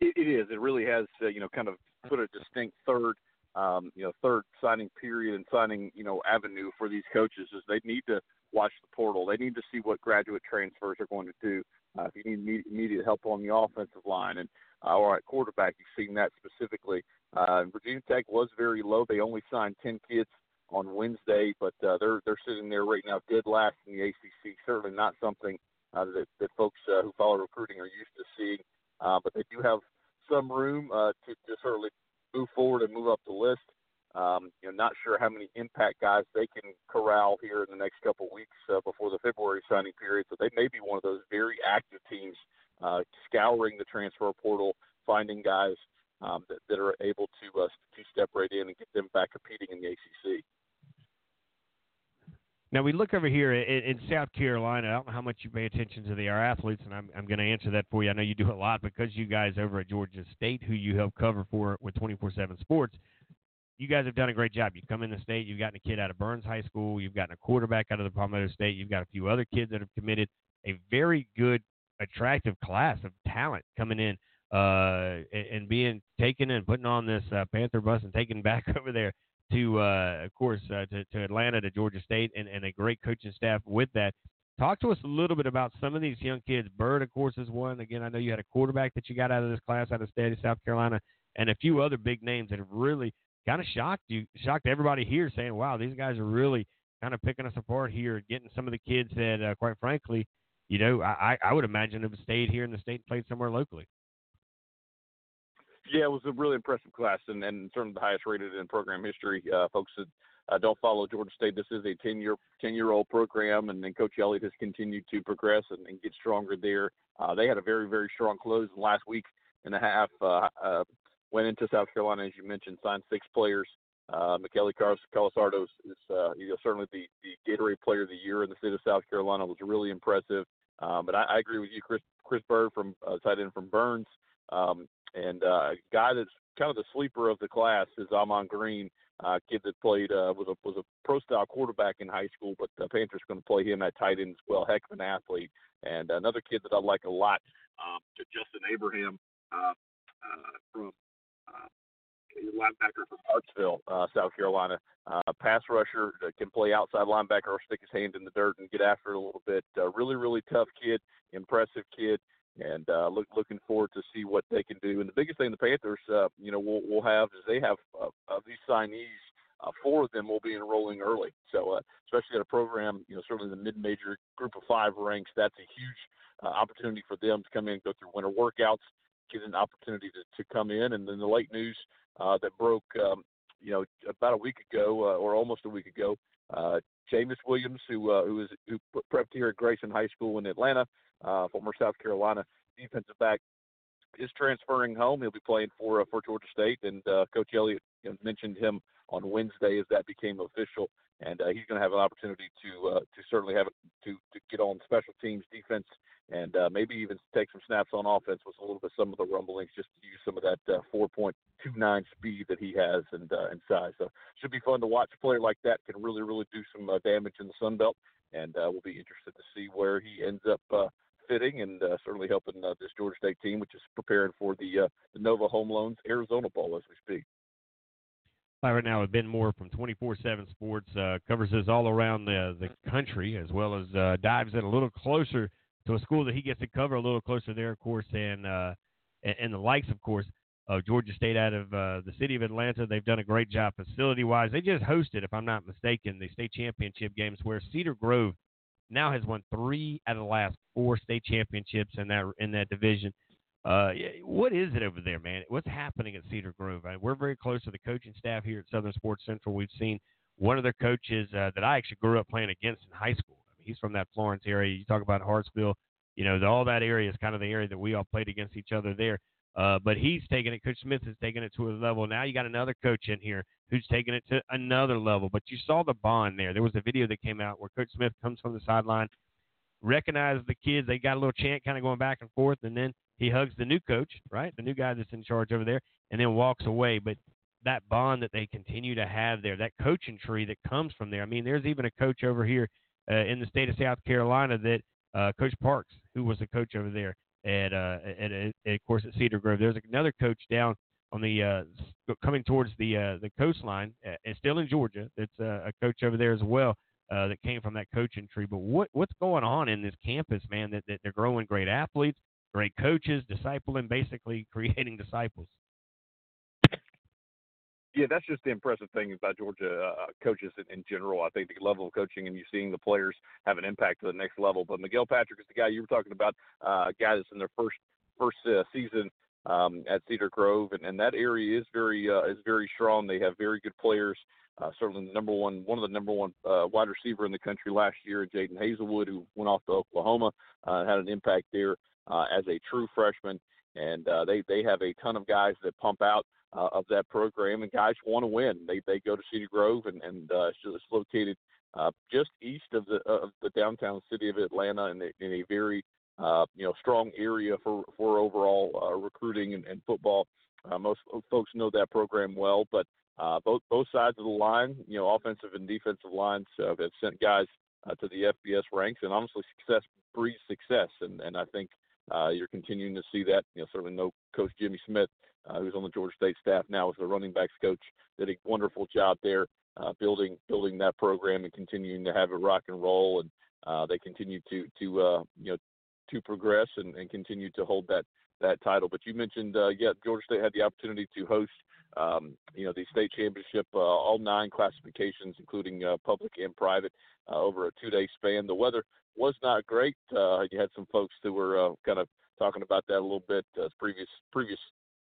Speaker 12: It, it is. It really has, uh, you know, kind of put a distinct third, um, you know, third signing period and signing, you know, avenue for these coaches is they need to watch the portal. They need to see what graduate transfers are going to do. Uh, if you need immediate, help on the offensive line and uh, or at quarterback, you've seen that specifically. Uh, Virginia Tech was very low. They only signed 10 kids on Wednesday, but uh, they're they're sitting there right now, dead last in the ACC. Certainly not something uh, that that folks uh, who follow recruiting are used to seeing. Uh, but they do have some room uh, to, to certainly move forward and move up the list. Um, you know, not sure how many impact guys they can corral here in the next couple of weeks uh, before the February signing period. So they may be one of those very active teams uh, scouring the transfer portal, finding guys um, that, that are able to uh, to step right in and get them back competing in the ACC.
Speaker 2: Now we look over here in, in South Carolina. I don't know how much you pay attention to the our athletes, and I'm I'm going to answer that for you. I know you do a lot because you guys over at Georgia State, who you help cover for with 24/7 Sports, you guys have done a great job. You come in the state, you've gotten a kid out of Byrnes High School, you've gotten a quarterback out of the Palmetto State, you've got a few other kids that have committed. A very good, attractive class of talent coming in uh, and being taken and putting on this uh, Panther bus and taken back over there to, uh, of course, uh, to, to Atlanta, to Georgia State, and, and a great coaching staff with that. Talk to us a little bit about some of these young kids. Bird, of course, is one. Again, I know you had a quarterback that you got out of this class out of state of South Carolina, and a few other big names that have really kind of shocked you, shocked everybody here, saying, "Wow, these guys are really kind of picking us apart here, getting some of the kids that, uh, quite frankly, you know, I, I would imagine have stayed here in the state and played somewhere locally."
Speaker 12: Yeah, it was a really impressive class, and, and certainly the highest rated in program history. Uh, folks that uh, don't follow Georgia State, this is a ten year ten year old program, and then Coach Elliott has continued to progress and, and get stronger there. Uh, they had a very very strong close last week and a half. Uh, uh, went into South Carolina, as you mentioned, signed six players. Uh, Mikele Colasurdo is uh, you know, certainly the, the Gatorade Player of the Year in the state of South Carolina. Was really impressive. Um, but I, I agree with you, Chris. Chris Bird from uh, tight end from Byrnes. Um, and uh, a guy that's kind of the sleeper of the class is Ahman Green, uh, kid that played uh, was a was a pro style quarterback in high school, but the Panthers going to play him at tight end as well. Heck of an athlete, and another kid that I like a lot, um, to Justin Abraham uh, uh, from. Uh, linebacker from Hartsville, uh, South Carolina. Uh, pass rusher that can play outside linebacker or stick his hand in the dirt and get after it a little bit. Uh, really, really tough kid, impressive kid and uh, look, looking forward to see what they can do. And the biggest thing the Panthers, uh, you know, will will have is they have uh, of these signees. Uh, four of them will be enrolling early, so uh, especially at a program, you know, certainly the mid-major group of five ranks, that's a huge uh, opportunity for them to come in, go through winter workouts, get an opportunity to, to come in. And then the late news uh, that broke, um, you know, about a week ago uh, or almost a week ago, uh, Jamyest Williams, who uh, who is who prepped here at Grayson High School in Atlanta, uh, former South Carolina defensive back, is transferring home. He'll be playing for uh, for Georgia State, and uh, Coach Elliott mentioned him on Wednesday as that became official, and uh, he's going to have an opportunity to uh, to certainly have to to get on special teams defense and uh, maybe even take some snaps on offense with a little bit some of the rumblings, just to use some of that uh, 4.29 speed that he has and uh, and size. So should be fun to watch a player like that can really really do some uh, damage in the Sun Belt, and we'll be interested to see where he ends up fitting and uh, certainly helping uh, this Georgia State team, which is preparing for the uh, the Nova Home Loans Arizona Bowl as we speak.
Speaker 2: Right now, with Ben Moore from 24/7 Sports uh, covers this all around the the country, as well as uh, dives in a little closer to a school that he gets to cover a little closer there, of course, and uh, and the likes, of course, of Georgia State out of uh, the city of Atlanta. They've done a great job facility wise. They just hosted, if I'm not mistaken, the state championship games where Cedar Grove now has won three out of the last four state championships in that in that division. Uh, what is it over there, man? What's happening at Cedar Grove? I mean, we're very close to the coaching staff here at Southern Sports Central. We've seen one of their coaches uh, that I actually grew up playing against in high school. I mean, he's from that Florence area. You talk about Hartsville, you know, the, all that area is kind of the area that we all played against each other there. Uh, but he's taking it. Coach Smith is taking it to a level. Now you got another coach in here who's taking it to another level. But you saw the bond there. There was a video that came out where Coach Smith comes from the sideline, recognizes the kids. They got a little chant kind of going back and forth, and then he hugs the new coach, right, the new guy that's in charge over there, and then walks away. But that bond that they continue to have there, that coaching tree that comes from there. I mean, there's even a coach over here uh, in the state of South Carolina that uh, Coach Parks, who was the coach over there at, uh, at, at, at of course at Cedar Grove. There's another coach down on the uh, coming towards the uh, the coastline, uh, and still in Georgia. That's uh, a coach over there as well uh, that came from that coaching tree. But what what's going on in this campus, man? That, that they're growing great athletes, great coaches, discipling, basically creating disciples.
Speaker 12: Yeah, that's just the impressive thing about Georgia uh, coaches in, in general. I think the level of coaching and you seeing the players have an impact to the next level. But Miguel Patrick is the guy you were talking about, uh, a guy that's in their first first uh, season um, at Cedar Grove, and, and that area is very uh, is very strong. They have very good players. Uh, certainly, the number one one of the number one uh, wide receiver in the country last year, Jadon Haselwood, who went off to Oklahoma, uh, had an impact there uh, as a true freshman. And uh, they they have a ton of guys that pump out uh, of that program, and guys want to win. They they go to Cedar Grove, and and uh, it's located uh, just east of the of the downtown city of Atlanta, in a, in a very uh, you know strong area for for overall uh, recruiting and, and football. Uh, most folks know that program well, but uh, both both sides of the line, you know, offensive and defensive lines uh, have sent guys uh, to the FBS ranks, and honestly, success breeds success, and and I think uh, you're continuing to see that. You know, certainly know Coach Jimmy Smith, uh, who's on the Georgia State staff now as the running backs coach, did a wonderful job there, uh, building building that program and continuing to have it rock and roll. And uh, they continue to to uh, you know to progress and, and continue to hold that that title. But you mentioned, uh, yeah, Georgia State had the opportunity to host, um, you know, the state championship, uh, all nine classifications, including uh, public and private, uh, over a two-day span. The weather was not great. Uh, you had some folks that were uh, kind of talking about that a little bit. Uh, previous previous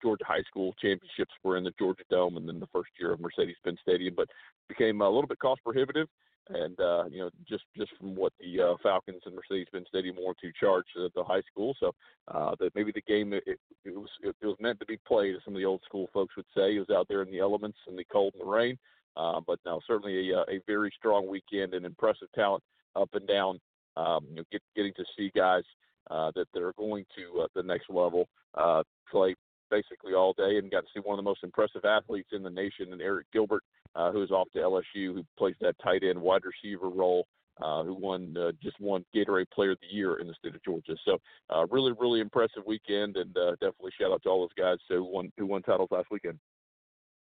Speaker 12: Georgia high school championships were in the Georgia Dome, and then the first year of Mercedes-Benz Stadium, but became a little bit cost prohibitive. And uh, you know, just just from what the uh, Falcons and Mercedes-Benz Stadium wanted to charge the, the high school, so uh, that maybe the game it, it was it, it was meant to be played, as some of the old school folks would say. It was out there in the elements, in the cold and the rain. Uh, but no, certainly a, a very strong weekend and impressive talent up and down. Um, you know, get, getting to see guys uh, that, that are going to uh, the next level uh, play basically all day and got to see one of the most impressive athletes in the nation, and Arik Gilbert, uh, who's off to LSU, who plays that tight end wide receiver role. Uh, who won uh, just won Gatorade Player of the Year in the state of Georgia? So uh, really, really impressive weekend, and uh, definitely shout out to all those guys who won who won titles last weekend.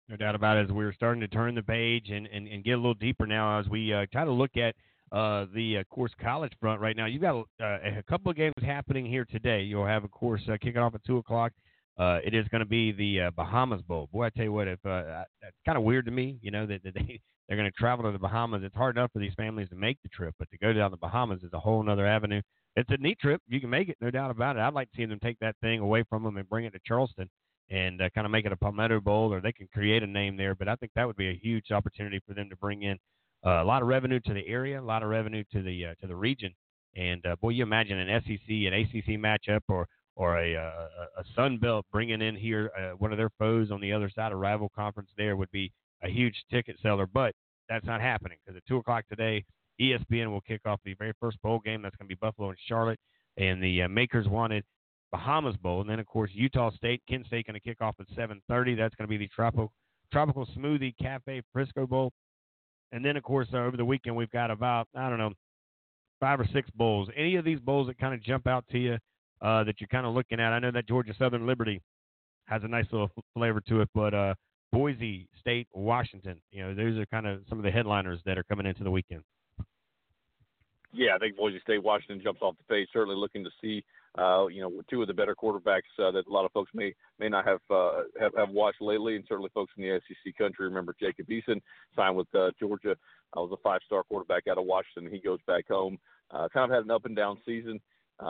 Speaker 2: No doubt about it. As we're starting to turn the page and, and, and get a little deeper now as we uh, kind of look at uh, the course college front right now. You've got a couple of games happening here today. You'll have, of course, kicking off at two o'clock. Uh, it is going to be the uh, Bahamas Bowl. Boy, I tell you what, if uh, that's kind of weird to me, you know, that, that they they're going to travel to the Bahamas. It's hard enough for these families to make the trip, but to go down the Bahamas is a whole other avenue. It's a neat trip. You can make it, no doubt about it. I'd like to see them take that thing away from them and bring it to Charleston and uh, kind of make it a Palmetto Bowl, or they can create a name there. But I think that would be a huge opportunity for them to bring in uh, a lot of revenue to the area, a lot of revenue to the uh, to the region. And uh, boy, you imagine an SEC, an ACC matchup, or or a uh, a Sun Belt bringing in here uh, one of their foes on the other side of rival conference. There would be a huge ticket seller, but that's not happening because at two o'clock today, ESPN will kick off the very first bowl game. That's going to be Buffalo and Charlotte, and the uh, makers wanted Bahamas Bowl, and then of course Utah State, Kent State going to kick off at 7:30. That's going to be the tropical tropical smoothie cafe Frisco Bowl, and then of course uh, over the weekend we've got about I don't know five or six bowls. Any of these bowls that kind of jump out to you uh, that you're kind of looking at? I know that Georgia Southern Liberty has a nice little flavor to it, but uh, Boise State, Washington, you know, those are kind of some of the headliners that are coming into the weekend.
Speaker 12: Yeah, I think Boise State, Washington jumps off the page. Certainly looking to see, uh, you know, two of the better quarterbacks uh, that a lot of folks may may not have, uh, have have watched lately, and certainly folks in the SEC country remember Jacob Eason signed with uh, Georgia. Uh, was a five-star quarterback out of Washington. He goes back home. Uh, kind of had an up and down season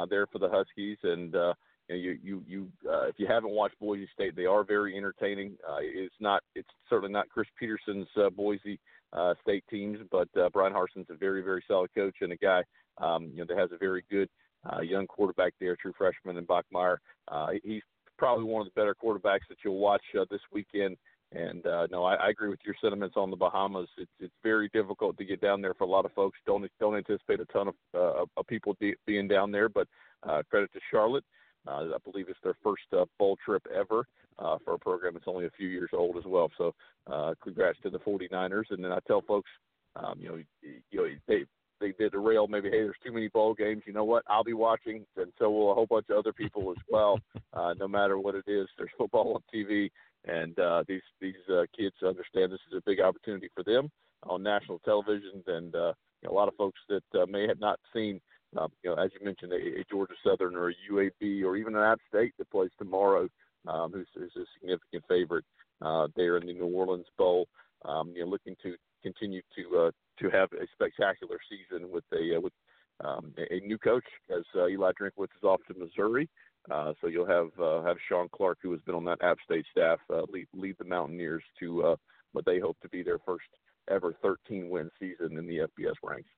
Speaker 12: there for the Huskies, and uh, you you you, you uh, if you haven't watched Boise State, they are very entertaining. Uh, it's not it's certainly not Chris Petersen's uh, Boise uh, State teams, but uh, Bryan Harsin's a very very solid coach and a guy um, you know that has a very good uh, young quarterback there, true freshman in Bachmeier. Uh, he's probably one of the better quarterbacks that you'll watch uh, this weekend. And uh, no, I, I agree with your sentiments on the Bahamas. It's it's very difficult to get down there for a lot of folks. Don't don't anticipate a ton of uh, of people de- being down there, but uh, credit to Charlotte. Uh, I believe it's their first uh, bowl trip ever uh, for a program that's only a few years old as well. So, uh, congrats to the 49ers. And then I tell folks, um, you know, you know, they they did a derail maybe hey there's too many bowl games you know what I'll be watching and so will a whole bunch of other people as well uh, no matter what it is there's football on TV and uh, these these uh, kids understand this is a big opportunity for them on national television and uh, a lot of folks that uh, may have not seen um, you know as you mentioned a, a Georgia Southern or a UAB or even an App State that plays tomorrow um, who's, who's a significant favorite uh, there in the New Orleans Bowl um, you know looking to continue to uh, to have a spectacular season with a uh, with um, a new coach as uh, Eli Drinkwitz is off to Missouri. Uh, so you'll have uh, have Shawn Clark, who has been on that App State staff, uh, lead, lead the Mountaineers to uh, what they hope to be their first ever 13 win season in the FBS ranks.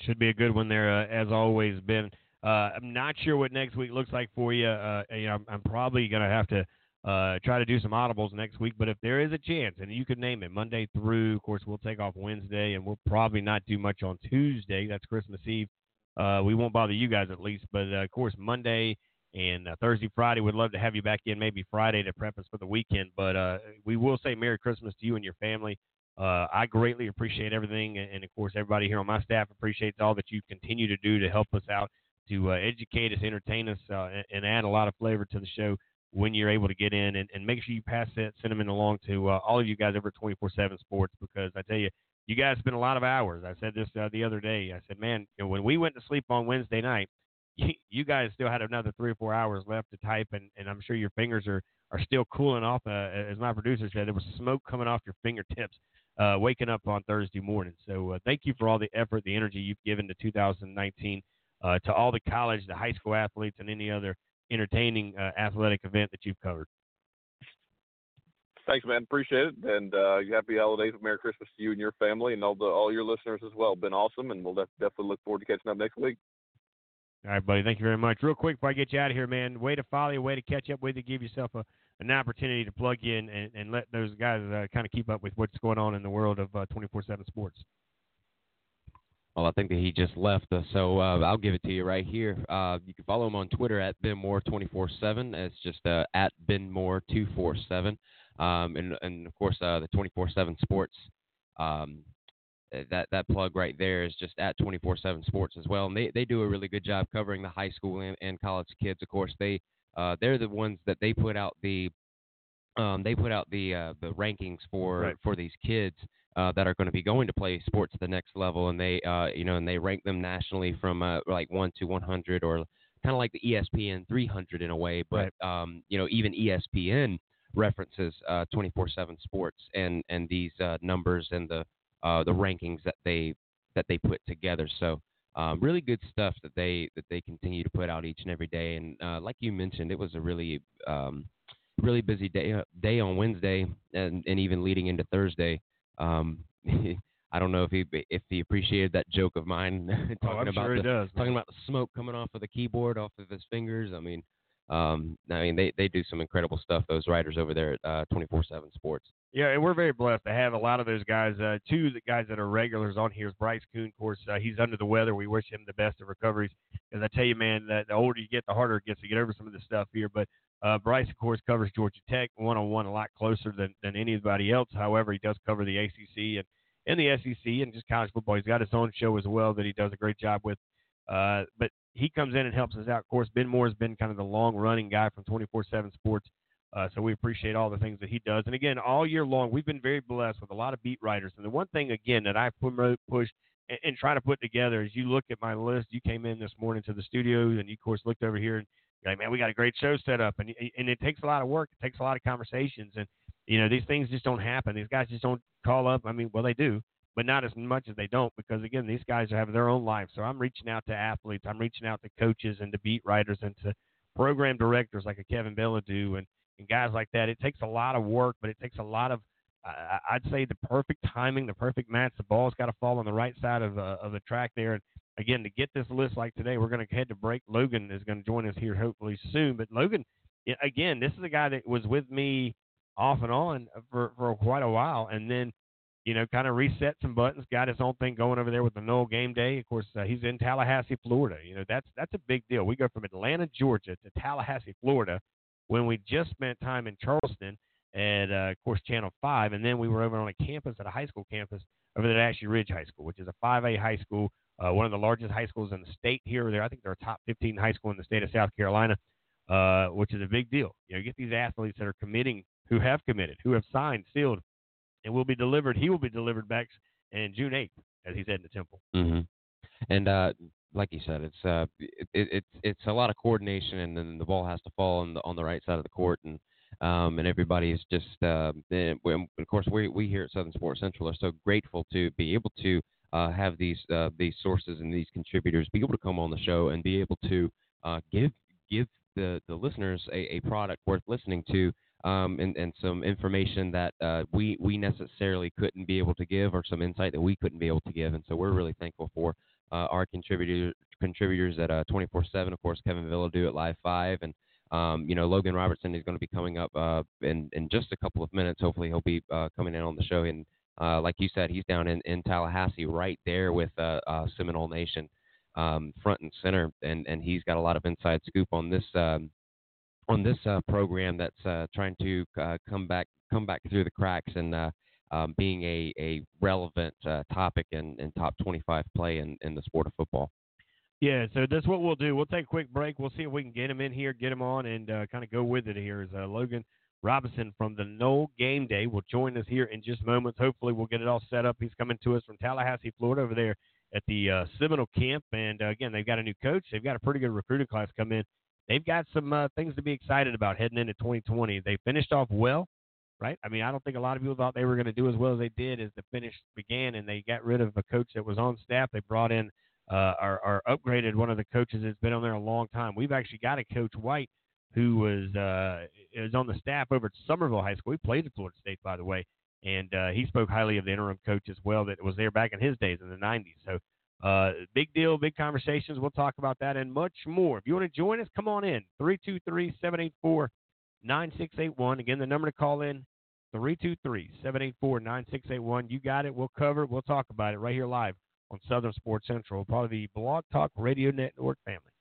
Speaker 2: Should be a good one there, uh, as always. Ben, uh, I'm not sure what next week looks like for you. Uh, you know, I'm, I'm probably going to have to uh, try to do some audibles next week. But if there is a chance, and you could name it Monday through, of course, we'll take off Wednesday, and we'll probably not do much on Tuesday. That's Christmas Eve. Uh, we won't bother you guys at least, but uh, of course Monday and uh, Thursday, Friday, we'd love to have you back in. Maybe Friday to prep us for the weekend. But uh, we will say Merry Christmas to you and your family. Uh, I greatly appreciate everything, and, of course everybody here on my staff appreciates all that you continue to do to help us out, to uh, educate us, entertain us, uh, and, add a lot of flavor to the show when you're able to get in and, and make sure you pass that sentiment along to uh, all of you guys over 24/7 Sports because I tell you, you guys spend a lot of hours. I said this uh, the other day. I said, man, when we went to sleep on Wednesday night, you, guys still had another three or four hours left to type, and, and I'm sure your fingers are are still cooling off. Uh, as my producer said, there was smoke coming off your fingertips. Uh, waking up on Thursday morning. So uh, thank you for all the effort, the energy you've given to 2019, uh, to all the college, the high school athletes, and any other entertaining uh, athletic event that you've covered.
Speaker 12: Thanks, man. Appreciate it, and uh, happy holidays, Merry Christmas to you and your family, and all the all your listeners as well. Been awesome, and we'll def- definitely look forward to catching up next week.
Speaker 2: All right, buddy. Thank you very much. Real quick before I get you out of here, man, way to follow you, way to catch up with you, give yourself a, an opportunity to plug in and, and let those guys uh, kind of keep up with what's going on in the world of uh, 24/7 sports.
Speaker 3: Well, I think that he just left so uh, I'll give it to you right here. Uh, you can follow him on Twitter at BenMoore247. It's just uh, at BenMoore247. Um, and, and, of course, uh, the 24-7 Sports, um, that, that plug right there is just at 24-7 Sports as well. And they, they do a really good job covering the high school and, and college kids. Of course, they, uh, they're the ones that they put out the um, they put out the uh, the rankings for
Speaker 2: Right.
Speaker 3: for these kids uh, that are going to be going to play sports at the next level, and they uh, you know and they rank them nationally from uh, like one to 100 or kind of like the ESPN 300 in a way, but um, you know even ESPN references uh, 24/7 Sports and and these uh, numbers and the uh, the rankings that they that they put together. So um, really good stuff that they that they continue to put out each and every day. And uh, like you mentioned, it was a really um, really busy day uh, day on Wednesday and, and even leading into Thursday. Um, I don't know if he if he appreciated that joke of mine talking
Speaker 2: Oh,
Speaker 3: about
Speaker 2: sure
Speaker 3: the,
Speaker 2: does,
Speaker 3: talking about the smoke coming off of the keyboard off of his fingers. I mean, um, I mean they, they do some incredible stuff. Those writers over there at uh, 24/7 Sports.
Speaker 2: Yeah, and we're very blessed to have a lot of those guys. Uh, two of the guys that are regulars on here is Bryce Coon. Of course, uh, he's under the weather. We wish him the best of recoveries. As I tell you, man, the, the older you get, the harder it gets to get over some of this stuff here. But uh, Bryce, of course, covers Georgia Tech one on one a lot closer than, than anybody else. However, he does cover the ACC and, and the SEC and just college football. He's got his own show as well that he does a great job with. Uh, but he comes in and helps us out. Of course, Ben Moore has been kind of the long running guy from 24 7 Sports. Uh, so we appreciate all the things that he does. And again, all year long, we've been very blessed with a lot of beat writers. And the one thing, again, that I promote, push, and, and try to put together is you look at my list. You came in this morning to the studio, and you, of course, looked over here and you're like, man, we got a great show set up. And, and it takes a lot of work. It takes a lot of conversations. And, you know, these things just don't happen. These guys just don't call up. I mean, well, they do, but not as much as they don't because, again, these guys have their own life. So I'm reaching out to athletes. I'm reaching out to coaches and to beat writers and to program directors like a Kevin Bilodeau and, and guys like that. It takes a lot of work, but it takes a lot of, uh, I'd say, the perfect timing, the perfect match. The ball's got to fall on the right side of uh, of the track there. And again, to get this list like today, we're going to head to break. Logan is going to join us here hopefully soon. But Logan, again, this is a guy that was with me off and on for for quite a while, and then you know, kind of reset some buttons, got his own thing going over there with the Nole Game Day. Of course, uh, he's in Tallahassee, Florida. You know, that's that's a big deal. We go from Atlanta, Georgia, to Tallahassee, Florida, when we just spent time in Charleston at, uh, of course, Channel Five, and then we were over on a campus at a high school campus over at Ashley Ridge High School, which is a 5A high school, uh, one of the largest high schools in the state here. There, I think they're a top 15 high school in the state of South Carolina, uh, which is a big deal. You know, you get these athletes that are committing, who have committed, who have signed, sealed, and will be delivered. He will be delivered back in June 8th as he said in the Temple.
Speaker 3: hmm And uh, like you said, it's uh, it, it, it's it's a lot of coordination, and then the ball has to fall on the on the right side of the court, and um, and everybody's just uh, eh, we- of course we we here at Southern Sports Central are so grateful to be able to uh, have these uh, these sources and these contributors be able to come on the show and be able to uh, give give the the listeners a, a product worth listening to. Um, and, and some information that uh, we we necessarily couldn't be able to give, or some insight that we couldn't be able to give, and so we're really thankful for uh, our contributor, contributors at uh, 24/7. Of course, Kevin Bilodeau at Live Five, and um, you know Logan Robertson is going to be coming up uh, in in just a couple of minutes. Hopefully, he'll be uh, coming in on the show. And uh, like you said, he's down in, in Tallahassee, right there with uh, uh, Seminole Nation, um, front and center, and and he's got a lot of inside scoop on this. Um, on this uh, program that's uh, trying to uh, come back come back through the cracks and uh, um, being a, a relevant uh, topic in, in top 25 play in, in the sport of football.
Speaker 2: Yeah, so that's what we'll do. We'll take a quick break. We'll see if we can get him in here, get him on, and uh, kind of go with it here. Is uh, Logan Robinson from the Nole Game Day will join us here in just moments. Hopefully, we'll get it all set up. He's coming to us from Tallahassee, Florida, over there at the uh, Seminole camp. And uh, again, they've got a new coach. They've got a pretty good recruiting class come in. They've got some uh, things to be excited about heading into 2020. They finished off well, right? I mean, I don't think a lot of people thought they were going to do as well as they did as the finish began, and they got rid of a coach that was on staff. They brought in uh, or, or upgraded one of the coaches that's been on there a long time. We've actually got a coach White who was uh, is on the staff over at Summerville High School. He played at Florida State, by the way, and uh, he spoke highly of the interim coach as well that was there back in his days in the 90s. So uh, big deal, big conversations. We'll talk about that and much more. If you want to join us, come on in. 323 784 9681. Again, the number to call in 323 784 9681. You got it. We'll cover it. We'll talk about it right here live on Southern Sports Central, part of the Blog Talk Radio Network family.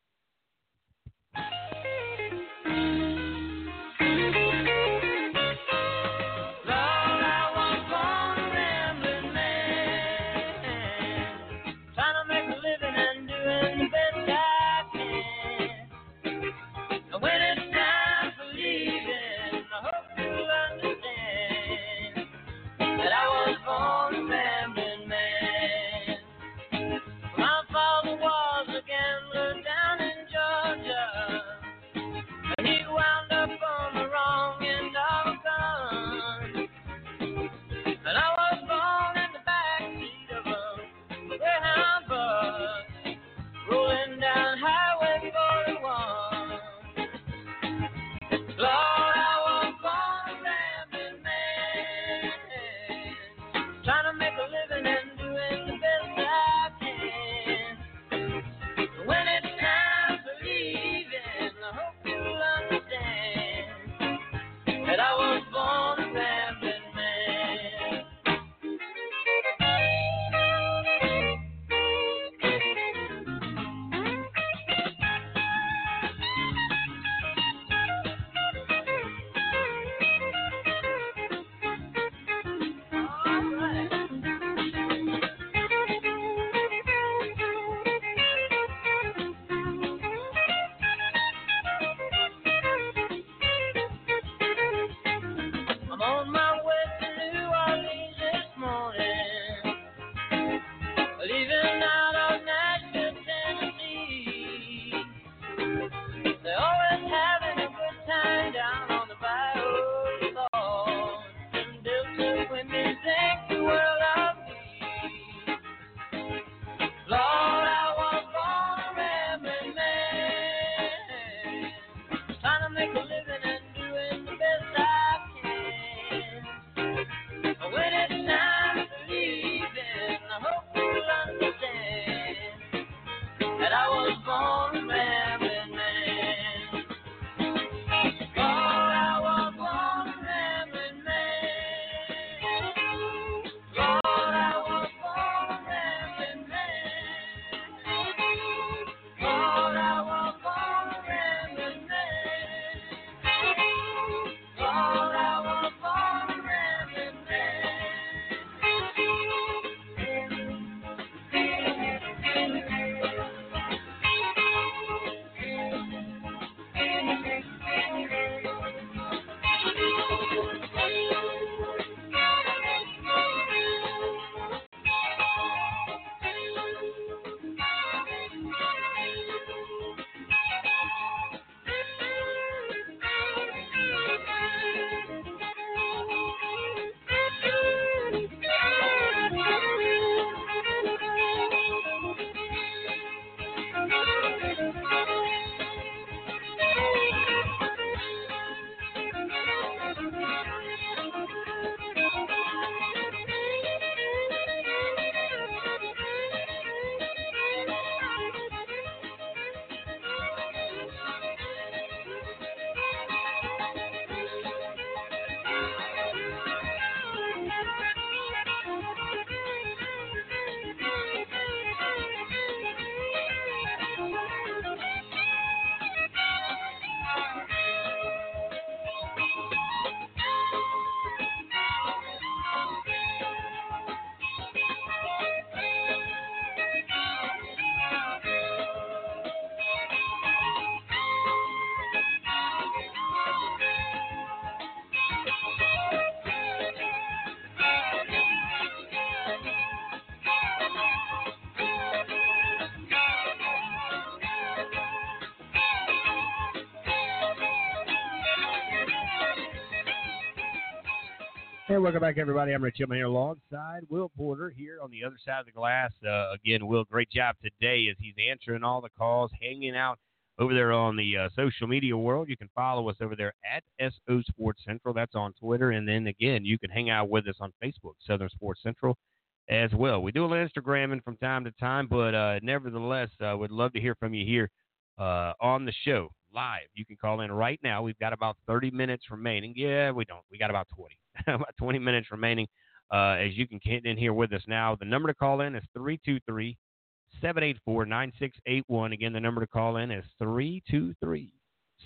Speaker 2: Welcome back, everybody. I'm Rich Tillman here alongside Will Porter here on the other side of the glass. Uh, again, Will, great job today as he's answering all the calls, hanging out over there on the uh, social media world. You can follow us over there at SO Sports Central. That's on Twitter. And then again, you can hang out with us on Facebook, Southern Sports Central, as well. We do a little Instagramming from time to time, but uh, nevertheless, uh, would love to hear from you here uh, on the show live. You can call in right now. We've got about 30 minutes remaining. Yeah, we don't. We got about 20. about 20 minutes remaining. Uh, as you can get in here with us now, the number to call in is 323 784 9681. Again, the number to call in is 323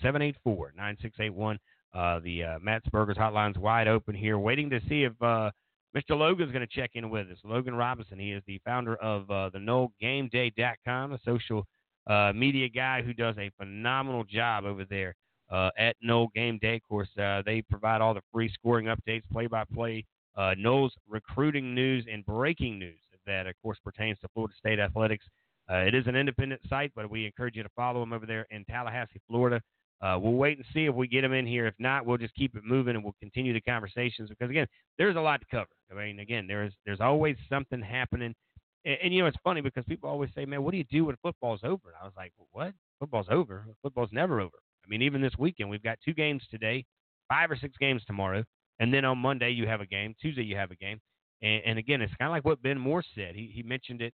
Speaker 2: 784 9681. Uh, the uh, Matt's Burgers hotline's wide open here, waiting to see if uh, Mr. Logan's going to check in with us. Logan Robinson, he is the founder of uh, the NoleGameDay.com, a social uh, media guy who does a phenomenal job over there uh, at Nole Game Day. Of course, uh, they provide all the free scoring updates, play-by-play, uh, Nole's recruiting news, and breaking news that, of course, pertains to Florida State athletics. Uh, it is an independent site, but we encourage you to follow them over there in Tallahassee, Florida. Uh, we'll wait and see if we get them in here. If not, we'll just keep it moving and we'll continue the conversations because again, there's a lot to cover. I mean, again, there's there's always something happening, and, and you know it's funny because people always say, "Man, what do you do when football's over?" And I was like, "What? Football's over? Football's never over." I mean, even this weekend, we've got two games today, five or six games tomorrow, and then on Monday you have a game. Tuesday you have a game, and, and again, it's kind of like what Ben Moore said. He he mentioned it.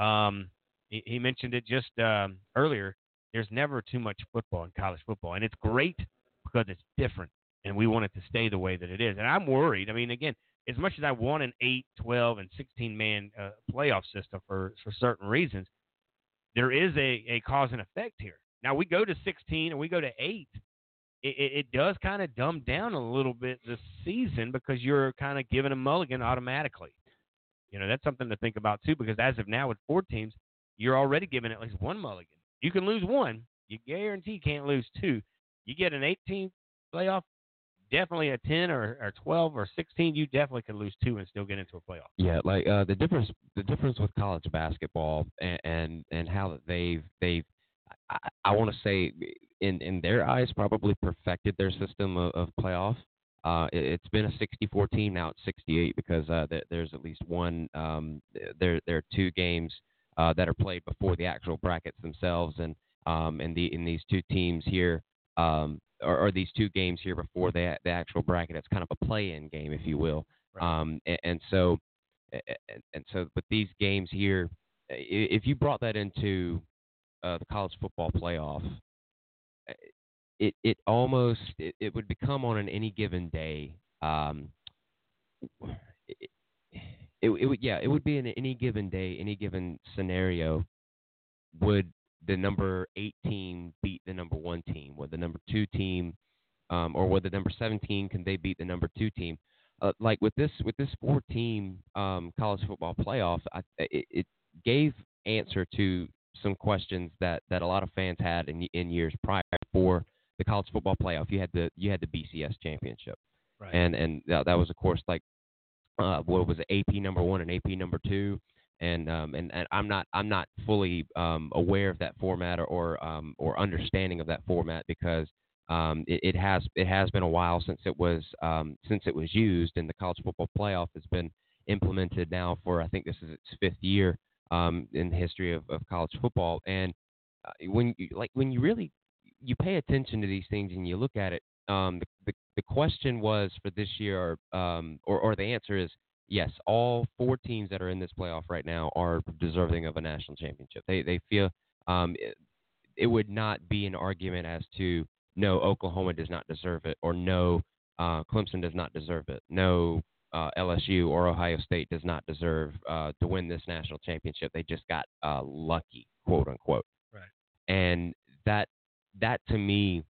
Speaker 2: Um, he, he mentioned it just um, earlier. There's never too much football in college football, and it's great because it's different, and we want it to stay the way that it is. And I'm worried. I mean, again, as much as I want an 8, 12, and 16 man uh, playoff system for for certain reasons, there is a, a cause and effect here. Now we go to 16 and we go to 8. It, it, it does kind of dumb down a little bit this season because you're kind of given a mulligan automatically. You know, that's something to think about too because as of now with four teams, you're already given at least one mulligan. You can lose one. You guarantee can't lose two. You get an 18 playoff, definitely a 10 or, or 12 or 16, you definitely could lose two and still get into a playoff.
Speaker 3: Yeah, like uh, the difference the difference with college basketball and and, and how they've they've I, I want to say in in their eyes probably perfected their system of, of playoff. Uh, it, it's been a 64 team now it's 68 because uh, there, there's at least one um, there there are two games uh, that are played before the actual brackets themselves and um, and the in these two teams here um, or, or these two games here before the the actual bracket it's kind of a play-in game if you will um, and, and so and, and so with these games here, if you brought that into uh, the college football playoff, uh, it it almost it, it would become on an any given day. Um, it, it, it would yeah it would be in any given day, any given scenario. Would the number eight team beat the number one team? Would the number two team, um, or would the number seventeen can they beat the number two team? Uh, like with this with this four team um, college football playoff, I, it, it gave answer to some questions that, that a lot of fans had in in years prior for the college football playoff. You had the you had the BCS championship,
Speaker 2: Right.
Speaker 3: and and that, that was of course like uh, what was it, AP number one and AP number two, and um, and, and I'm not I'm not fully um, aware of that format or or, um, or understanding of that format because um, it, it has it has been a while since it was um, since it was used, and the college football playoff has been implemented now for I think this is its fifth year um, in the history of, of college football, and uh, when you, like when you really you pay attention to these things and you look at it, um, the, the the question was for this year, um, or or the answer is yes. All four teams that are in this playoff right now are deserving of a national championship. They they feel um, it, it would not be an argument as to no Oklahoma does not deserve it or no uh, Clemson does not deserve it. No uh, LSU or Ohio State does not deserve uh, to win this national championship. They just got uh, lucky, quote unquote.
Speaker 2: Right.
Speaker 3: And that that to me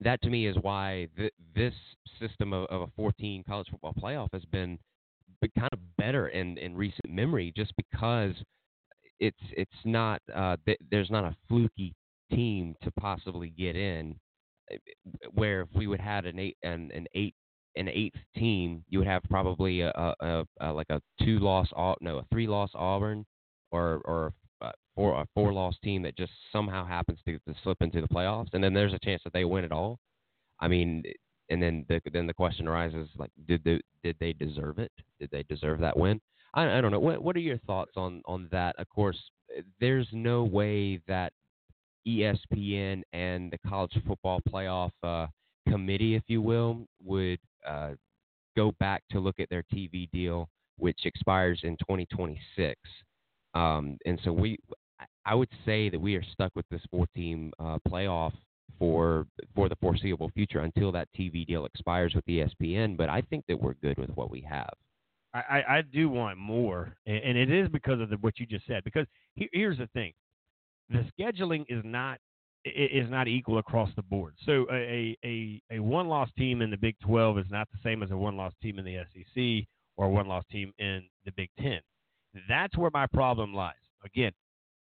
Speaker 3: that to me is why th- this system of, of a 14 college football playoff has been, kind of better in, in recent memory, just because it's it's not uh, th- there's not a fluky team to possibly get in. eh, Where if we would had an eight an, an eight an eighth team, you would have probably a, a, a, like a two loss no a three loss Auburn or or a four a four loss team that just somehow happens to, to slip into the playoffs, and then there's a chance that they win it all. I mean, and then the then the question arises like, did they did they deserve it? Did they deserve that win? I, I don't know. What what are your thoughts on on that? Of course, there's no way that ESPN and the college football playoff uh, committee, if you will, would uh, go back to look at their TV deal, which expires in 2026. Um, and so we, I- would say that we are stuck with this four-team uh, playoff for for the foreseeable future until that TV deal expires with ESPN. But I think that we're good with what we have.
Speaker 2: I, I, do want more, and, and it is because of the, what you just said. Because here's the thing: the scheduling is not is not equal across the board. So a a, a one loss team in the Big 12 is not the same as a one loss team in the SEC or a one loss team in the Big 10. That's where my problem lies. Again,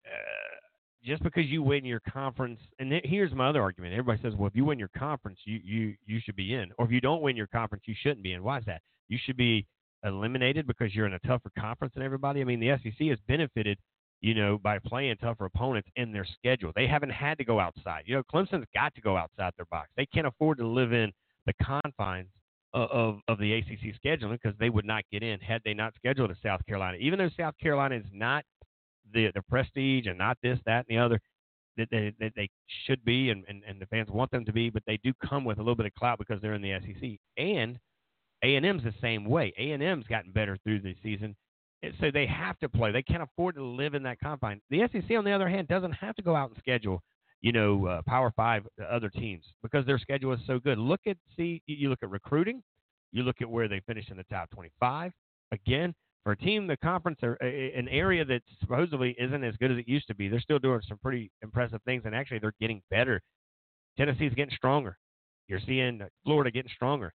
Speaker 2: uh, just because you win your conference, and here's my other argument. Everybody says, well, if you win your conference, you you you should be in, or if you don't win your conference, you shouldn't be in. Why is that? You should be eliminated because you're in a tougher conference than everybody. I mean, the SEC has benefited, you know, by playing tougher opponents in their schedule. They haven't had to go outside. You know, Clemson's got to go outside their box. They can't afford to live in the confines of of, of the ACC scheduling because they would not get in had they not scheduled a South Carolina. Even though South Carolina is not the the prestige and not this, that, and the other that they, that they should be and, and, and the fans want them to be, but they do come with a little bit of clout because they're in the SEC. And A and M's the same way. A and M's gotten better through the season, so they have to play. They can't afford to live in that confine. The SEC, on the other hand, doesn't have to go out and schedule, you know, uh, Power Five uh, other teams because their schedule is so good. Look at see you look at recruiting, you look at where they finish in the top twenty-five. Again, for a team, the conference, a- an area that supposedly isn't as good as it used to be, they're still doing some pretty impressive things, and actually they're getting better. Tennessee's getting stronger. You're seeing uh, Florida getting stronger.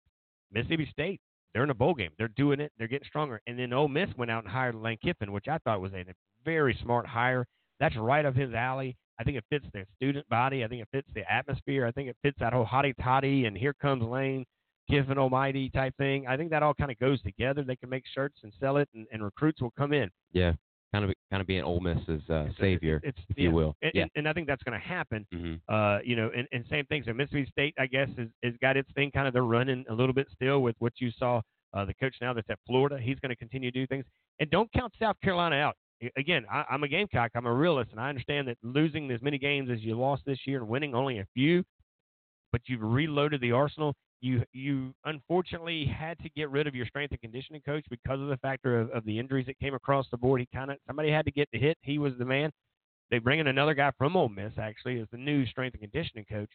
Speaker 2: Mississippi State, they're in a bowl game. They're doing it. They're getting stronger. And then Ole Miss went out and hired Lane Kiffin, which I thought was a very smart hire. That's right up his alley. I think it fits the student body. I think it fits the atmosphere. I think it fits that whole hotty toddy and here comes Lane Kiffin Almighty type thing. I think that all kind of goes together. They can make shirts and sell it, and, and recruits will come in.
Speaker 3: Yeah, kind of kind of being Ole Miss's uh, savior,
Speaker 2: It's
Speaker 3: if
Speaker 2: yeah.
Speaker 3: you will.
Speaker 2: And,
Speaker 3: yeah.
Speaker 2: and, and I think that's going to happen.
Speaker 3: hmm
Speaker 2: Uh, you know, and, and same thing. So Mississippi State, I guess, is, is got its thing kind of they're running a little bit still with what you saw. Uh, the coach now that's at Florida, he's going to continue to do things. And don't count South Carolina out. Again, I, I'm a Gamecock. I'm a realist, and I understand that losing as many games as you lost this year and winning only a few, but you've reloaded the arsenal. You you unfortunately had to get rid of your strength and conditioning coach because of the factor of, of the injuries that came across the board. He kind of somebody had to get the hit. He was the man. They bring in another guy from Ole Miss actually as the new strength and conditioning coach.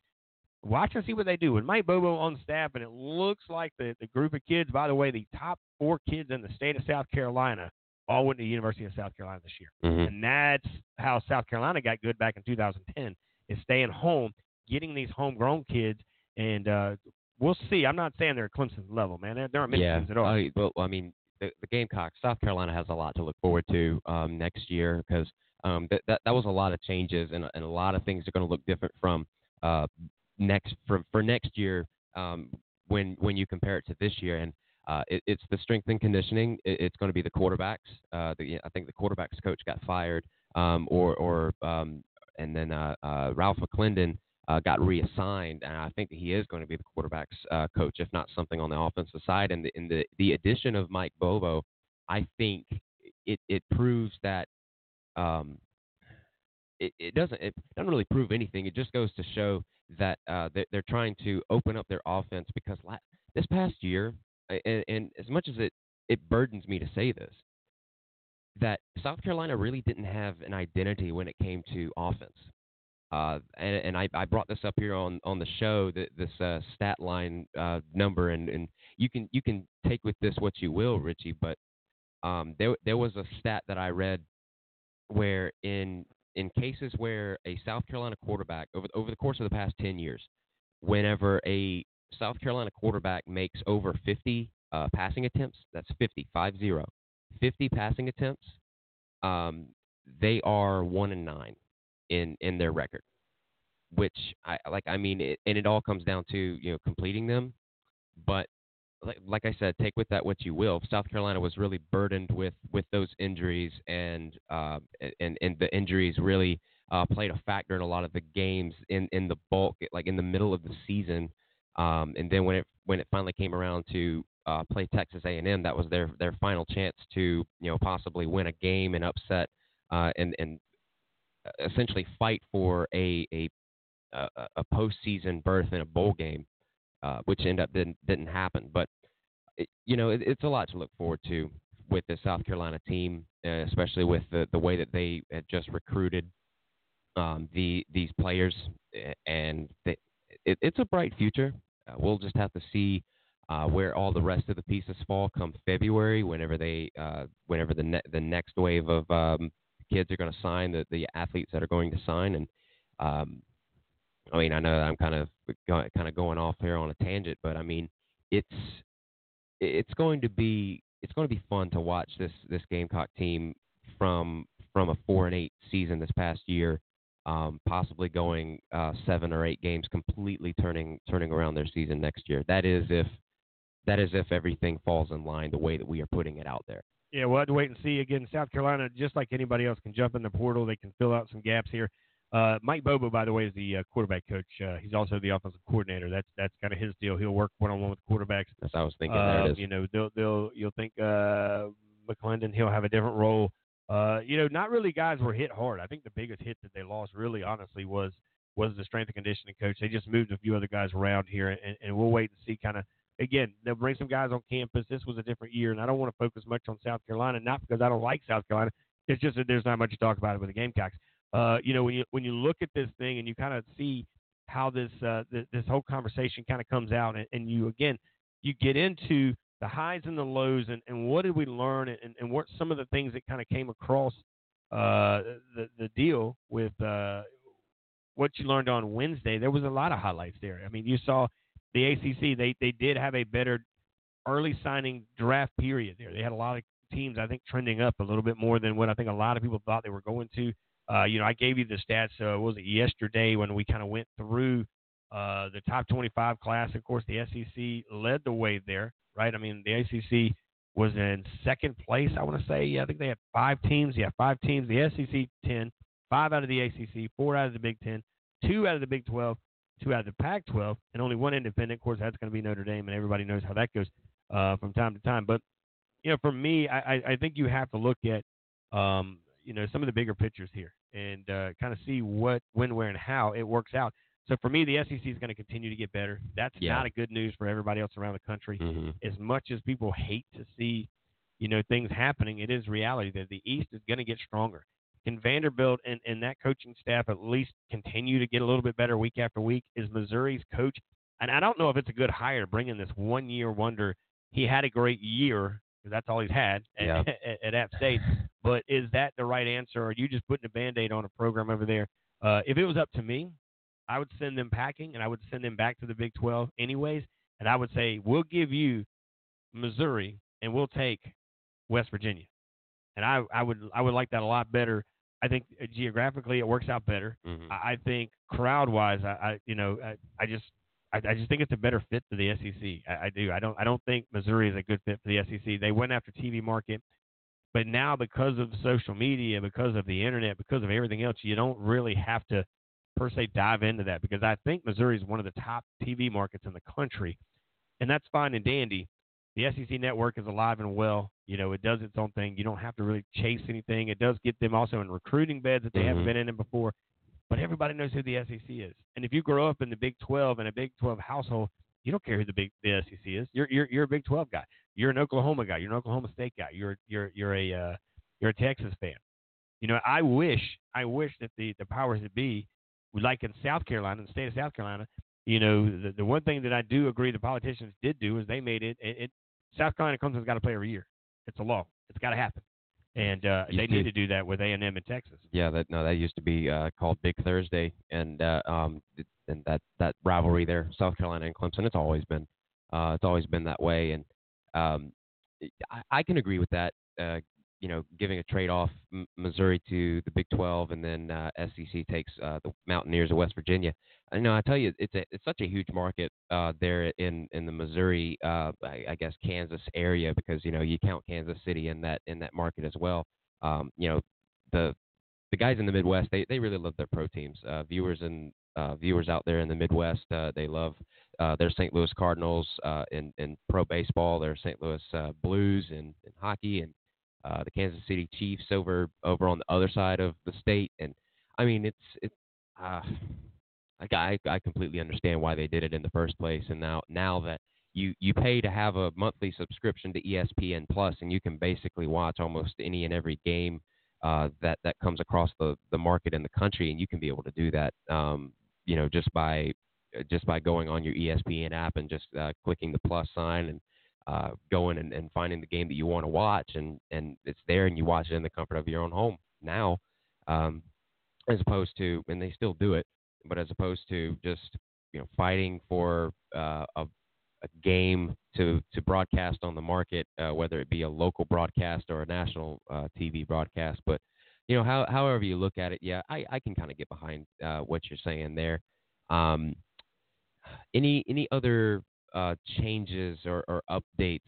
Speaker 2: Watch and see what they do. With Mike Bobo on staff, and it looks like the, the group of kids, by the way, the top four kids in the state of South Carolina all went to the University of South Carolina this year.
Speaker 3: Mhm.
Speaker 2: And that's how South Carolina got good back in 2010 is staying home, getting these homegrown kids, and uh, we'll see. I'm not saying they're at Clemson's level, man. There, there aren't many
Speaker 3: yeah.
Speaker 2: teams at all.
Speaker 3: I, well, I mean, the, the Gamecocks, South Carolina has a lot to look forward to um, next year because Um, that, that that was a lot of changes, and, and a lot of things are going to look different from uh, next for for next year um, when when you compare it to this year. And uh, it, it's the strength and conditioning. It, it's going to be the quarterbacks. Uh, the, I think the quarterbacks coach got fired, um, or or um, and then uh, uh, Ralph McClendon uh, got reassigned, and I think he is going to be the quarterbacks uh, coach, if not something on the offensive side. And the, in the the addition of Mike Bobo, I think it it proves that. Um, it, it doesn't it doesn't really prove anything. It just goes to show that uh, they're, they're trying to open up their offense because la- this past year, and, and as much as it it burdens me to say this, that South Carolina really didn't have an identity when it came to offense. Uh, and, and I, I brought this up here on, on the show that this uh, stat line uh, number, and, and you can you can take with this what you will, Richie. But um, there there was a stat that I read where in in cases where a South Carolina quarterback over over the course of the past ten years, whenever a South Carolina quarterback makes over 50 uh, passing attempts, that's 50, five zero, 50 passing attempts, um, they are one and nine in in their record. Which I like. I mean, it, and it all comes down to you know completing them. But like, like I said, take with that what you will. South Carolina was really burdened with with those injuries, and uh, and and the injuries really uh, played a factor in a lot of the games in in the bulk, like in the middle of the season. Um, and then when it when it finally came around to uh, play Texas A&M, that was their their final chance to you know possibly win a game and upset uh, and and essentially fight for a a a, a postseason berth in a bowl game, uh, which ended up didn't didn't happen. But it, you know it, it's a lot to look forward to with the South Carolina team, uh, especially with the the way that they had just recruited um, the these players, and they, it, it's a bright future. Uh, we'll just have to see uh, where all the rest of the pieces fall come February, whenever they, uh, whenever the ne- the next wave of um, kids are going to sign, the the athletes that are going to sign, and um, I mean, I know I'm kind of kind of going off here on a tangent, but I mean, it's it's going to be it's going to be fun to watch this this Gamecock team from from a four and eight season this past year um, possibly going uh, seven or eight games, completely turning turning around their season next year. That is if that is if everything falls in line the way that we are putting it out there.
Speaker 2: Yeah, we'll have to wait and see. Again, South Carolina, just like anybody else, can jump in the portal. They can fill out some gaps here. Uh, Mike Bobo, by the way, is the uh, quarterback coach. Uh, he's also the offensive coordinator. That's that's kind of his deal. He'll work one on one with quarterbacks.
Speaker 3: That's what I was thinking. there it is.
Speaker 2: You know, they'll they'll you'll think uh, McClendon he'll have a different role. Uh, you know, not really guys were hit hard. I think the biggest hit that they lost, really, honestly, was was the strength and conditioning coach. They just moved a few other guys around here, and, and we'll wait and see. Kind of again, they'll bring some guys on campus. This was a different year, and I don't want to focus much on South Carolina, not because I don't like South Carolina. It's just that there's not much to talk about it with the Gamecocks. Uh, you know, when you when you look at this thing and you kind of see how this uh, th- this whole conversation kind of comes out, and, and you again you get into the highs and the lows, and, and what did we learn, and, and what some of the things that kind of came across uh, the the deal with uh, what you learned on Wednesday. There was a lot of highlights there. I mean, you saw the ACC; they they did have a better early signing draft period there. They had a lot of teams, I think, trending up a little bit more than what I think a lot of people thought they were going to. Uh, you know, I gave you the stats. Uh, was it yesterday when we kind of went through uh, the top 25 class? Of course, the SEC led the way there, right? I mean, the ACC was in second place. I want to say. Yeah, I think they had five teams. Yeah, five teams. The SEC 10, five out of the ACC, four out of the Big Ten, two out of the Big 12, two out of the Pac 12, and only one independent. Of course, that's going to be Notre Dame, and everybody knows how that goes uh, from time to time. But you know, for me, I, I think you have to look at um, you know some of the bigger pictures here and uh, kind of see what, when, where, and how it works out. So for me, the SEC is going to continue to get better. That's
Speaker 3: Yeah.
Speaker 2: not a good news for everybody else around the country.
Speaker 3: Mhm.
Speaker 2: As much as people hate to see, you know, things happening, it is reality that the East is going to get stronger. Can Vanderbilt and, and that coaching staff at least continue to get a little bit better week after week? Is Missouri's coach, and I don't know if it's a good hire bringing this one year wonder. He had a great year because that's all he's had at,
Speaker 3: Yeah.
Speaker 2: at, at App State. But is that the right answer? Or are you just putting a band aid on a program over there? Uh, if it was up to me, I would send them packing and I would send them back to the Big 12 anyways. And I would say, we'll give you Missouri and we'll take West Virginia. And I, I would I would like that a lot better I think uh, geographically it works out better.
Speaker 3: Mhm.
Speaker 2: I, I think crowd wise, I, I you know I, I just I, I just think it's a better fit for the SEC. I, I do. I don't I don't think Missouri is a good fit for the SEC. They went after TV market, but now because of social media, because of the internet, because of everything else, you don't really have to per se dive into that because I think Missouri is one of the top TV markets in the country, and that's fine and dandy. The SEC network is alive and well. You know, it does its own thing. You don't have to really chase anything. It does get them also in recruiting beds that they haven't
Speaker 3: Mhm.
Speaker 2: been in before. But everybody knows who the SEC is. And if you grow up in the Big 12 and a Big 12 household, you don't care who the Big the SEC is. You're you're you're a Big 12 guy. You're an Oklahoma guy. You're an Oklahoma State guy. You're you're you're a uh, you're a Texas fan. You know, I wish I wish that the the powers that be, would like in South Carolina, in the state of South Carolina, you know, the the one thing that I do agree the politicians did do is they made it. It, it South Carolina Clemson's got to play every year. It's a law. It's got to happen. And uh, they need to do that with A and M in Texas.
Speaker 3: Yeah, that no, that used to be uh, called Big Thursday, and uh, um, and that that rivalry there, South Carolina and Clemson, it's always been, uh, it's always been that way, and um, I, I can agree with that. Uh, you know, giving a trade off M- Missouri to the Big 12, and then uh, SEC takes uh, the Mountaineers of West Virginia. I know, I tell you, it's a it's such a huge market uh, there in in the Missouri, uh, I, I guess Kansas area, because you know you count Kansas City in that in that market as well. Um, you know, the the guys in the Midwest, they, they really love their pro teams. Uh, viewers and uh, viewers out there in the Midwest, uh, they love uh, their St. Louis Cardinals uh, in, in pro baseball, their St. Louis uh, Blues in, in hockey, and uh, the Kansas City Chiefs over over on the other side of the state. And I mean, it's it's uh, I I completely understand why they did it in the first place. And now now that you you pay to have a monthly subscription to ESPN Plus, and you can basically watch almost any and every game uh, that that comes across the the market in the country, and you can be able to do that, um, you know, just by just by going on your ESPN app and just uh, clicking the plus sign and uh, going and, and finding the game that you want to watch, and and it's there, and you watch it in the comfort of your own home now, um, as opposed to, and they still do it, but as opposed to just you know fighting for uh, a a game to to broadcast on the market, uh, whether it be a local broadcast or a national uh, TV broadcast. But you know, how, however you look at it, yeah, I, I can kind of get behind uh, what you're saying there. Um, any any other uh, changes or, or updates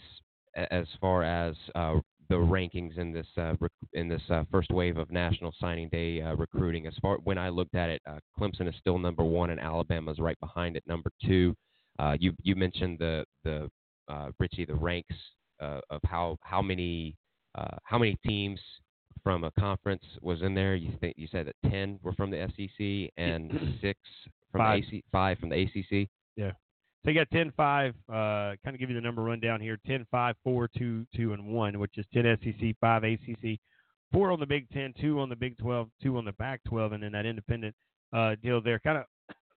Speaker 3: as far as uh, the rankings in this uh, rec- in this uh, first wave of National Signing Day uh, recruiting? As far when I looked at it, uh, Clemson is still number one, and Alabama's right behind it, number two. Uh, you you mentioned the the uh, Richie the ranks uh, of how how many uh, how many teams from a conference was in there. You think you said that ten were from the SEC and six from
Speaker 2: Five.
Speaker 3: AC, five from the ACC.
Speaker 2: Yeah. So you got 10 5, uh, kind of give you the number rundown here 10 5, 4, 2, 2, and 1, which is 10 SEC, 5 ACC, 4 on the Big 10, 2 on the Big 12, 2 on the Pac 12, and then that independent uh, deal there. Kind of,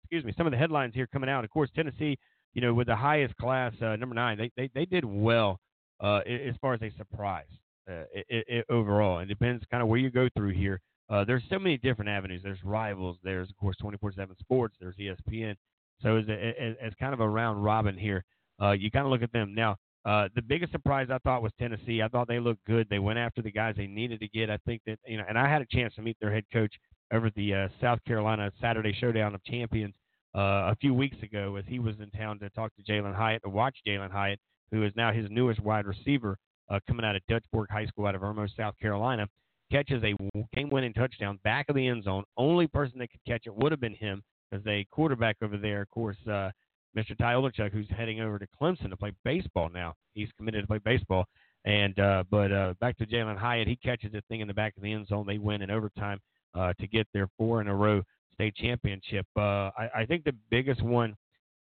Speaker 2: excuse me, some of the headlines here coming out. Of course, Tennessee, you know, with the highest class, uh, number 9, they, they, they did well uh, as far as a surprise uh, i i overall. It depends kind of where you go through here. Uh, there's so many different avenues. There's rivals. There's of course 24/7 Sports. There's ESPN. So as, as, as kind of a round robin here, uh, you kind of look at them now. Uh, the biggest surprise I thought was Tennessee. I thought they looked good. They went after the guys they needed to get. I think that you know, and I had a chance to meet their head coach over the uh, South Carolina Saturday Showdown of Champions uh, a few weeks ago, as he was in town to talk to Jalin Hyatt to watch Jalin Hyatt, who is now his newest wide receiver, uh, coming out of Dutch Fork High School out of Irmo, South Carolina. Catches a game-winning touchdown back of the end zone. Only person that could catch it would have been him as a quarterback over there, of course, uh, Mr. Ty Olenchuk, who's heading over to Clemson to play baseball now. He's committed to play baseball. And uh, but uh, back to Jalin Hyatt, he catches the thing in the back of the end zone. They win in overtime uh, to get their four in a row state championship. Uh, I, I think the biggest one,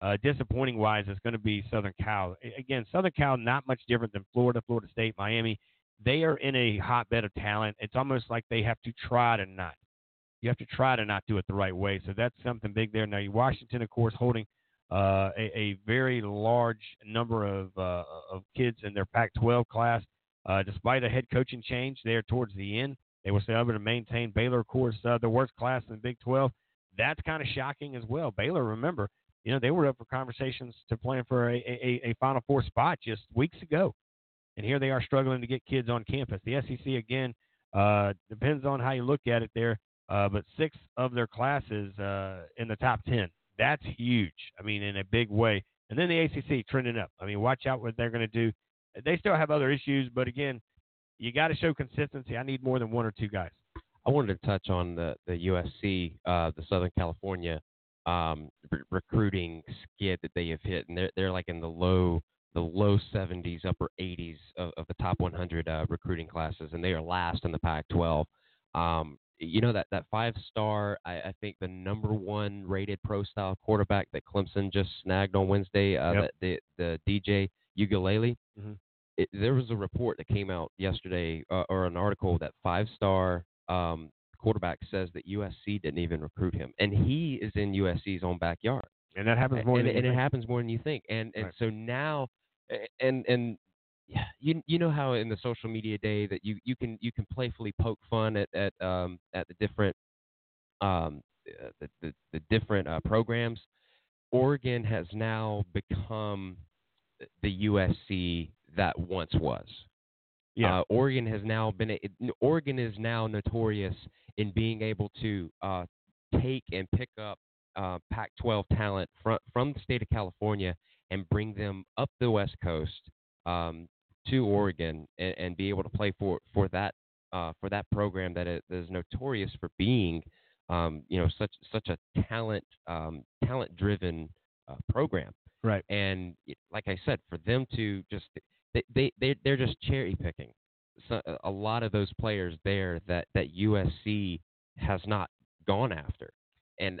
Speaker 2: uh, disappointing wise, is going to be Southern Cal. Again, Southern Cal not much different than Florida, Florida State, Miami. They are in a hotbed of talent. It's almost like they have to try to not you have to try to not do it the right way. So that's something big there. Now, Washington, of course, holding uh, a, a very large number of uh, of kids in their Pac-12 class, uh, despite a head coaching change there towards the end. They were still able to maintain Baylor, of course, uh, the worst class in the Big 12. That's kind of shocking as well. Baylor, remember, you know they were up for conversations to plan for a, a, a Final Four spot just weeks ago, and here they are struggling to get kids on campus. The SEC again Uh, depends on how you look at it there. Uh, but six of their classes uh, in the top 10. That's huge. I mean, in a big way. And then the ACC trending up. I mean, watch out what they're going to do. They still have other issues, but again, you got to show consistency. I need more than one or two guys.
Speaker 3: I wanted to touch on the the USC, uh, the Southern California um, re- recruiting skid that they have hit, and they're they're like in the low the low 70s, upper 80s of, of the top 100 uh, recruiting classes, and they are last in the Pac-12. Um, you know that that five star, I, I think the number one rated pro style quarterback that Clemson just snagged on Wednesday, uh,
Speaker 2: Yep.
Speaker 3: the, the DJ Uiagalelei.
Speaker 2: Mhm.
Speaker 3: It, there was a report that came out yesterday, uh, or an article that five star um, quarterback says that USC didn't even recruit him, and he is in USC's own backyard.
Speaker 2: And that happens more
Speaker 3: and,
Speaker 2: than you
Speaker 3: and it happens more than you think. And and
Speaker 2: Right.
Speaker 3: so now, and and yeah, you you know how in the social media day that you you can you can playfully poke fun at at um at the different um uh, the the, the different uh, programs. Oregon has now become the USC that once was.
Speaker 2: Yeah.
Speaker 3: Uh, Oregon has now been a, Oregon is now notorious in being able to uh, take and pick up uh, Pac-12 talent from from the state of California and bring them up the West Coast um, to Oregon and, and be able to play for for that uh, for that program that is, that is notorious for being um, you know such such a talent um, talent driven uh, program.
Speaker 2: Right.
Speaker 3: And like I said, for them to just they they they- they're just cherry picking. So a lot of those players there that that USC has not gone after, and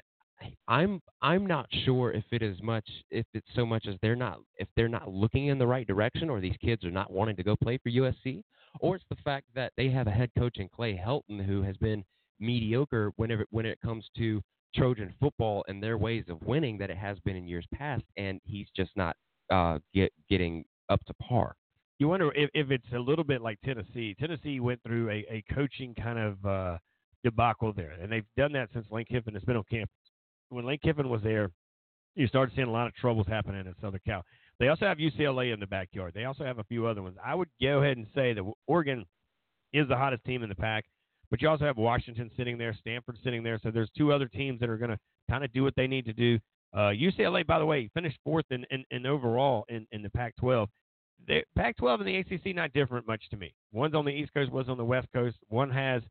Speaker 3: I'm I'm not sure if it is much if it's so much as they're not if they're not looking in the right direction or these kids are not wanting to go play for USC, or it's the fact that they have a head coach in Clay Helton who has been mediocre whenever when it comes to Trojan football and their ways of winning that it has been in years past, and he's just not uh, get getting up to par.
Speaker 2: you wonder if, if it's a little bit like Tennessee. Tennessee went through a, a coaching kind of uh, debacle there, and they've done that since Lane Kiffin has been on campus. When Lane Kiffin was there, you started seeing a lot of troubles happening at Southern Cal. They also have UCLA in the backyard. They also have a few other ones. I would go ahead and say that Oregon is the hottest team in the pack, but you also have Washington sitting there, Stanford sitting there. So there's two other teams that are going to kind of do what they need to do. Uh, UCLA, by the way, finished fourth in, in, in overall in, in the Pac-12 the Pac-12 and the ACC not different much to me. One's on the East Coast, one's on the West Coast. One has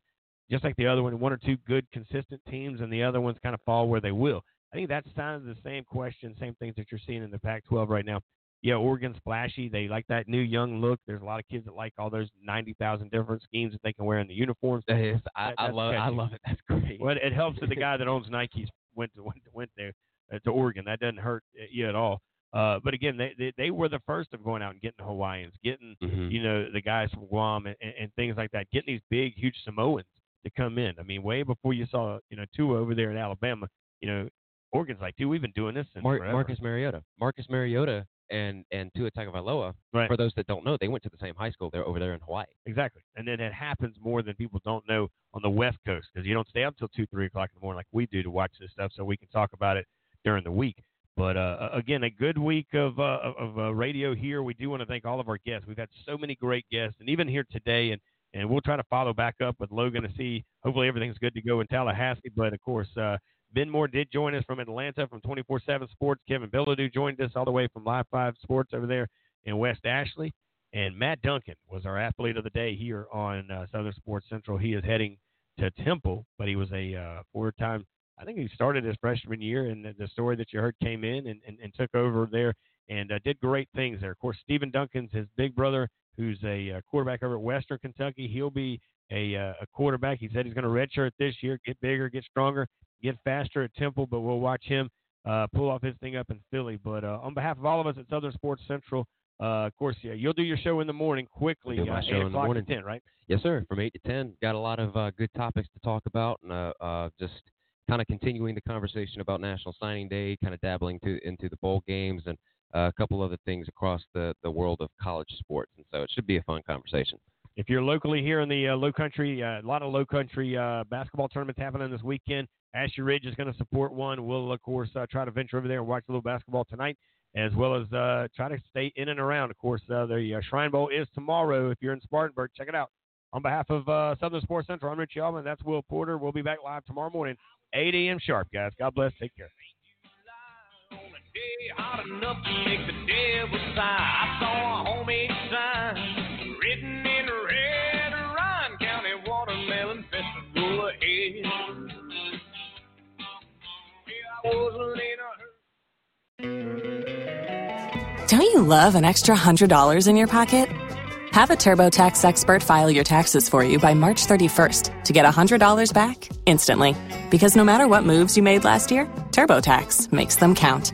Speaker 2: just like the other one, one or two good consistent teams, and the other ones kind of fall where they will. I think that's kind of the same question, same things that you're seeing in the Pac-12 right now. Yeah, Oregon's flashy. They like that new young look. There's a lot of kids that like all those ninety thousand different schemes that they can wear in the uniforms.
Speaker 3: Yes, I,
Speaker 2: That-
Speaker 3: I love I love it. That's great.
Speaker 2: Well, it helps that the guy that owns Nikes went to went, went there uh, to Oregon. That doesn't hurt uh, you at all. Uh, but again, they, they they were the first of going out and getting the Hawaiians, getting
Speaker 3: Mhm.
Speaker 2: you know the guys from Guam and, and, and things like that, getting these big, huge Samoans to come in. I mean, way before you saw you know Tua over there in Alabama, you know Oregon's like, dude, we've been doing this since
Speaker 3: Mar-
Speaker 2: forever.
Speaker 3: Marcus Mariota, Marcus Mariota, and and Tua Tagovailoa.
Speaker 2: Right.
Speaker 3: For those that don't know, they went to the same high school. They're over there in Hawaii.
Speaker 2: Exactly. And then it happens more than people don't know on the West Coast because you don't stay up till 2, 3 o'clock in the morning like we do to watch this stuff so we can talk about it during the week. But uh, again, a good week of, uh, of of, uh, radio here. We do want to thank all of our guests. We've had so many great guests, and even here today. And, and we'll try to follow back up with Logan to see. Hopefully, everything's good to go in Tallahassee. But of course, uh, Ben Moore did join us from Atlanta from 24 7 Sports. Kevin Bilodeau joined us all the way from Live 5 Sports over there in West Ashley. And Matt Duncan was our athlete of the day here on uh, Southern Sports Central. He is heading to Temple, but he was a uh, four time, I think he started his freshman year, and the, the story that you heard came in and, and, and took over there and uh, did great things there. Of course, Stephen Duncan's his big brother, who's a uh, quarterback over at Western Kentucky. He'll be a, uh, a quarterback. He said he's going to redshirt this year, get bigger, get stronger, get faster at Temple, but we'll watch him uh, pull off his thing up in Philly. But uh, on behalf of all of us at Southern Sports Central, uh, of course, yeah, you'll do your show in the morning quickly, uh,
Speaker 3: show
Speaker 2: 8
Speaker 3: in the
Speaker 2: o'clock
Speaker 3: morning.
Speaker 2: to 10, right?
Speaker 3: Yes, sir. From eight to ten, got a lot of uh, good topics to talk about, and uh, uh, just kind of continuing the conversation about National Signing Day, kind of dabbling to, into the bowl games and a couple other things across the, the world of college sports. And so it should be a fun conversation.
Speaker 2: If you're locally here in the uh, Low Country, uh, a lot of Low Country uh, basketball tournaments happening this weekend. Ashley Ridge is going to support one. We'll of course uh, try to venture over there and watch a little basketball tonight, as well as uh, try to stay in and around. Of course, uh, the uh, Shrine Bowl is tomorrow. If you're in Spartanburg, check it out On behalf of uh, Southern Sports Central, I'm Rich Yellman. That's Will Porter. We'll be back live tomorrow morning, 8 a.m. sharp, guys. God bless. Take care.
Speaker 13: Don't you love an extra $100 in your pocket? Have a TurboTax expert file your taxes for you by March 31st to get $100 back instantly. Because no matter what moves you made last year, TurboTax makes them count.